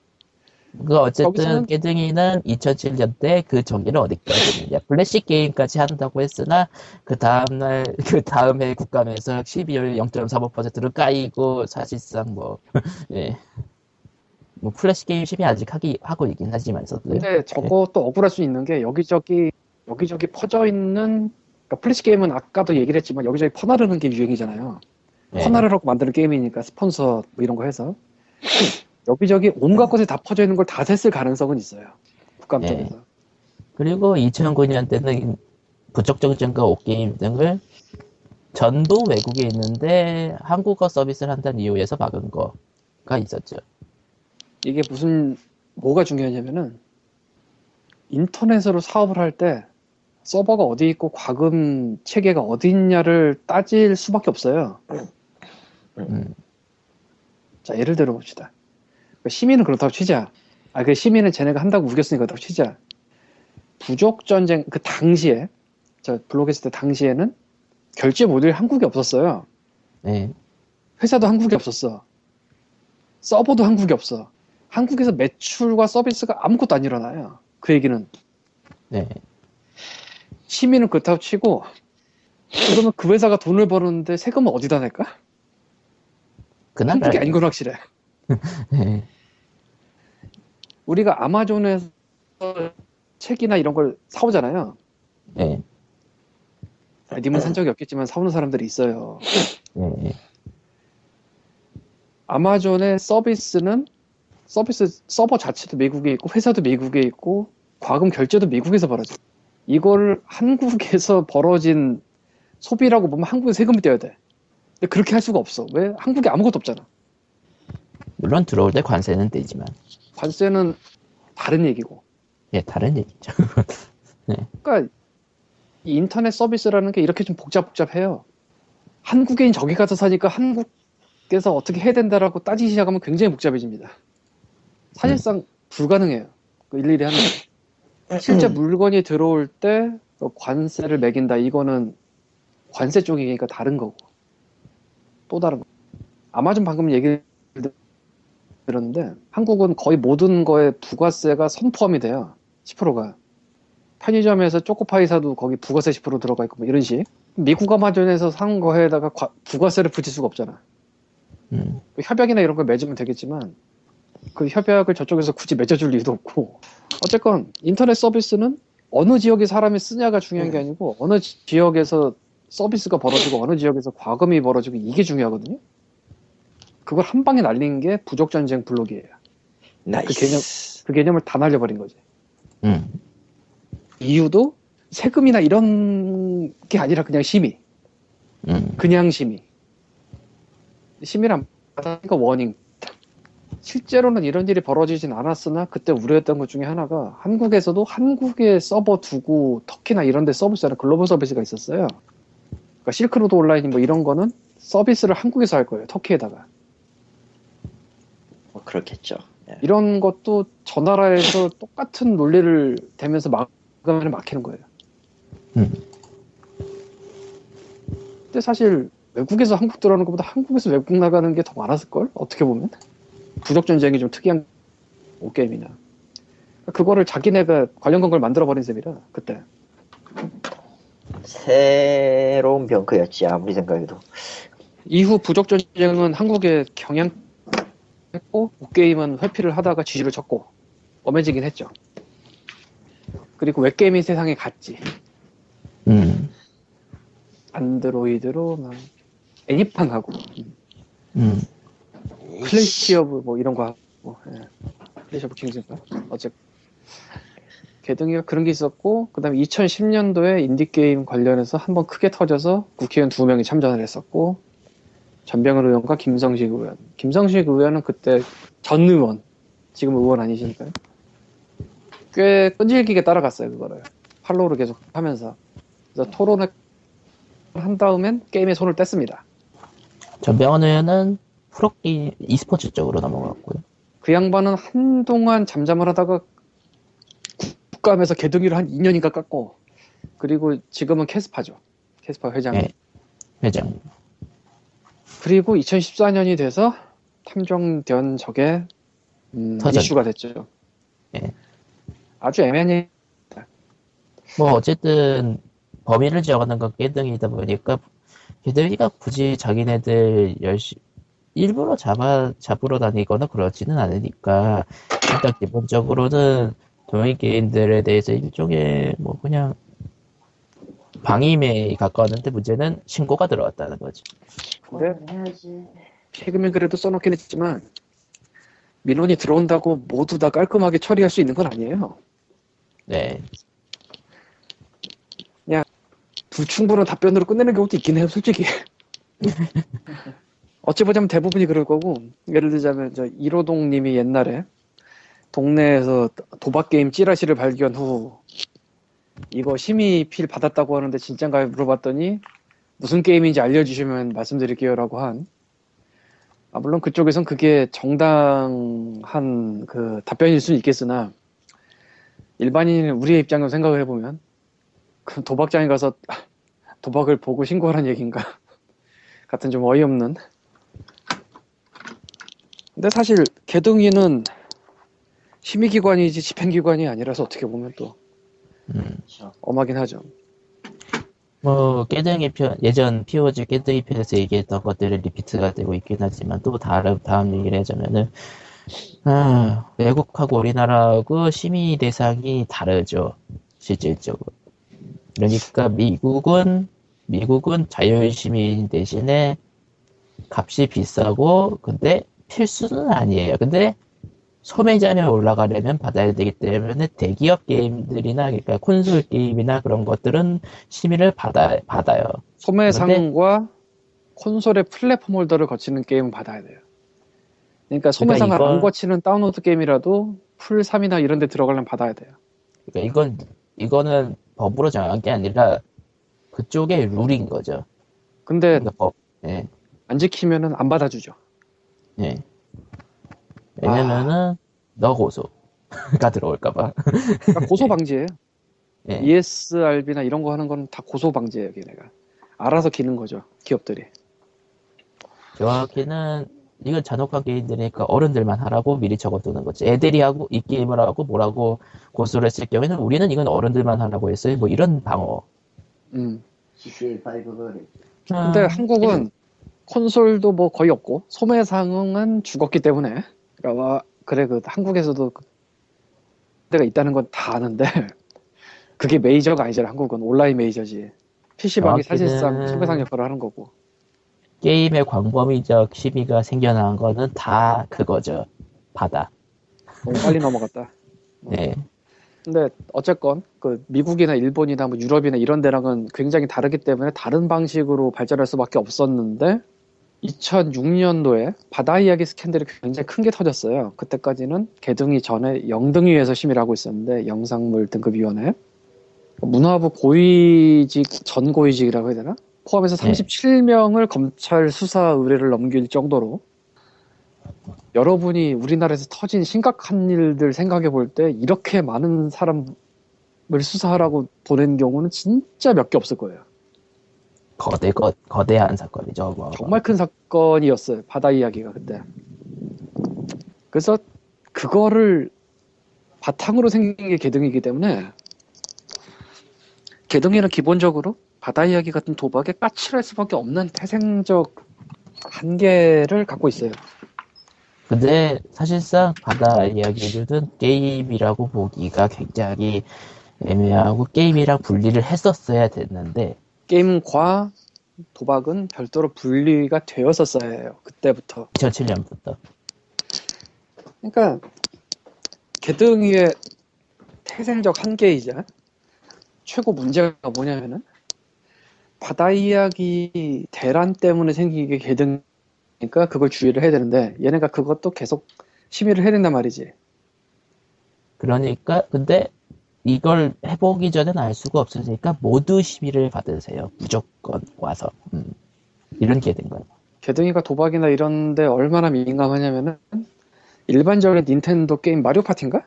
A: 그 어쨌든
C: 거기서는-
A: 개등이는 2007년대 그 정의를 어디까지 했느냐 플래시 게임까지 한다고 했으나 그 다음날 그 다음해 국감에서 12월 0.35%를 까이고 사실상 뭐 예. 뭐 플래시 게임 심의 아직 하기 하고 있긴 하지만서도
C: 근데 저것도 억울할 수 있는 게 여기저기 여기저기 퍼져 있는 그러니까 플래시 게임은 아까도 얘기를 했지만 여기저기 퍼나르는 게 유행이잖아요.
A: 네.
C: 퍼나르라고 만드는 게임이니까 스폰서 뭐 이런 거 해서 여기저기 온갖 곳에 다 퍼져 있는 걸 다 셌을 가능성은 있어요. 국감
A: 네.
C: 쪽에서.
A: 그리고 2009년 때는 부적정전과 옥게임 등을 전부 외국에 있는데 한국어 서비스를 한다는 이유에서 막은 거가 있었죠.
C: 이게 무슨 뭐가 중요하냐면은 인터넷으로 사업을 할 때 서버가 어디 있고 과금 체계가 어디 있냐를 따질 수밖에 없어요.
A: 음,
C: 자 예를 들어 봅시다. 그 시민은 그렇다고 치자. 아 그 시민은 쟤네가 한다고 우겼으니까 그렇다고 치자. 부족 전쟁 그 당시에 저 블로그 했을 때 당시에는 결제 모듈이 한국에 없었어요.
A: 네.
C: 회사도 한국에 없었어. 서버도 한국에 없어. 한국에서 매출과 서비스가 아무것도 안 일어나요. 그 얘기는
A: 네.
C: 시민은 그렇다고 치고 그러면 그 회사가 돈을 버는데 세금은 어디다 낼까?
A: 그날
C: 한국이 아닌 건 확실해.
A: 네.
C: 우리가 아마존에서 책이나 이런 걸 사오잖아요.
A: 네.
C: 아, 님은 산 적이 없겠지만 사오는 사람들이 있어요.
A: 네.
C: 아마존의 서비스는 서비스 서버 자체도 미국에 있고 회사도 미국에 있고 과금 결제도 미국에서 벌어져. 이걸 한국에서 벌어진 소비라고 보면 한국에 세금이 떼야 돼. 근데 그렇게 할 수가 없어. 왜? 한국에 아무것도 없잖아.
A: 물론 들어올 때 관세는 떼지만
C: 관세는 다른 얘기고.
A: 예 다른 얘기죠.
C: 그러니까 이 인터넷 서비스라는 게 이렇게 좀 복잡복잡해요. 한국인 저기 가서 사니까 한국에서 어떻게 해야 된다라고 따지기 시작하면 굉장히 복잡해집니다. 사실상 불가능해요. 그 일일이 하는 거. 실제 물건이 들어올 때그 관세를 매긴다. 이거는 관세 쪽이니까 다른 거고. 또 다른 거. 아마존 방금 얘기 들었는데 한국은 거의 모든 거에 부가세가 선포함이 돼요. 10%가. 편의점에서 초코파이 사도 거기 부가세 10% 들어가 있고 뭐 이런 식. 미국 아마존에서 산 거에다가 과- 부가세를 붙일 수가 없잖아.
A: 음,
C: 그 협약이나 이런 걸 맺으면 되겠지만 그 협약을 저쪽에서 굳이 맺어줄 이유도 없고 어쨌건 인터넷 서비스는 어느 지역의 사람이 쓰냐가 중요한 게 아니고 어느 지- 지역에서 서비스가 벌어지고 어느 지역에서 과금이 벌어지고 이게 중요하거든요. 그걸 한 방에 날린 게 부족 전쟁 블록이에요.
G: Nice.
C: 개념- 그 개념을 다 날려버린 거지.
A: 음,
C: 이유도 세금이나 이런 게 아니라 그냥 심의.
A: 음,
C: 그냥 심의. 심의란 그러니까 워닝. 실제로는 이런 일이 벌어지진 않았으나 그때 우려했던 것 중에 하나가 한국에서도 한국에 서버 두고 터키나 이런 데 서비스나 글로벌 서비스가 있었어요. 그러니까 실크로드 온라인 뭐 이런 거는 서비스를 한국에서 할 거예요. 터키에다가.
G: 뭐 그렇겠죠. 예.
C: 이런 것도 저 나라에서 똑같은 논리를 대면서 막으면 막히는 거예요.
A: 음.
C: 근데 사실 외국에서 한국 들어오는 것보다 한국에서 외국 나가는 게 더 많았을걸? 어떻게 보면. 부족 전쟁이 좀 특이한 게임이나. 그거를 자기네가 관련 건걸 만들어 버린 셈이라, 그때.
G: 새로운 병크였지 아무리 생각해도.
C: 이후 부족 전쟁은 한국에 경향했고, 옥게임은 회피를 하다가 지지를 쳤고, 엄해지긴 했죠. 그리고 웹게임이 세상에 갔지.
A: 음,
C: 안드로이드로 막 애니팡하고
A: 음,
C: Clash of 뭐 이런 거 하고 예. Clash of Kings인가 어쨌든. 개등이가 그런 게 있었고 그 다음에 2010년도에 인디 게임 관련해서 한번 크게 터져서 국회의원 두 명이 참전을 했었고 전병헌 의원과 김성식 의원. 김성식 의원은 그때 전 의원 지금 의원 아니시니까요. 꽤 끈질기게 따라갔어요 그거를. 팔로우를 계속 하면서. 그래서 토론을 한 다음엔 게임에 손을 뗐습니다.
A: 전병헌 의원은 프로게임 e스포츠 쪽으로 넘어갔고요.
C: 그 양반은 한동안 잠잠을 하다가 국감에서 개둥이를 한 2년인가 깎고 그리고 지금은 캐스파죠. 캐스파 회장.
A: 네. 회장.
C: 그리고 2014년이 돼서 탐정된 적에 음. 이슈가 됐죠.
A: 네.
C: 아주 애매한.
A: 뭐 어쨌든 범위를 정하는 건 깨등이다 보니까 걔들이가 굳이 자기네들 열심 일부러 잡아 잡으러 다니거나 그러지는 않으니까 일단 기본적으로는 동일 게임들에 대해서 일종의 뭐 그냥 방임에 가까웠는데 문제는 신고가 들어왔다는 거죠.
C: 근데 최근엔 그래도 써놓긴 했지만 민원이 들어온다고 모두 다 깔끔하게 처리할 수 있는 건 아니에요.
A: 네.
C: 불충분한 답변으로 끝내는 경우도 있긴 해요, 솔직히. 어찌 보자면 대부분이 그럴 거고, 예를 들자면, 저, 이로동 님이 옛날에 동네에서 도박 게임 찌라시를 발견 후, 이거 심의 필 받았다고 하는데 진짠가요? 물어봤더니, 무슨 게임인지 알려주시면 말씀드릴게요라고 한, 아, 물론 그쪽에선 그게 정당한 그 답변일 수는 있겠으나, 일반인 우리의 입장으로 생각을 해보면, 그 도박장에 가서 도박을 보고 신고하라는 얘기인가 같은 좀 어이없는 근데 사실 개둥이는 심의기관이지 집행기관이 아니라서 어떻게 보면 또
A: 음.
C: 엄하긴 하죠.
A: 뭐 깨등이 편 예전 POG 깨등이 편에서 얘기했던 것들이 리피트가 되고 있긴 하지만 또 다른 다음 얘기를 하자면은 아, 외국하고 우리나라하고 심의 대상이 다르죠. 실질적으로. 그러니까 미국은 미국은 자율 심의 대신에 값이 비싸고 근데 필수는 아니에요. 근데 소매점에 올라가려면 받아야 되기 때문에 대기업 게임들이나 그러니까 콘솔 게임이나 그런 것들은 심의를 받아, 받아요.
C: 소매상과 콘솔의 platform holder를 거치는 게임은 받아야 돼요. 그러니까 소매상을
A: 이건-
C: 안 거치는 다운로드 게임이라도 플스 3이나 이런 데 들어가려면 받아야 돼요.
A: 그러니까 이건 이거는 법으로 정한 게 아니라 그쪽의 룰인 거죠.
C: 근데
A: 그러니까 법, 예,
C: 안 지키면은 안 받아주죠
A: 예. 왜냐면은 너 고소가 들어올까봐.
C: 그러니까 고소 방지예요
A: 예.
C: ESRB나 이런 거 하는 건 다 고소 방지예요, 걔네가. 알아서 기는 거죠, 기업들이.
A: 정확히는 이건 잔혹한 게임들이니까 어른들만 하라고 미리 적어두는 거지. 애들이 하고 이 게임을 하고 뭐라고 고소를 했을 경우에는 우리는 이건 어른들만 하라고 했어요. 뭐 이런 방어.
C: 음.
B: GTA5가 그래.
C: 근데 한국은 콘솔도 뭐 거의 없고 소매상은 죽었기 때문에 그러니까 와, 그래 그 한국에서도 그 데가 있다는 건 다 아는데 그게 메이저가 아니잖아 한국은 온라인 메이저지 PC방이 사실상 소매상 역할을 하는 거고
A: 게임의 광범위적 시비가 생겨난 거는 다 그거죠. 바다.
C: 너무 빨리 넘어갔다
A: 네.
C: 근데 어쨌건 그 미국이나 일본이나 뭐 유럽이나 이런 데랑은 굉장히 다르기 때문에 다른 방식으로 발전할 수밖에 없었는데 2006년도에 바다 이야기 스캔들이 굉장히 큰 게 터졌어요. 그때까지는 개등이 전에 영등위에서 심의를 하고 있었는데 영상물 등급위원회 문화부 고위직 전 고위직이라고 해야 되나? 포함해서
A: 네.
C: 37명을 검찰 수사 의뢰를 넘길 정도로 여러분이 우리나라에서 터진 심각한 일들 생각해 볼 때 이렇게 많은 사람을 수사하라고 보낸 경우는 진짜 몇 개 없을 거예요.
A: 거대 거, 거대한 사건이죠. 뭐.
C: 정말 큰 사건이었어요. 바다 이야기가 그때. 그래서 그거를 바탕으로 생긴 게 개등이기 때문에 개등이는 기본적으로 바다 이야기 같은 도박에 까칠할 수밖에 없는 태생적 한계를 갖고 있어요.
A: 근데 사실상 바다 이야기들은 게임이라고 보기가 굉장히 애매하고 게임이랑 분리를 했었어야 됐는데
C: 게임과 도박은 별도로 분리가 되었었어야 해요. 그때부터.
A: 2007년부터
C: 그러니까 개등이의 태생적 한계이자 최고 문제가 뭐냐면은 바다 이야기 대란 때문에 생긴 게 개등이니까 그걸 주의를 해야 되는데 얘네가 그것도 계속 심의를 해야 된단 말이지.
A: 그러니까 근데 이걸 해보기 전엔 알 수가 없으니까 모두 시비를 받으세요. 무조건 와서 음. 이런 게 된 거예요.
C: 개등이가 도박이나 이런 데 얼마나 민감하냐면은 일반적인 닌텐도 게임 마리오 파티인가?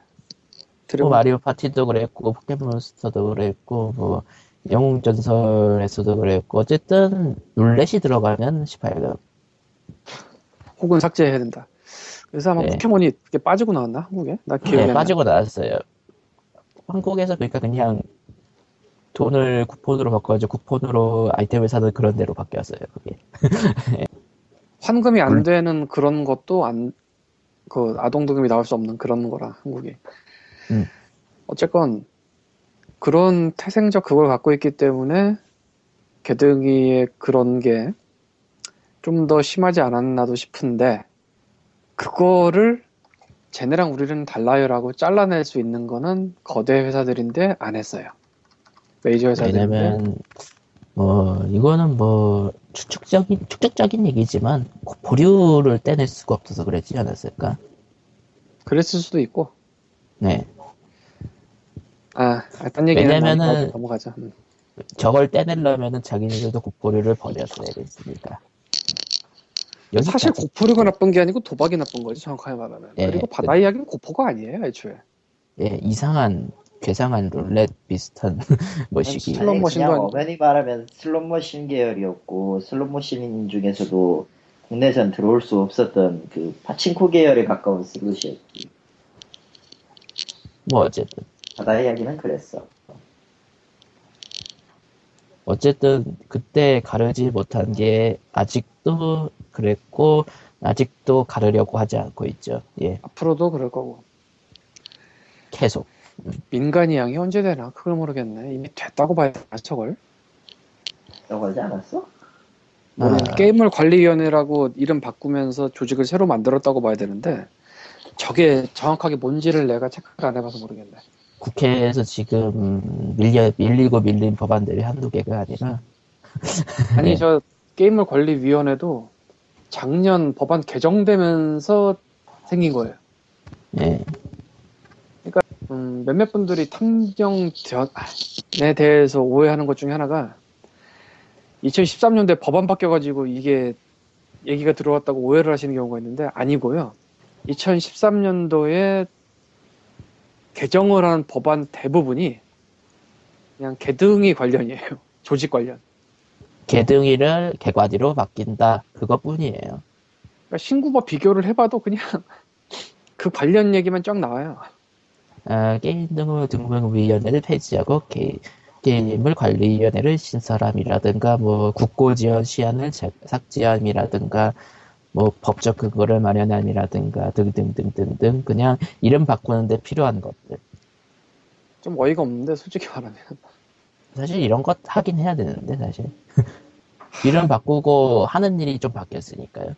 A: 뭐 마리오 파티도 그랬고 포켓몬스터도 그랬고 뭐 영웅전설에서도 그랬고 어쨌든 룰렛이 들어가면 18금
C: 혹은 삭제해야 된다. 그래서 아마
A: 네.
C: 포켓몬이 그게 빠지고 나왔나 한국에? 나 기억이 안
A: 네,
C: 나.
A: 빠지고 나왔어요. 한국에서 그러니까 그냥 돈을 쿠폰으로 바꿔가지고 쿠폰으로 아이템을 사는 그런 데로 바뀌었어요. 그게.
C: 환금이 안
A: 물-
C: 되는 그런 것도 안, 그 아동 등급이 나올 수 없는 그런 거라 한국이.
A: 음.
C: 어쨌건 그런 태생적 그걸 갖고 있기 때문에 개등이의 그런 게 좀 더 심하지 않았나도 싶은데 그거를 쟤네랑 우리는 달라요라고 잘라낼 수 있는 거는 거대 회사들인데 안 했어요. 메이저 회사들인데
A: 왜냐면 뭐 이거는 뭐 추측적인 추측적인 얘기지만 보류를 떼낼 수가 없어서 그랬지 않았을까?
C: 그랬을 수도 있고
A: 네,
C: 아, 아, 딴 얘기는
A: 왜냐면은
C: 넘- 넘어가자. 음.
A: 저걸 떼내려면은 자기네들도 고포류를 버렸어야 됐으니까.
C: 사실. 고포류가 나쁜 게 아니고 도박이 나쁜 거지 정확하게 말하면.
A: 예,
C: 그리고
A: 그-
C: 바다 이야기는 고포가 아니에요 애초에.
A: 예, 이상한 괴상한 룰렛 비슷한 머시기.
C: 슬롯
B: 아니,
C: 머신도
B: 그냥
C: 아니고.
B: 엄연히 말하면 슬롯머신 계열이었고 슬롯머신 중에서도 국내선 들어올 수 없었던 그 파친코 계열에 가까운 슬롯이었지
A: 뭐 어쨌든
B: 바다 이야기는 그랬어
A: 어쨌든 그때 가르지 못한 게 아직도 그랬고 아직도 가르려고 하지 않고 있죠. 예,
C: 앞으로도 그럴 거고.
A: 계속.
C: 민간이 양이 언제 되나 그걸 모르겠네. 이미 됐다고 봐야 되나 저걸.
B: 저거지 않았어?
A: 아,
C: 게임을 관리위원회라고 이름 바꾸면서 조직을 새로 만들었다고 봐야 되는데 저게 정확하게 뭔지를 내가 체크를 안 해봐서 모르겠네.
A: 국회에서 지금 밀려 밀리고 밀린 법안들이 한두 개가 아니라
C: 아니
A: 네.
C: 저 게임을 관리위원회도 작년 법안 개정되면서 생긴 거예요.
A: 예,
C: 음, 몇몇 분들이 탐정전에 대해서 오해하는 것 중에 하나가 2013년도에 법안 바뀌어가지고 이게 얘기가 들어왔다고 오해를 하시는 경우가 있는데 아니고요. 2013년도에 개정을 한 법안 대부분이 그냥 개등이 관련이에요. 조직 관련.
A: 개등이를 개과디로 바뀐다 그것뿐이에요.
C: 그러니까 신구법 비교를 해봐도 그냥 그 관련 얘기만 쫙 나와요.
A: 아, 게임 등록 등록위원회를 폐지하고 게, 게임을 관리위원회를 신설함이라든가 뭐 국고 지원 시한을 제- 삭제함이라든가 뭐 법적 근거를 마련함이라든가 등등등등등 그냥 이름 바꾸는데 필요한 것들
C: 좀 어이가 없는데 솔직히 말하면
A: 사실 이런 것 하긴 해야 되는데 사실 이름 바꾸고 하는 일이 좀 바뀌었으니까요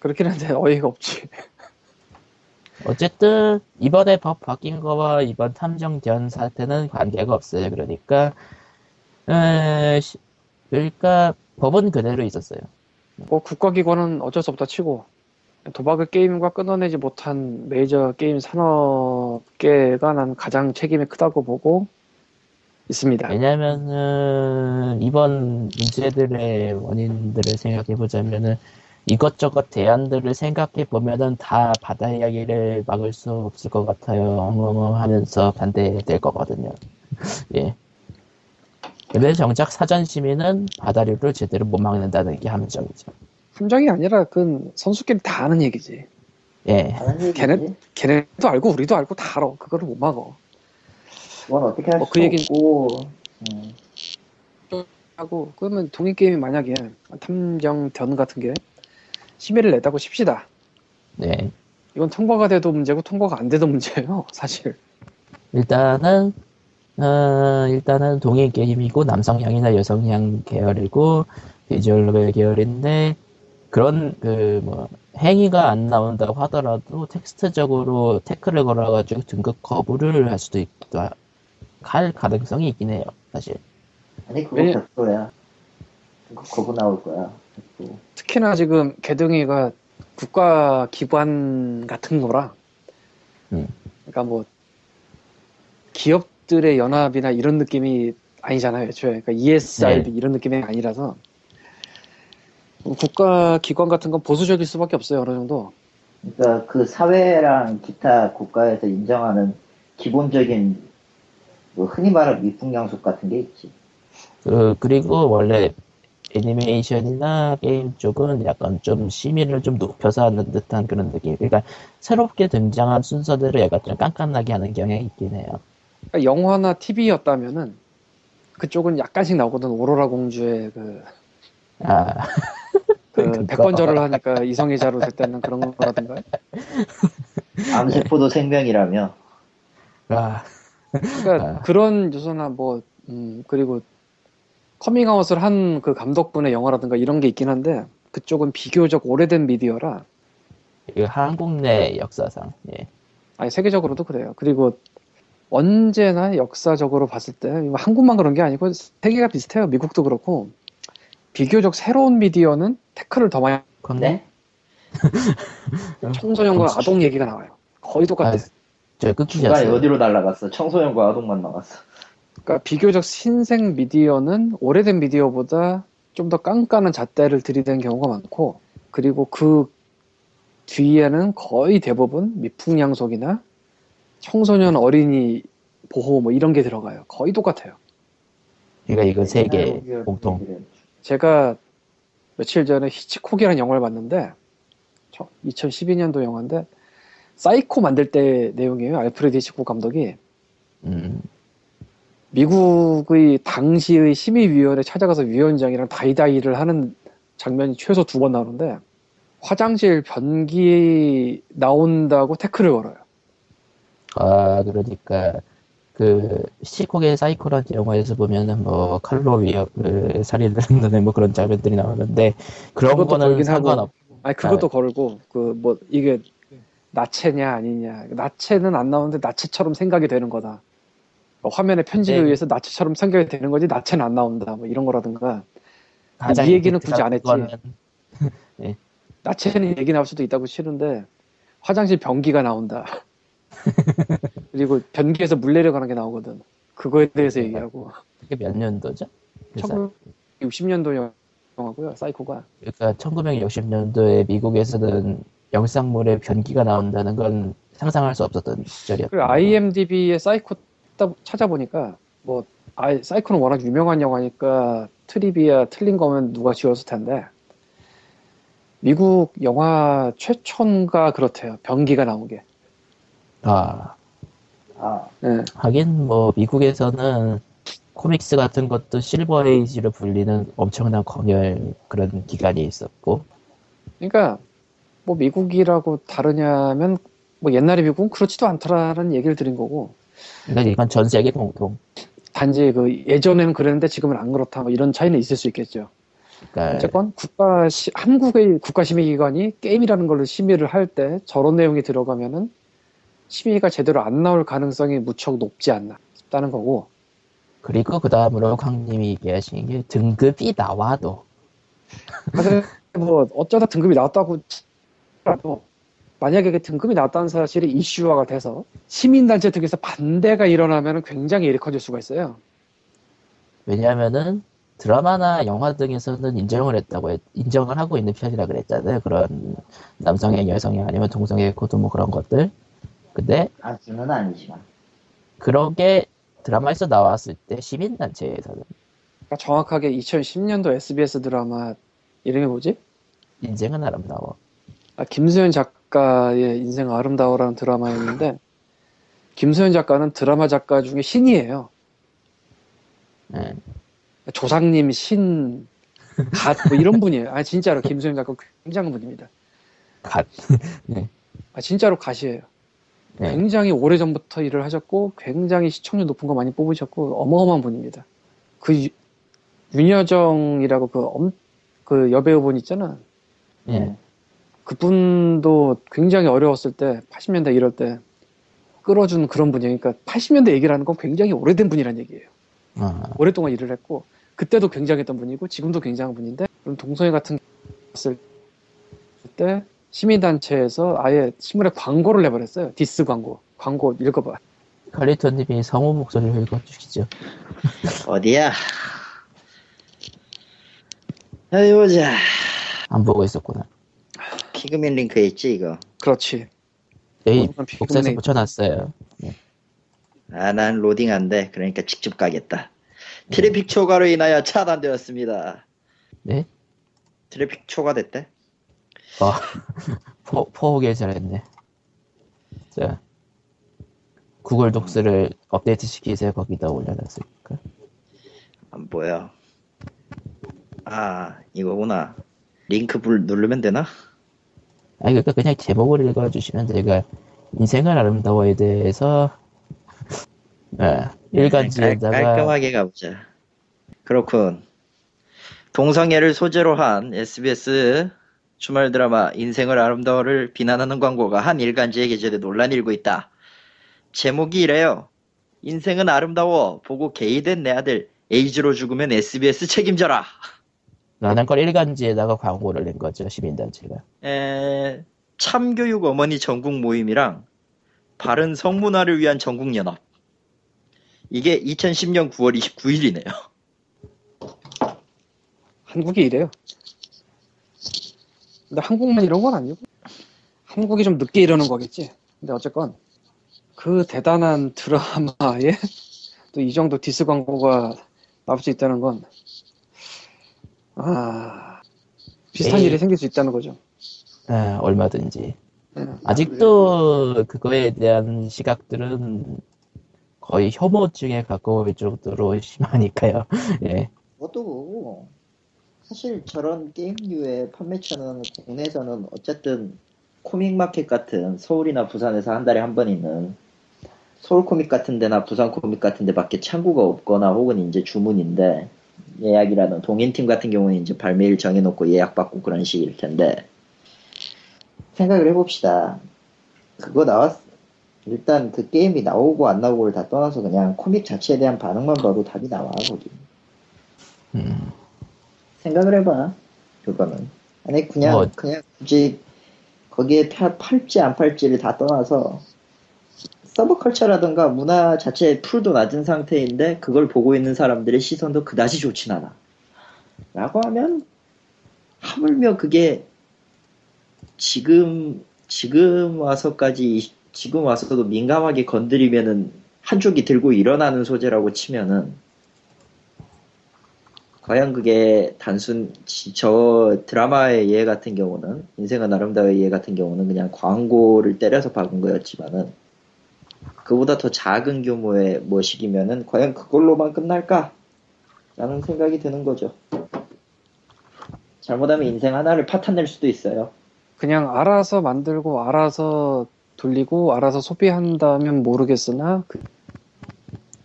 C: 그렇긴 한데 어이가 없지.
A: 어쨌든 이번에 법 바뀐 거와 이번 탐정 전 사태는 관계가 없어요. 그러니까 에, 시- 그러니까 법은 그대로 있었어요.
C: 뭐 국가기관은 어쩔 수 없다 치고 도박을 게임과 끊어내지 못한 메이저 게임 산업계가 난 가장 책임이 크다고 보고 있습니다.
A: 왜냐면은 이번 문제들의 원인들을 생각해 보자면은 이것저것 대안들을 생각해 보면은 다 바다 이야기를 막을 수 없을 것 같아요. 엉엉엉 하면서 반대될 거거든요. 예. 근데 정작 사전 시민은 바다류를 제대로 못 막는다는 게 함정이죠.
C: 함정이 아니라 그건 선수끼리 다 아는 얘기지.
A: 예.
C: 걔네- 걔네도 알고 우리도 알고 다 알아. 그거를 못 막어.
B: 그건 어떻게
C: 할뭐수그 얘기는-
B: 없고 음,
C: 하고 그러면 동일 게임이 만약에 탐정전 같은 게 심의를 냈다고 칩시다.
A: 네.
C: 이건 통과가 돼도 문제고 통과가 안 돼도 문제예요. 사실.
A: 일단은 어, 일단은 동일 게임이고 남성향이나 여성향 계열이고 비주얼 노벨 계열인데 그런 그 뭐 행위가 안 나온다고 하더라도 텍스트적으로 태클을 걸어가지고 등급 거부를 할 수도 있고 할 가능성이 있긴 해요 사실
B: 아니 그거
C: 왜-
B: 백도야 그거 거부 나올 거야 백도.
C: 특히나 지금 개등이가 국가 기관 같은 거라.
A: 음.
C: 그러니까 뭐 기업들의 연합이나 이런 느낌이 아니잖아요. 애초에 그러니까 ESRB 이런 느낌이 아니라서 국가 기관 같은 건 보수적일 수밖에 없어요. 어느 정도.
B: 그러니까 그 사회랑 기타 국가에서 인정하는 기본적인 뭐 흔히 말하는 미풍양속 같은 게 있지.
A: 그 그리고 원래 애니메이션이나 게임 쪽은 약간 좀 심의를 좀 높여서 하는 듯한 그런 느낌 그러니까 새롭게 등장한 순서들을 약간 좀 깐깐하게 하는 경향이 있긴 해요
C: 그러니까 영화나 TV였다면은 그쪽은 약간씩 나오거든. 오로라 공주의 그,
A: 아
C: 그. 백번절을 하니까 이성애자로 될 때는 그런 거라든가.
B: 암세포도 생명이라며.
A: 아,
C: 그러니까
A: 아.
C: 그런 요소나 뭐 음, 그리고 커밍아웃을 한 그 감독분의 영화라든가 이런 게 있긴 한데 그쪽은 비교적 오래된 미디어라
A: 이거 한국 내 역사상 예.
C: 아니 세계적으로도 그래요. 그리고 언제나 역사적으로 봤을 때 한국만 그런 게 아니고 세계가 비슷해요. 미국도 그렇고 비교적 새로운 미디어는 태클을 더 많이
F: 네?
C: 청소년과. 아동 얘기가 나와요. 거의 똑같아.
A: 아,
C: 요
A: 저
B: 중간에
A: 끊기셨어요.
B: 어디로 날라갔어? 청소년과 아동만 나갔어.
C: 그러니까 비교적 신생 미디어는 오래된 미디어보다 좀 더 깐깐한 잣대를 들이대는 경우가 많고 그리고 그 뒤에는 거의 대부분 미풍양속이나 청소년 어린이 보호 뭐 이런 게 들어가요. 거의 똑같아요.
A: 그러니까 이거
B: 네,
A: 세계 공통.
C: 제가 며칠 전에 히치콕이라는 영화를 봤는데 2012년도 영화인데 사이코 만들 때 내용이에요. 알프레드 히치콕 감독이
A: 음,
C: 미국의 당시의 심의위원회 찾아가서 위원장이랑 다이다이를 하는 장면이 최소 두 번 나오는데 화장실 변기 나온다고 태클을 걸어요.
A: 아 그러니까 히치콕의 사이코라는 영화에서 보면은 뭐 칼로 위협을 살인을 한다는 뭐 그런 장면들이 나오는데 그런 거는. 상관없.
C: 아니 그것도 걸고 그 뭐 이게 나체냐 아니냐 나체는 안 나오는데 나체처럼 생각이 되는 거다. 뭐 화면에 편집에
A: 네.
C: 의해서 나체처럼 생각이 되는 거지 나체는 안 나온다. 뭐 이런 거라든가 이 얘기는 굳이 안 했지.
A: 그거는
C: 나체는 얘기 나올 수도 있다고 치는데 화장실 변기가 나온다. 그리고 변기에서 물 내려가는 게 나오거든. 그거에 대해서 얘기하고
A: 그게 몇 년도죠? 그래서
C: 1960년도 영화고요. 사이코가
A: 그러니까 1960년도에 미국에서는 영상물에 변기가 나온다는 건 상상할 수 없었던 시절이었고
C: 그리고 IMDb에 사이코 따- 찾아보니까 뭐 아이, 사이코는 워낙 유명한 영화니까 trivia 틀린 거면 누가 지웠을 텐데 미국 영화 최초인가 그렇대요. 변기가 나온 게.
A: 아
B: 아,
C: 예.
A: 하긴 뭐 미국에서는 코믹스 같은 것도 실버 에이지로 불리는 엄청난 검열 그런 기간이 있었고
C: 그러니까 뭐 미국이라고 다르냐면 뭐 옛날에 미국은 그렇지도 않더라는 얘기를 드린 거고.
A: 그러니까 이건 전 세계 공통.
C: 단지 그 예전에는 그랬는데 지금은 안 그렇다 뭐 이런 차이는 있을 수 있겠죠.
A: 그러니까
C: 어쨌건 국가 시- 한국의 국가 심의 기관이 게임이라는 걸로 심의를 할 때 저런 내용이 들어가면은 심의가 제대로 안 나올 가능성이 무척 높지 않나 싶다는 거고.
A: 그리고 그 다음으로 광님이 얘기하신 게 등급이 나와도.
C: 사실 뭐 어쩌다 등급이 나왔다고 라도 만약에 그 등급이 나왔다는 사실이 이슈화가 돼서 시민단체 등에서 반대가 일어나면 굉장히 일이 커질 수가 있어요.
A: 왜냐하면은 드라마나 영화 등에서는 인정을 했다고 했, 인정을 하고 있는 편이라 그랬잖아요 그런 남성의 여성의 아니면 동성의 코드 뭐 그런 것들 근데
B: 아주는 아니지만.
A: 그런 게 드라마에서 나왔을 때 시민단체에서는
C: 그러니까 정확하게 2010년도 SBS 드라마 이름이 뭐지?
A: 인생은 아름다워
C: 아, 김수현 작가의 인생 아름다워라는 드라마였는데 김수현 작가는 드라마 작가 중에 신이에요.
A: 예.
C: 조상님 신, 갓, 뭐 이런 분이에요. 아, 진짜로 김수현 작가 굉장한 분입니다.
A: 갓
C: 아, 진짜로 갓이에요.
A: 네.
C: 굉장히 오래 전부터 일을 하셨고, 굉장히 시청률 높은 거 많이 뽑으셨고, 어마어마한 분입니다. 그 유- 윤여정이라고 그, 엄, 그 여배우분 있잖아.
A: 예.
C: 그분도 굉장히 어려웠을 때, 80년대 이럴 때, 끌어준 그런 분이에요. 그러니까 80년대 얘기를 하는 건 굉장히 오래된 분이란 얘기예요.
A: 어,
C: 오랫동안 일을 했고 그때도 굉장했던 분이고 지금도 굉장한 분인데 그럼 동성애 같은 게 있을 때 시민단체에서 아예 신문에 광고를 내버렸어요 디스 광고 광고 읽어봐
A: 칼리토님이 성우 목소리로 읽어주시죠
B: 어디야? 어디 보자.
A: 안 보고 있었구나
B: 피그민 링크에 있지, 이거.
C: 그렇지
A: 여기
C: 모든
A: 복사해서 붙여놨어요
B: 아, 난 로딩 안 돼. 그러니까 직접 가겠다. 트래픽 초과로 인하여 차단되었습니다.
A: 네?
B: 트래픽 초과됐대?
A: 어, 포, 포기를 잘했네 자 Google Docs를 업데이트 시키세요 거기다 올려놨으니까
B: 안 보여. 아, 이거구나. 링크 불 누르면 되나?
A: 아니 그러니까 그냥 제목을 읽어주시면 제가 인생은 아름다워에 대해서 예, 일간지에다가
G: 깔, 깔끔하게 가보자. 그렇군. 동성애를 소재로 한 SBS 주말 드라마 인생을 아름다워를 비난하는 광고가 한 일간지에 게재돼 논란이 일고 있다. 제목이 이래요. 인생은 아름다워. 보고 게이된 내 아들 에이즈로 죽으면 SBS 책임져라.
A: 라는 걸 일간지에다가 광고를 낸 거죠 시민단체가.
G: 에, 참교육 어머니 전국 모임이랑 바른 성문화를 위한 전국 연합. 이게 2010년 9월 29일이네요.
C: 한국이 이래요. 근데 한국만 이런 건 아니고 한국이 좀 늦게 이러는 거겠지. 근데 어쨌건 그 대단한 드라마에 또 이 정도 디스 광고가 나올 수 있다는 건 아, 비슷한
A: 네.
C: 일이 생길 수 있다는 거죠.
A: 예, 얼마든지.
C: 예.
A: 아직도 그거에 대한 시각들은 거의 혐오증에 가까울 정도로 심하니까요. 예.
B: 그거고 사실 저런 게임류의 판매처는 국내에서는 어쨌든 코믹 마켓 같은 서울이나 부산에서 한 달에 한 번 있는 서울 코믹 같은 데나 부산 코믹 같은 데밖에 창구가 없거나 혹은 이제 주문인데 예약이라는 동인팀 같은 경우는 이제 발매일 정해놓고 예약받고 그런 식일 텐데 생각을 해봅시다. 그거 나왔 일단 그 게임이 나오고 안 나오고를 다 떠나서 그냥 코믹 자체에 대한 반응만 봐도 답이 나와 거기.
A: 음,
B: 생각을 해봐. 그거는. 아니, 그냥,
A: 뭐.
B: 그냥 굳이 거기에 파- 팔지 안 팔지를 다 떠나서 서브컬처라든가 문화 자체의 풀도 낮은 상태인데 그걸 보고 있는 사람들의 시선도 그다지 좋진 않아. 라고 하면 하물며 그게 지금 지금 와서까지 지금 와서도 민감하게 건드리면은 한쪽이 들고 일어나는 소재라고 치면은 과연 그게 단순 지- 저 드라마의 예 같은 경우는 인생은 아름다워의 예 같은 경우는 그냥 광고를 때려서 박은 거였지만은 그보다 더 작은 규모의 뭐식이면은 과연 그걸로만 끝날까? 라는 생각이 드는 거죠. 잘못하면 인생 하나를 파탄낼 수도 있어요.
C: 그냥 알아서 만들고 알아서 돌리고 알아서 소비한다면 모르겠으나 그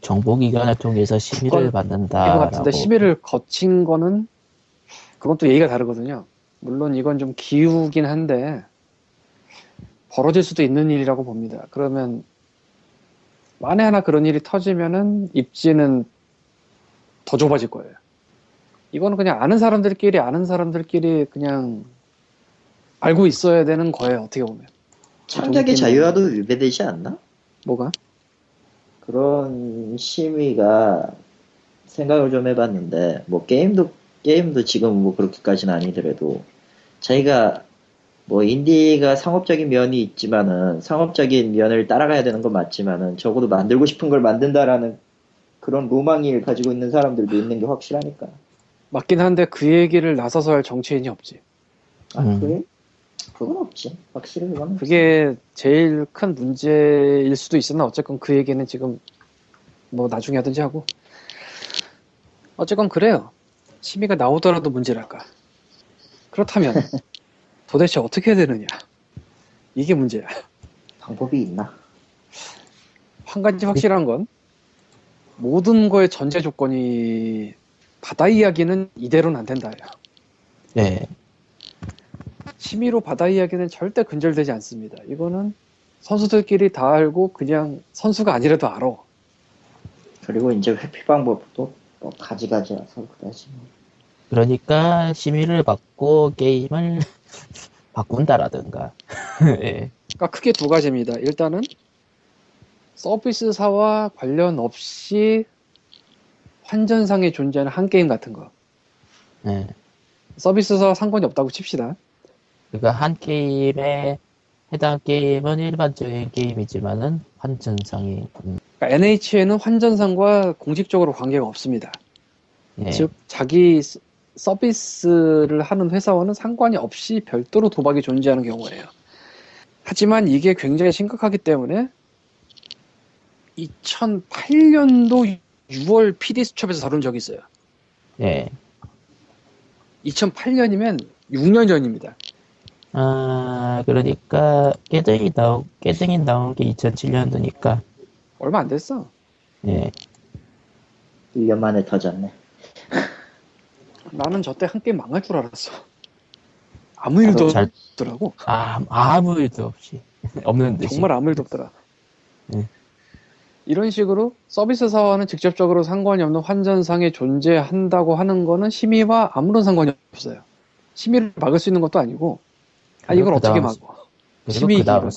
A: 정보기관을 통해서 심의를 받는다.
C: 이거 같은데 심의를 거친 거는 그건 또 얘기가 다르거든요. 물론 이건 좀 기우긴 한데 벌어질 수도 있는 일이라고 봅니다. 그러면 만에 하나 그런 일이 터지면은 입지는 더 좁아질 거예요. 이거는 그냥 아는 사람들끼리 아는 사람들끼리 그냥 알고 있어야 되는 거예요. 어떻게 보면
B: 창작의 자유와도 위배되지 않나?
C: 뭐가
B: 그런 심의가 생각을 좀 해봤는데 뭐 게임도 게임도 지금 뭐 그렇게까지는 아니더라도 자기가 뭐 인디가 상업적인 면이 있지만은 상업적인 면을 따라가야 되는 건 맞지만은 적어도 만들고 싶은 걸 만든다라는 그런 로망을 가지고 있는 사람들도 있는 게 확실하니까.
C: 맞긴 한데 그 얘기를 나서서 할 정치인이 없지.
B: 아,
A: 음.
B: 그래? 그건 없지. 확실히 그건 없지.
C: 그게 제일 큰 문제일 수도 있으나 어쨌건 그 얘기는 지금 뭐 나중에 하든지 하고 어쨌건 그래요 심의가 나오더라도 문제랄까 그렇다면 도대체 어떻게 해야 되느냐 이게 문제야
B: 방법이 있나?
C: 한 가지 확실한 건 모든 거의 전제 조건이 바다 이야기는 이대로는 안 된다요
A: 예.
C: 심의로 바다 이야기는 절대 근절되지 않습니다 이거는 선수들끼리 다 알고 그냥 선수가 아니라도 알아
B: 그리고 이제 회피 방법도 뭐 가지가지라서 그다지. 뭐.
A: 그러니까 심의를 받고 게임을 바꾼다라든가. 예.
C: 그러니까 크게 두 가지입니다. 일단은 서비스사와 관련 없이 환전상에 존재하는 한 게임 같은 거.
A: 예.
C: 서비스사와 상관이 없다고 칩시다.
A: 그러니까 한 게임에 해당 게임은 일반적인 게임이지만은 환전상이 음,
C: 그러니까 NHN은 환전상과 공식적으로 관계가 없습니다.
A: 예.
C: 즉 자기 서- 서비스를 하는 회사와는 상관이 없이 별도로 도박이 존재하는 경우예요. 하지만 이게 굉장히 심각하기 때문에 2008년도 6월 PD 수첩에서 다룬 적이 있어요.
A: 예.
C: 2008년이면 6년 전입니다.
A: 아 그러니까 깨등이 나오 깨등이 나온 게 2007년도니까
C: 얼마 안 됐어.
A: 예.
G: 1년 만에 터졌네.
C: 나는 저때 한 게임 망할 줄 알았어. 아무 일도
A: 잘-
C: 없더라고.
A: 아, 아무 일도 없이. 없는 듯이.
C: 정말 아무 일도 없더라.
A: 네.
C: 이런 식으로 서비스 사와는 직접적으로 상관이 없는 환전상에 존재한다고 하는 거는 심의와 아무런 상관이 없어요. 심의를 막을 수 있는 것도 아니고, 아, 이걸
A: 그리고
C: 어떻게 막어? 심의
A: 그.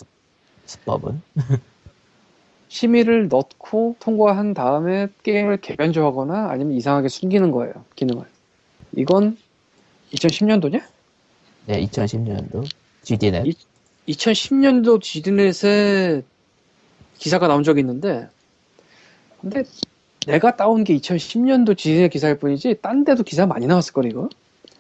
A: 수법은
C: 심의를 넣고 통과한 다음에 게임을 개변조하거나 아니면 이상하게 숨기는 거예요, 기능을. 이건 2010년도냐?
A: 네, 2010년도 GD는
C: 이- 2010년도 GD넷에 기사가 나온 적이 있는데, 근데 내가 따온 게 2010년도 GD넷 기사일 뿐이지, 딴 데도 기사 많이 나왔을 걸, 이거?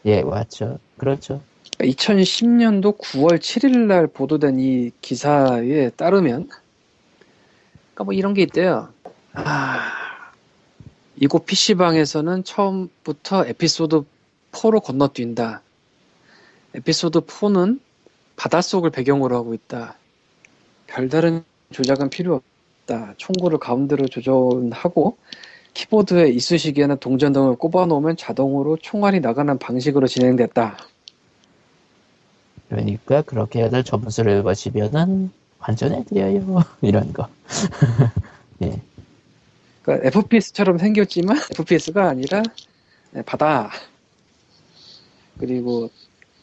A: 예, 맞죠. 그렇죠.
C: 2010년도 9월 7일 날 보도된 이 기사에 따르면, 그러니까 뭐 이런 게 있대요. 아, 이곳 PC방에서는 처음부터 에피소드 4로 건너뛴다. 에피소드 4는 바닷속을 배경으로 하고 있다. 별다른 조작은 필요 없다. 총구를 가운데로 조정하고 키보드에 이쑤시개나 동전 등을 꼽아놓으면 자동으로 총알이 나가는 방식으로 진행됐다.
A: 그러니까 그렇게 해서 점수를 보시면은 환전해드려요. 이런 거. 예.
C: 그러니까 FPS처럼 생겼지만 FPS가 아니라 네, 바다. 그리고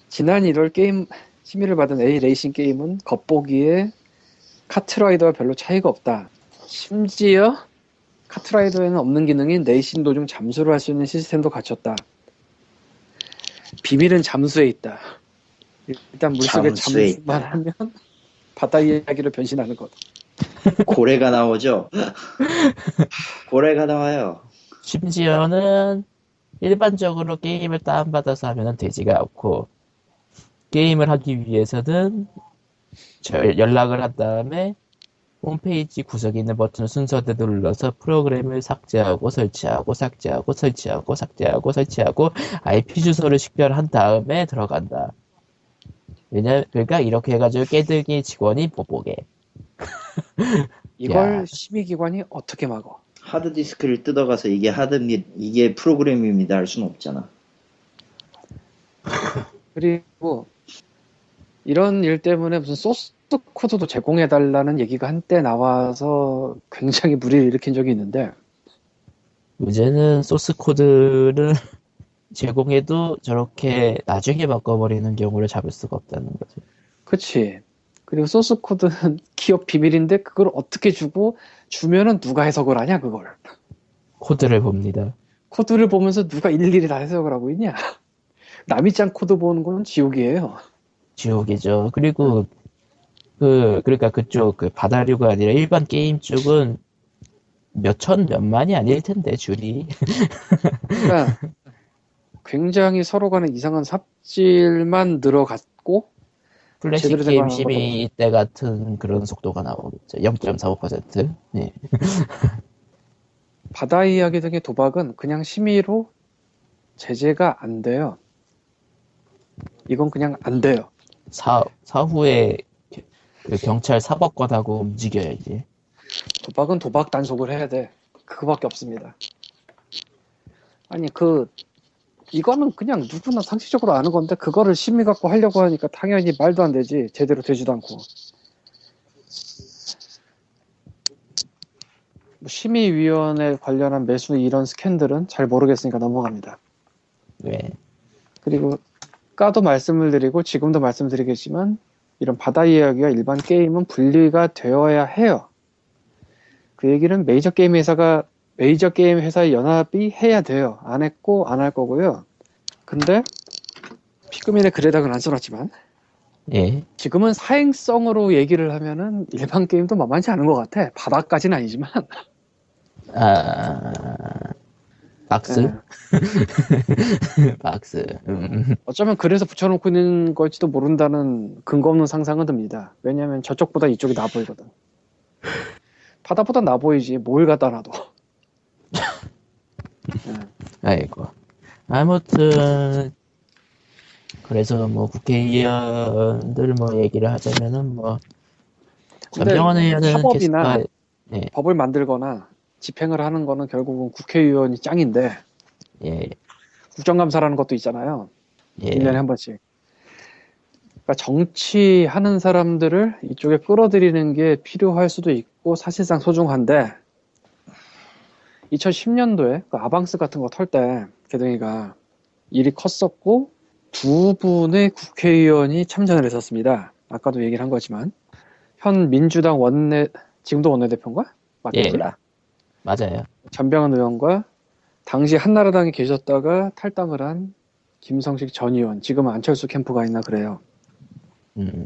C: 지난 1월 게임 심의를 받은 A 레이싱 게임은 겉보기에 카트라이더와 별로 차이가 없다. 심지어 카트라이더에는 없는 기능인 레이싱 도중 잠수를 할 수 있는 시스템도 갖췄다. 비밀은 잠수에 있다. 일단 물속에
G: 잠수에
C: 잠수만
G: 있다.
C: 하면 바다 이야기로 변신하는 것.
G: 고래가 나오죠? 고래가 나와요.
A: 심지어는 일반적으로 게임을 다운받아서 하면은 되지가 않고 게임을 하기 위해서는 저 연락을 한 다음에 홈페이지 구석에 있는 버튼 순서대로 눌러서 프로그램을 삭제하고 설치하고 삭제하고 설치하고 삭제하고 설치하고 IP 주소를 식별한 다음에 들어간다. 왜냐 그러니까 이렇게 해가지고 깨들기 직원이 못 보게.
C: 이걸
A: 야.
C: 심의기관이 어떻게 막어?
G: 하드디스크를 뜯어가서 이게 하드입니다. 이게 프로그램입니다. 할 수는 없잖아.
C: 그리고 이런 일 때문에 무슨 소스 코드도 제공해달라는 얘기가 한때 나와서 굉장히 무리를 일으킨 적이 있는데
A: 문제는 소스 코드를 제공해도 저렇게 나중에 바꿔버리는 경우를 잡을 수가 없다는 거죠.
C: 그치 그리고 소스 코드는 기업 비밀인데 그걸 어떻게 주고 주면은 누가 해석을 하냐 그걸
A: 코드를 봅니다.
C: 코드를 보면서 누가 일일이 다 해석을 하고 있냐 남이 짠 코드 보는 건 지옥이에요
A: 지옥이죠. 그리고 그 그러니까 그쪽 그 바다류가 아니라 일반 게임 쪽은 몇 천 몇만이 아닐 텐데 줄이
C: 그러니까 굉장히 서로 간에 이상한 삽질만 늘어갔고
A: 플래시 게임
C: 거
A: 심의 때 같은 그런 속도가 나오겠죠. 0.45%. 네.
C: 바다 이야기 등의 도박은 그냥 심의로 제재가 안 돼요. 이건 그냥 안 돼요.
A: 사 사후에 그 경찰 사법관하고 움직여야지.
C: 도박은 도박 단속을 해야 돼. 그거밖에 없습니다. 아니 그 이거는 그냥 누구나 상식적으로 아는 건데 그거를 심의 갖고 하려고 하니까 당연히 말도 안 되지. 제대로 되지도 않고. 뭐 심의위원회 관련한 매수 이런 스캔들은 잘 모르겠으니까 넘어갑니다.
A: 네.
C: 그리고 까도 말씀을 드리고 지금도 말씀드리겠지만 이런 바다 이야기와 일반 게임은 분리가 되어야 해요. 그 얘기는 메이저 게임 회사가 메이저 게임 회사의 연합이 해야 돼요. 안 했고 안 할 거고요. 근데 피그민의 글에다가는 안 써놨지만
A: 예.
C: 지금은 사행성으로 얘기를 하면은 일반 게임도 만만치 않은 것 같아. 바다까지는 아니지만.
A: 아 박스
C: 네.
A: 박스. 음.
C: 어쩌면 그래서 붙여놓고 있는 걸지도 모른다는 근거 없는 상상은 듭니다. 왜냐면 저쪽보다 이쪽이 나 보이거든. 바다보다 나 보이지 뭘 갖다 놔도.
A: 아이고. 아무튼 그래서 뭐 국회의원들 뭐 얘기를 하자면은 뭐
C: 근데
A: 전병헌 의원은
C: 사법이나
A: 계속
C: 법을 만들거나 집행을 하는 거는 결국은 국회의원이 짱인데
A: 예,
C: 국정감사라는 것도 있잖아요.
A: 예.
C: 1년에 한 번씩. 그러니까 정치하는 사람들을 이쪽에 끌어들이는 게 필요할 수도 있고 사실상 소중한데 2010년도에 그 아방스 같은 거 털 때 개동이가 일이 컸었고 두 분의 국회의원이 참전을 했었습니다. 아까도 얘기를 한 거지만 현 민주당 원내 지금도 원내대표인가? 맞겠지?
A: 예. 맞아요.
C: 전병헌 의원과 당시 한나라당에 계셨다가 탈당을 한 김성식 전 의원, 지금은 안철수 캠프가 있나 그래요.
A: 음,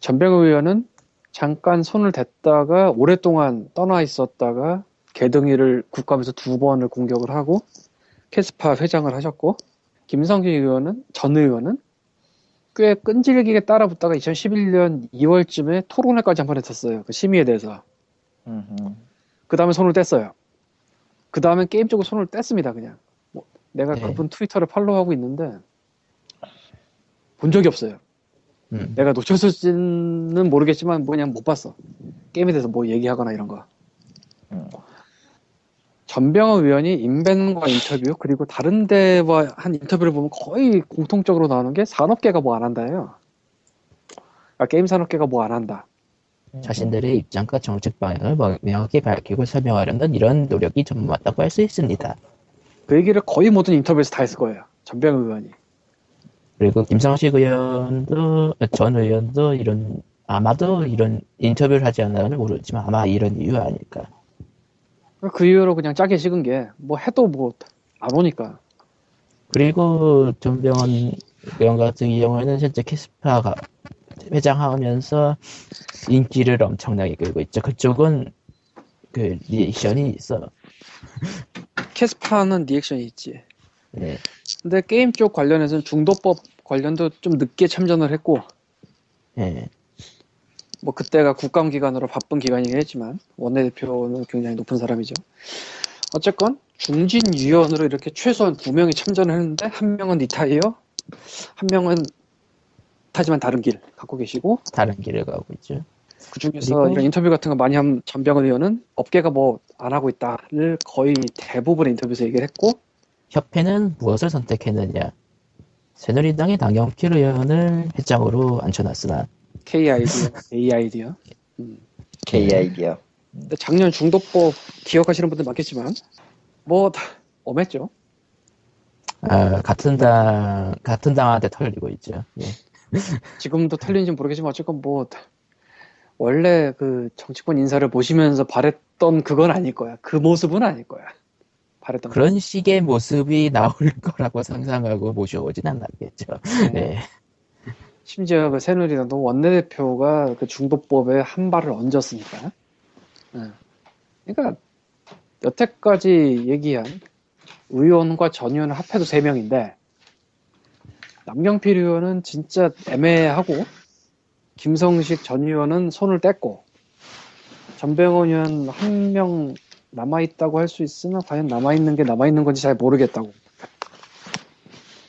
C: 전병헌 의원은 잠깐 손을 댔다가 오랫동안 떠나 있었다가 개등이를 국감에서 두 번을 공격을 하고 캐스파 회장을 하셨고 김성식 의원은 전 의원은 꽤 끈질기게 따라붙다가 2011년 2월쯤에 토론회까지 한 번 했었어요. 그 심의에 대해서. 그 다음에 손을 뗐어요. 그 다음에 게임 쪽으로 손을 뗐습니다, 그냥. 뭐, 내가
A: 네.
C: 그분 트위터를 팔로우하고 있는데, 본 적이 없어요.
A: 음.
C: 내가 놓쳤을지는 모르겠지만, 뭐 그냥 못 봤어. 게임에 대해서 뭐 얘기하거나 이런 거.
G: 음.
C: 전병헌 의원이 인벤과 인터뷰, 그리고 다른 데와 한 인터뷰를 보면 거의 공통적으로 나오는 게 산업계가 뭐 안 한다예요. 아, 게임 산업계가 뭐 안 한다.
A: 자신들의 입장과 정책 방향을 명- 명확히 밝히고 설명하려는 이런 노력이 좀 맞다고 할 수 있습니다.
C: 그 얘기를 거의 모든 인터뷰에서 다 했을 거예요. 전병헌 의원이.
A: 그리고 김성식 의원도 전 의원도 이런 아마도 이런 인터뷰를 하지 않나는 모르지만 아마 이런 이유 아닐까.
C: 그 이후로 그냥 짜게 식은 게 뭐 해도 뭐 안 오니까
A: 그리고 전병헌 의원 같은 경우에는 현재 KeSPA가 회장하면서 인기를 엄청나게 끌고 있죠. 그쪽은 그 reaction이 있어.
C: KeSPA는 reaction이 있지.
A: 네.
C: 근데 게임 쪽 관련해서는 중독법 관련도 좀 늦게 참전을 했고
A: 예.
C: 뭐 그때가 국감 기간으로 바쁜 기간이긴 했지만 원내대표는 굉장히 높은 사람이죠. 어쨌건 중진 의원으로 이렇게 최소한 두 명이 참전을 했는데 한 명은 retire, 한 명은 하지만 다른 길 갖고 계시고
A: 다른 길을 가고 있죠.
C: 그 중에서 이런 인터뷰 같은 거 많이 한 전병헌 의원은 업계가 뭐 안 하고 있다를 거의 대부분의 인터뷰에서 얘기를 했고
A: 협회는 무엇을 선택했느냐? 새누리당의 당영필 의원을 회장으로 앉혀놨으나
C: K 아이디어, A 아이디어. 음.
G: K 아이디어.
C: 근데 작년 중도법 기억하시는 분들 많겠지만 뭐 다 엄했죠.
A: 아, 같은 당 같은 당한테 털리고 있죠. 예.
C: 지금도 털리는지 모르겠지만 어쨌건 뭐 원래 그 정치권 인사를 모시면서 바랬던 그건 아닐 거야. 그 모습은 아닐 거야. 바랬던
A: 그런 식의 모습이 나올 거라고 상상하고 모셔오진 않았겠죠.
C: 거.
A: 네.
C: 심지어 그 새누리당도 원내대표가 그 중도법에 한 발을 얹었으니까. 예. 그러니까 여태까지 얘기한 의원과 전 의원을 합해도 세 명인데 남경필 의원은 진짜 애매하고 김성식 전 의원은 손을 뗐고 전병헌 의원 한 명 남아있다고 할 수 있으나 과연 남아있는 게 남아있는 건지 잘 모르겠다고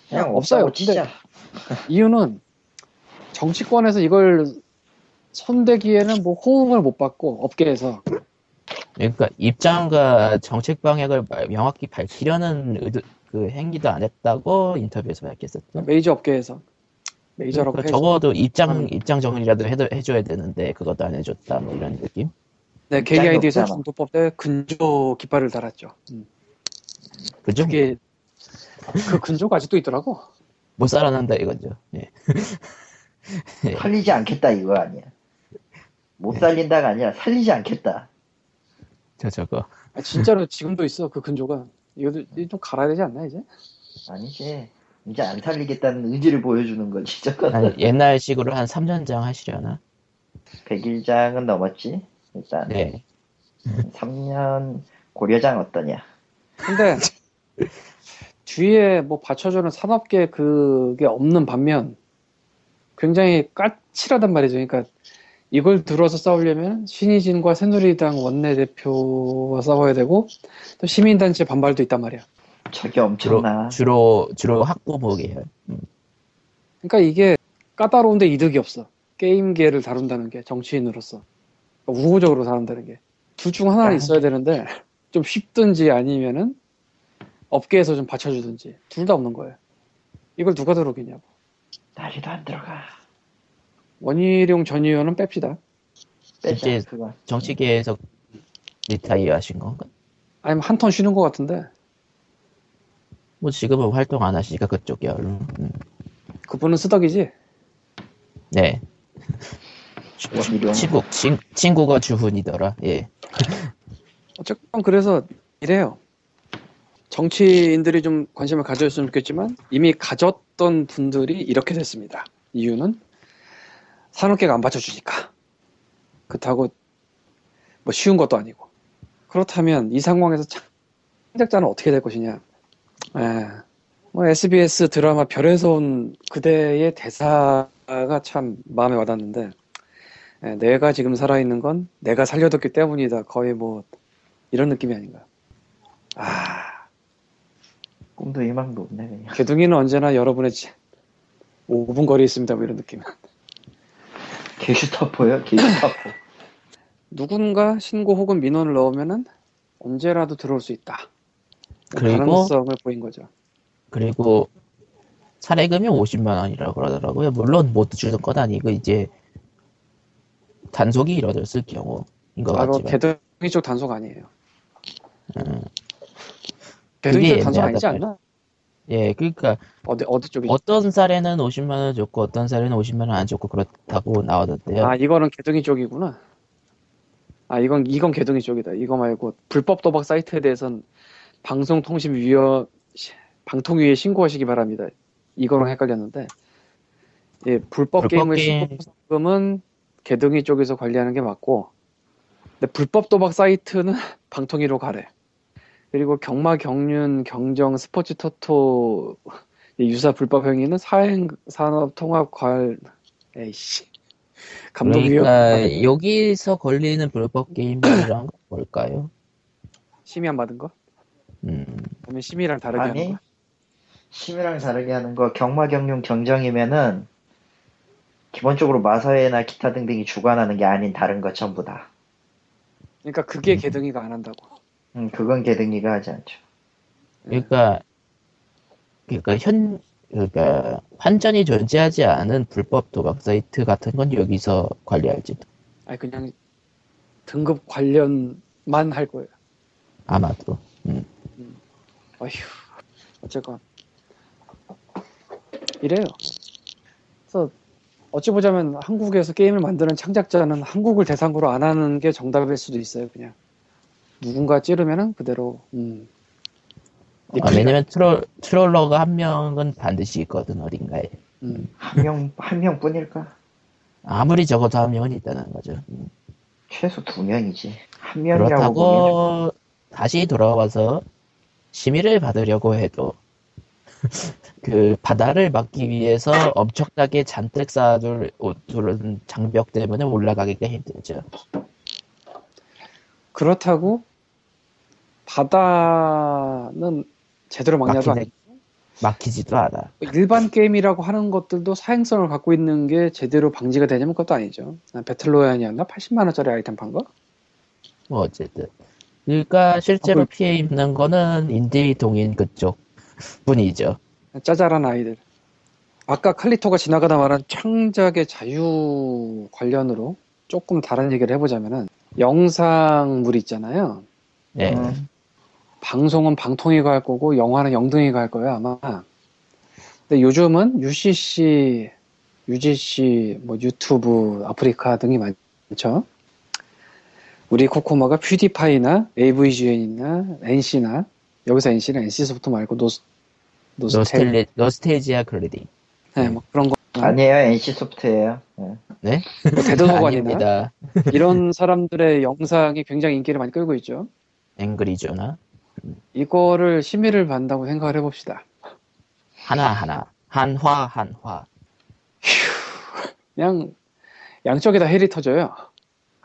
G: 그냥
C: 없어요.
G: 치자.
C: 이유는 정치권에서 이걸 손대기에는 뭐 호응을 못 받고 업계에서
A: 그러니까 입장과 정책 방향을 말- 명확히 밝히려는 의도, 그 행위도 안 했다고 인터뷰에서 밝혔었죠.
C: 메이저 업계에서 메이저라고
A: 그러니까 적어도 입장
C: 음.
A: 입장 정리라도 해도, 해줘야 되는데 그것도 안 해줬다 뭐 이런 느낌.
C: 네, KID에서. 중도법 때 근조 깃발을 달았죠. 음.
A: 그죠?
C: 그게 그 근조가 아직도 있더라고.
A: 못 살아난다 이거죠. 예.
G: 살리지 않겠다 이거 아니야. 못
A: 네.
G: 살린다가 아니라 살리지 않겠다.
A: 저 저거.
C: 아, 진짜로 지금도 있어 그 근조가. 이것도 이좀 갈아야 되지 않나 이제?
G: 아니지. 이제 안 살리겠다는 의지를 보여주는 거지.
A: 아니, 옛날식으로 한 3년장 하시려나?
G: 100일장은 넘었지. 일단
A: 네.
G: 3년 고려장 어떠냐.
C: 근데 뒤에 뭐 받쳐주는 산업계 그게 없는 반면 굉장히 까칠하단 말이죠. 그러니까 이걸 들어서 싸우려면 신의진과 새누리당 원내대표와 싸워야 되고 또 시민단체 반발도 있단 말이야.
G: 저게
A: 주로
G: 엄청나.
A: 주로 주로 학부모계열.
C: 그러니까 이게 까다로운데 이득이 없어. 게임계를 다룬다는 게 정치인으로서 그러니까 우호적으로 다룬다는 게. 둘 중 하나는 있어야 되는데 좀 쉽든지 아니면은 업계에서 좀 받쳐주든지 둘 다 없는 거예요. 이걸 누가 들어오겠냐고.
G: 난리도 안 들어가.
C: 원희룡 전 의원은 뺍시다.
G: 빼자
A: 이제-
G: 그거.
A: 정치계에서 리타이어 하신 건가?
C: 아니면 한 턴 쉬는 것 같은데
A: 뭐 지금은 활동 안 하시니까 그쪽이 얼른. 음.
C: 그분은 쓰덕이지.
A: 네.
G: 원희룡.
A: 친구, 친, 친구가 주훈이더라. 예.
C: 어쨌건 그래서 이래요. 정치인들이 좀 관심을 가져줬으면 좋겠지만 이미 가졌 던 분들이 이렇게 됐습니다. 이유는 산업계가 안 받쳐주니까. 그렇다고 뭐 쉬운 것도 아니고. 그렇다면 이 상황에서 창작자는 어떻게 될 것이냐. 에, 뭐 SBS 드라마 별에서 온 그대의 대사가 참 마음에 와닿는데 에, 내가 지금 살아있는 건 내가 살려뒀기 때문이다. 거의 뭐 이런 느낌이 아닌가. 아,
G: 꿈도 희망도 없네 그냥.
C: 개둥이는 언제나 여러분의 지- 5분 거리에 있습니다. 뭐 이런 느낌.
G: 게슈타포요? 게슈타포.
C: 누군가 신고 혹은 민원을 넣으면은 언제라도 들어올 수 있다.
A: 그리고-
C: 가능성을 보인 거죠.
A: 그리고 사례금이 50만 원이라고 그러더라고요. 물론 못 주는 건 아니고 이제 단속이 이뤄졌을 경우인 것
C: 아, 그
A: 같지만
C: 개둥이 쪽 단속 아니에요.
A: 음. 그게 애매하다
C: 아니지 않나?
A: 예 그러니까
C: 어디 어디 쪽이지?
A: 어떤 사례는 50만 원 줬고 어떤 사례는 50만 원안 줬고 그렇다고 나오던데요.
C: 아 이거는 개둥이 쪽이구나. 아 이건 이건 개둥이 쪽이다. 이거 말고 불법 도박 사이트에 대해선 방송통신위원 방통위에 신고하시기 바랍니다. 이거랑 헷갈렸는데 예 불법,
A: 불법
C: 게임을
A: 게임.
C: 신고금은 개둥이 쪽에서 관리하는 게 맞고 근데 불법 도박 사이트는 방통위로 가래. 그리고 경마, 경륜, 경정, 스포츠 토토 이 유사 불법 행위는 사행 산업 통합 관 에이씨 감독위원
A: 그러니까 여기서 걸리는 불법 게임이란 건 뭘까요?
C: 심의 안 받은 거?
A: 음,
C: 아니면 심의랑 다르게
G: 아니
C: 하는 거?
G: 심이랑 다르게 하는 거 경마 경륜 경정이면은 기본적으로 마사회나 기타 등등이 주관하는 게 아닌 다른 거 전부 다.
C: 그러니까 그게
A: 음.
C: 개등이가 안 한다고.
G: 음, 그건 개등이가 하지 않죠.
A: 그러니까 그러니까 현 그러니까 환전이 존재하지 않은 불법 도박 사이트 같은 건 여기서 관리할지도
C: 아니 그냥 등급 관련만 할 거예요.
A: 아마도. 음.
C: 어휴 어쨌건 이래요. 그래서 어찌 보자면 한국에서 게임을 만드는 창작자는 한국을 대상으로 안 하는 게 정답일 수도 있어요. 그냥 누군가 찌르면은 그대로 음.
A: 아, 왜냐면 트롤 트롤러가 한 명은 반드시 있거든 어딘가에.
C: 음.
G: 한 명, 한 명뿐일까?
A: 아무리 적어도 한 명은 있다는 거죠. 음.
G: 최소 두 명이지. 한 명이라고 보면
A: 그렇다고 다시 돌아와서 심의를 받으려고 해도 그 바다를 막기 위해서 엄청나게 잔뜩 쌓아둘 둘은 장벽 때문에 올라가기가 힘들죠.
C: 그렇다고 바다는 제대로 막냐도. 아니고
A: 막히지도 않아.
C: 일반 게임이라고 하는 것들도 사행성을 갖고 있는 게 제대로 방지가 되냐면 그것도 아니죠. 배틀로얄이었나? 80만 원짜리 아이템 판 거?
A: 뭐 어쨌든. 그러니까 실제로
C: 아, 그-
A: 피해 입는 거는 인디 동인 그쪽 뿐이죠.
C: 짜잘한 아이들. 아까 칼리토가 지나가다 말한 창작의 자유 관련으로 조금 다른 얘기를 해보자면은 영상물 있잖아요.
A: 네.
G: 음,
C: 방송은 방통위가 할 거고 영화는 영등위가가 할 거예요 아마. 근데 요즘은 UCC, UGC, 뭐 유튜브, 아프리카 등이 많죠. 우리 코코마가 PewDiePie나 AVGN이나 NC나 여기서 NC는 NC소프트 말고
A: Nos Nostal, Nostal, Nostalgia Critic.
C: 네, 뭐 그런 거
G: 아니에요. NC소프트예요. 네.
A: 네?
C: 뭐 대도서관이나
A: 아닙니다.
C: 이런 사람들의 영상이 굉장히 인기를 많이 끌고 있죠.
A: 앵그리조나
C: 이거를 심의를 받는다고 생각을 해봅시다.
A: 하나 하나 한화 한화
C: 그냥 양쪽에다 헬이 터져요.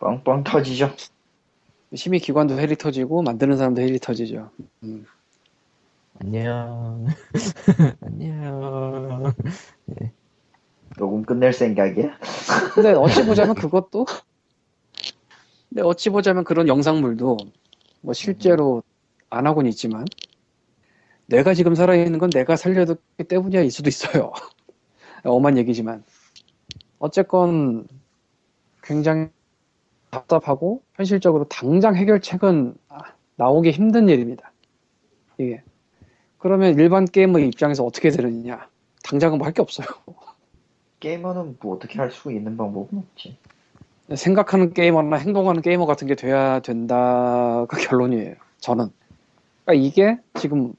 G: 뻥뻥 터지죠.
C: 심의 기관도 헬이 터지고 만드는 사람도 헬이 터지죠. 음.
A: 안녕 안녕
G: 녹음 끝낼 생각이야?
C: 근데 어찌 보자면 그것도 근데 어찌 보자면 그런 영상물도 뭐 실제로 안 하고는 있지만 내가 지금 살아있는 건 내가 살려뒀기 때문이야일 수도 있어요. 엄한 얘기지만 어쨌건 굉장히 답답하고 현실적으로 당장 해결책은 아, 나오기 힘든 일입니다. 이게 그러면 일반 게이머의 입장에서 어떻게 되느냐? 당장은 뭐 할 게 없어요.
G: 게이머는 뭐 어떻게 할 수 있는 방법은 없지.
C: 생각하는 게이머나 행동하는 게이머 같은 게 돼야 된다가 결론이에요. 저는. 그러니까 이게 지금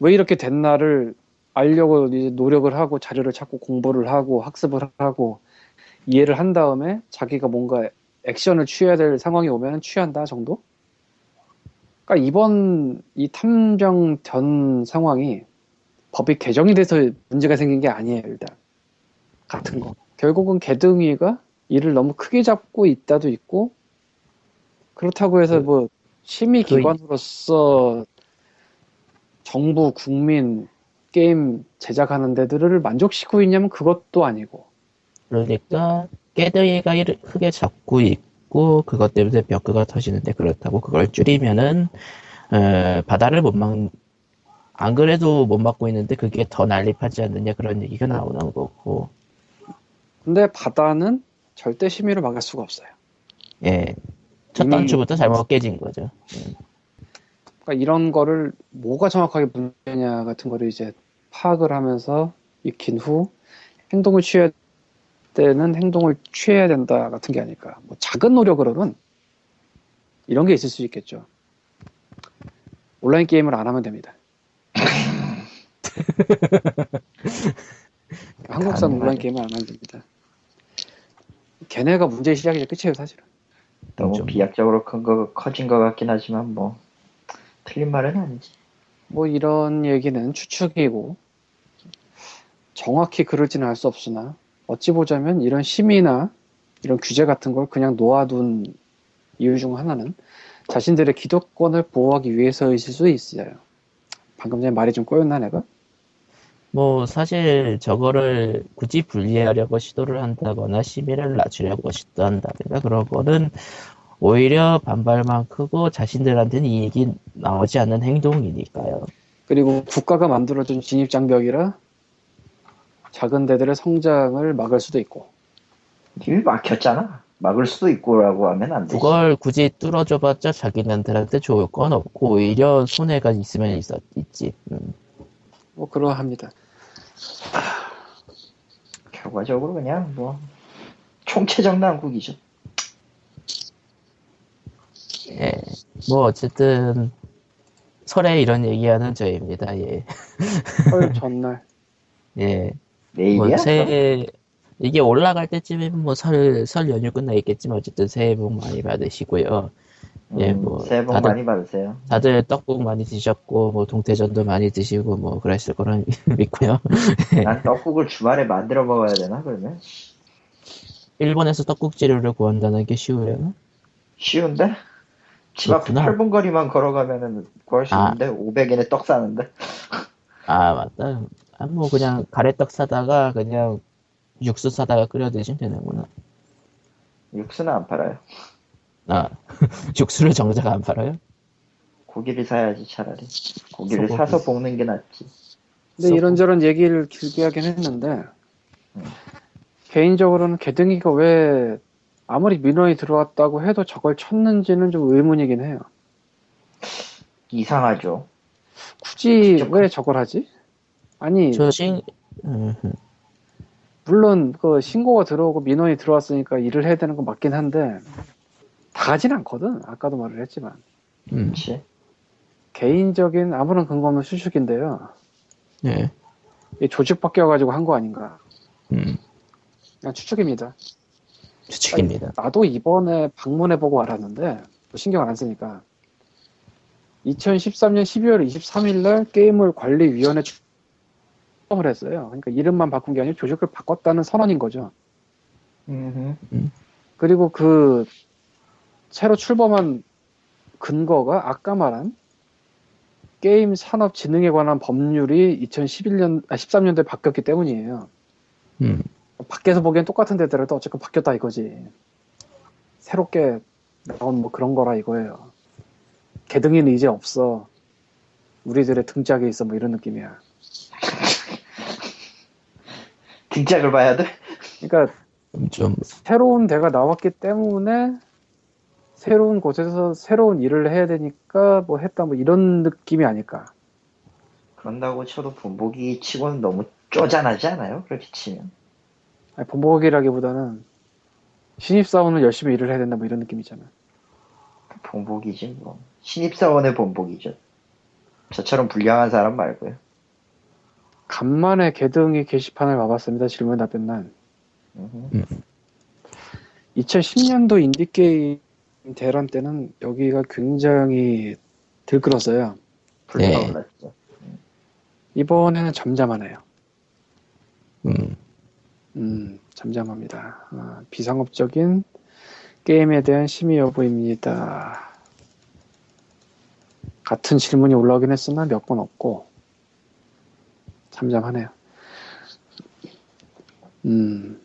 C: 왜 이렇게 됐나를 알려고 이제 노력을 하고 자료를 찾고 공부를 하고 학습을 하고 이해를 한 다음에 자기가 뭔가 액션을 취해야 될 상황이 오면 취한다 정도? 그러니까 이번 이 탐정 전 상황이 법이 개정이 돼서 문제가 생긴 게 아니에요 일단. 같은 거. 결국은 개등위가 이를 너무 크게 잡고 있다도 있고 그렇다고 해서 뭐 심의
A: 그-
C: 기관으로서 정부 국민 게임 제작하는 데들을 만족시키고 있냐면 그것도 아니고.
A: 그러니까 깨더기가 이를 크게 잡고 있고 그것 때문에 벽크가 터지는데 그렇다고 그걸 줄이면은 어, 바다를 못 막, 안 그래도 못 막고 있는데 그게 더 난립하지 않느냐 그런 얘기가 나오는 거고
C: 근데 바다는 절대 심의를 막을 수가 없어요.
A: 예. 첫 단추부터 잘못 깨진 거죠.
C: 그러니까 이런 거를 뭐가 정확하게 문제냐 같은 거를 이제 파악을 하면서 익힌 후 행동을 취해야 때는 행동을 취해야 된다 같은 게 아닐까. 뭐 작은 노력으로는 이런 게 있을 수 있겠죠. 온라인 게임을 안 하면 됩니다. 한국산
A: 가능하죠.
C: 온라인 게임을 안 됩니다. 걔네가 문제의 시작이자 끝이에요, 사실은.
G: 너무
A: 좀-
G: 비약적으로 큰 거, 커진 것 같긴 하지만 뭐 틀린 말은 아니지.
C: 뭐 이런 얘기는 추측이고 정확히 그럴지는 알 수 없으나 어찌 보자면 이런 심의나 이런 규제 같은 걸 그냥 놓아둔 이유 중 하나는 자신들의 기득권을 보호하기 위해서일 수 있어요. 방금 전에 말이 좀 꼬였나 내가?
A: 뭐 사실 저거를 굳이 분리하려고 시도를 한다거나 심의를 낮추려고 시도한다든가 그런 거는 오히려 반발만 크고 자신들한테는 이익이 나오지 않는 행동이니까요.
C: 그리고 국가가 만들어준 진입장벽이라 작은 데들의 성장을 막을 수도 있고
G: 이미 막혔잖아. 막을 수도 있고라고 하면 안 되지.
A: 그걸 굳이 뚫어줘봤자 자기네들한테 좋을 건 없고 오히려 손해가 있으면 있었, 있지. 음.
C: 뭐 그러합니다.
G: 결과적으로 그냥 뭐 총체적 난국이죠.
A: 예. 뭐 어쨌든 설에 이런 얘기하는 저입니다. 예.
C: 설 전날
G: 네,
A: 예. 뭐
G: 내일이야?
A: 새해 이게 올라갈 때쯤이면 뭐 설 설 연휴 끝나 있겠지만 어쨌든 새해 복 많이 받으시고요. 예,
G: 음,
A: 뭐
G: 새해 복
A: 다들-
G: 많이 받으세요.
A: 다들 떡국 많이 드셨고 뭐 동태전도 많이 드시고 뭐 그랬을 거라 믿고요.
G: 난 떡국을 주말에 만들어 먹어야 되나 그러면?
A: 일본에서 떡국지류를 구한다는 게 쉬워요.
G: 쉬운데? 집
A: 그렇구나.
G: 8분 거리만 걸어가면은 구할 수
A: 아.
G: 있는데 500엔에 떡 사는데
A: 아 맞다. 아, 뭐 그냥 가래떡 사다가 그냥 육수 사다가 끓여 드시면 되는구나.
G: 육수는 안 팔아요.
A: 아 육수를 정작 안 팔아요?
G: 고기를 사야지 차라리. 고기를
A: 소고기.
G: 사서 볶는 게 낫지.
C: 근데 이런저런 얘기를 길게 하긴 했는데 개인적으로는 개등이가 왜 아무리 민원이 들어왔다고 해도 저걸 쳤는지는 좀 의문이긴 해요.
G: 이상하죠.
C: 굳이
G: 직접
C: 왜 저걸 하지? 아니
A: 저 신, 음, 음.
C: 물론 그 신고가 들어오고 민원이 들어왔으니까 일을 해야 되는 건 맞긴 한데 다 하진 않거든. 아까도 말을 했지만
A: 음,
G: 그렇지.
C: 개인적인 아무런 근거 없는 추측인데요.
A: 예,
C: 이 조직 바뀌어가지고 한 거 아닌가?
A: 음,
C: 그냥 추측입니다.
A: 추측입니다.
C: 나도 이번에 방문해보고 알았는데 뭐 신경 안 쓰니까 2013년 12월 23일 날 게임을 관리위원회 출범을 했어요. 그러니까 이름만 바꾼 게 아니라 조직을 바꿨다는 선언인 거죠.
G: 음흠.
C: 그리고 그 새로 출범한 근거가 아까 말한 게임 산업 진흥에 관한 법률이 2011년 아 13년도에 바뀌었기 때문이에요.
A: 음,
C: 밖에서 보기엔 똑같은 데더라도 어쨌건 바뀌었다 이거지. 새롭게 나온 뭐 그런 거라 이거예요. 개등이는 이제 없어. 우리들의 등짝에 있어 뭐 이런 느낌이야.
B: 등짝을 봐야 돼?
C: 그러니까
A: 좀
C: 새로운 대가 나왔기 때문에 새로운 곳에서 새로운 일을 해야 되니까 뭐 했다 뭐 이런 느낌이 아닐까.
B: 그런다고 쳐도 본보기 치고는 너무 쪼잔하지 않아요? 그렇게 치면.
C: 아니, 본보기라기보다는 신입사원은 열심히 일을 해야 된다 뭐 이런 느낌이잖아.
B: 본보기지 뭐. 신입사원의 본보기죠. 저처럼 불량한 사람 말고요.
C: 간만에 개등이 게시판을 와봤습니다. 질문 답변란.
B: 음흠.
C: 2010년도 인디게임 대란 때는 여기가 굉장히 들끓었어요.
B: 불타올랐죠.
C: 이번에는 잠잠하네요.
A: 음,
C: 음, 잠잠합니다. 아, 비상업적인 게임에 대한 심의 여부입니다. 같은 질문이 올라오긴 했으나 몇번 없고 잠잠하네요. 음,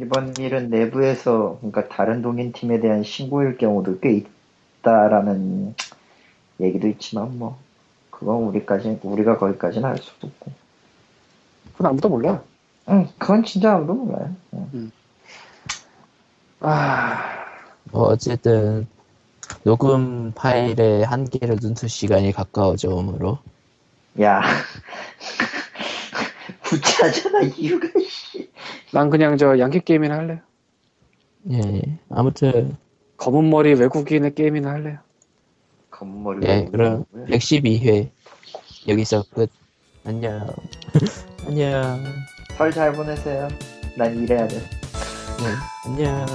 B: 이번 일은 내부에서 그러니까 다른 동인 팀에 대한 신고일 경우도 꽤 있다라는 얘기도 있지만 뭐 그건 우리까지 우리가 거기까지는 알 수도 없고.
C: 그건 아무도 몰라.
B: 응, 그건 진짜 아무도 몰라요. 응.
C: 아,
A: 뭐 어쨌든 녹음 파일의 한계를 눈틀 시간이 가까워져 오므로
B: 야, 구차잖아 이유가. 씨.
C: 난 그냥 저 양키 게임이나 할래요.
A: 예 아무튼
C: 검은 머리 외국인의 게임이나 할래요.
B: 건물을.
A: 예 그럼 112회 여기서 끝 안녕 안녕
B: 설 잘 보내세요. 난 일해야 돼.
A: 네, 안녕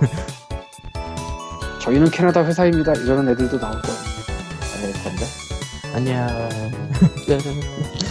C: 저희는 캐나다 회사입니다. 이러는 애들도 나올 거예요.
B: 텐데.
A: 안녕 끝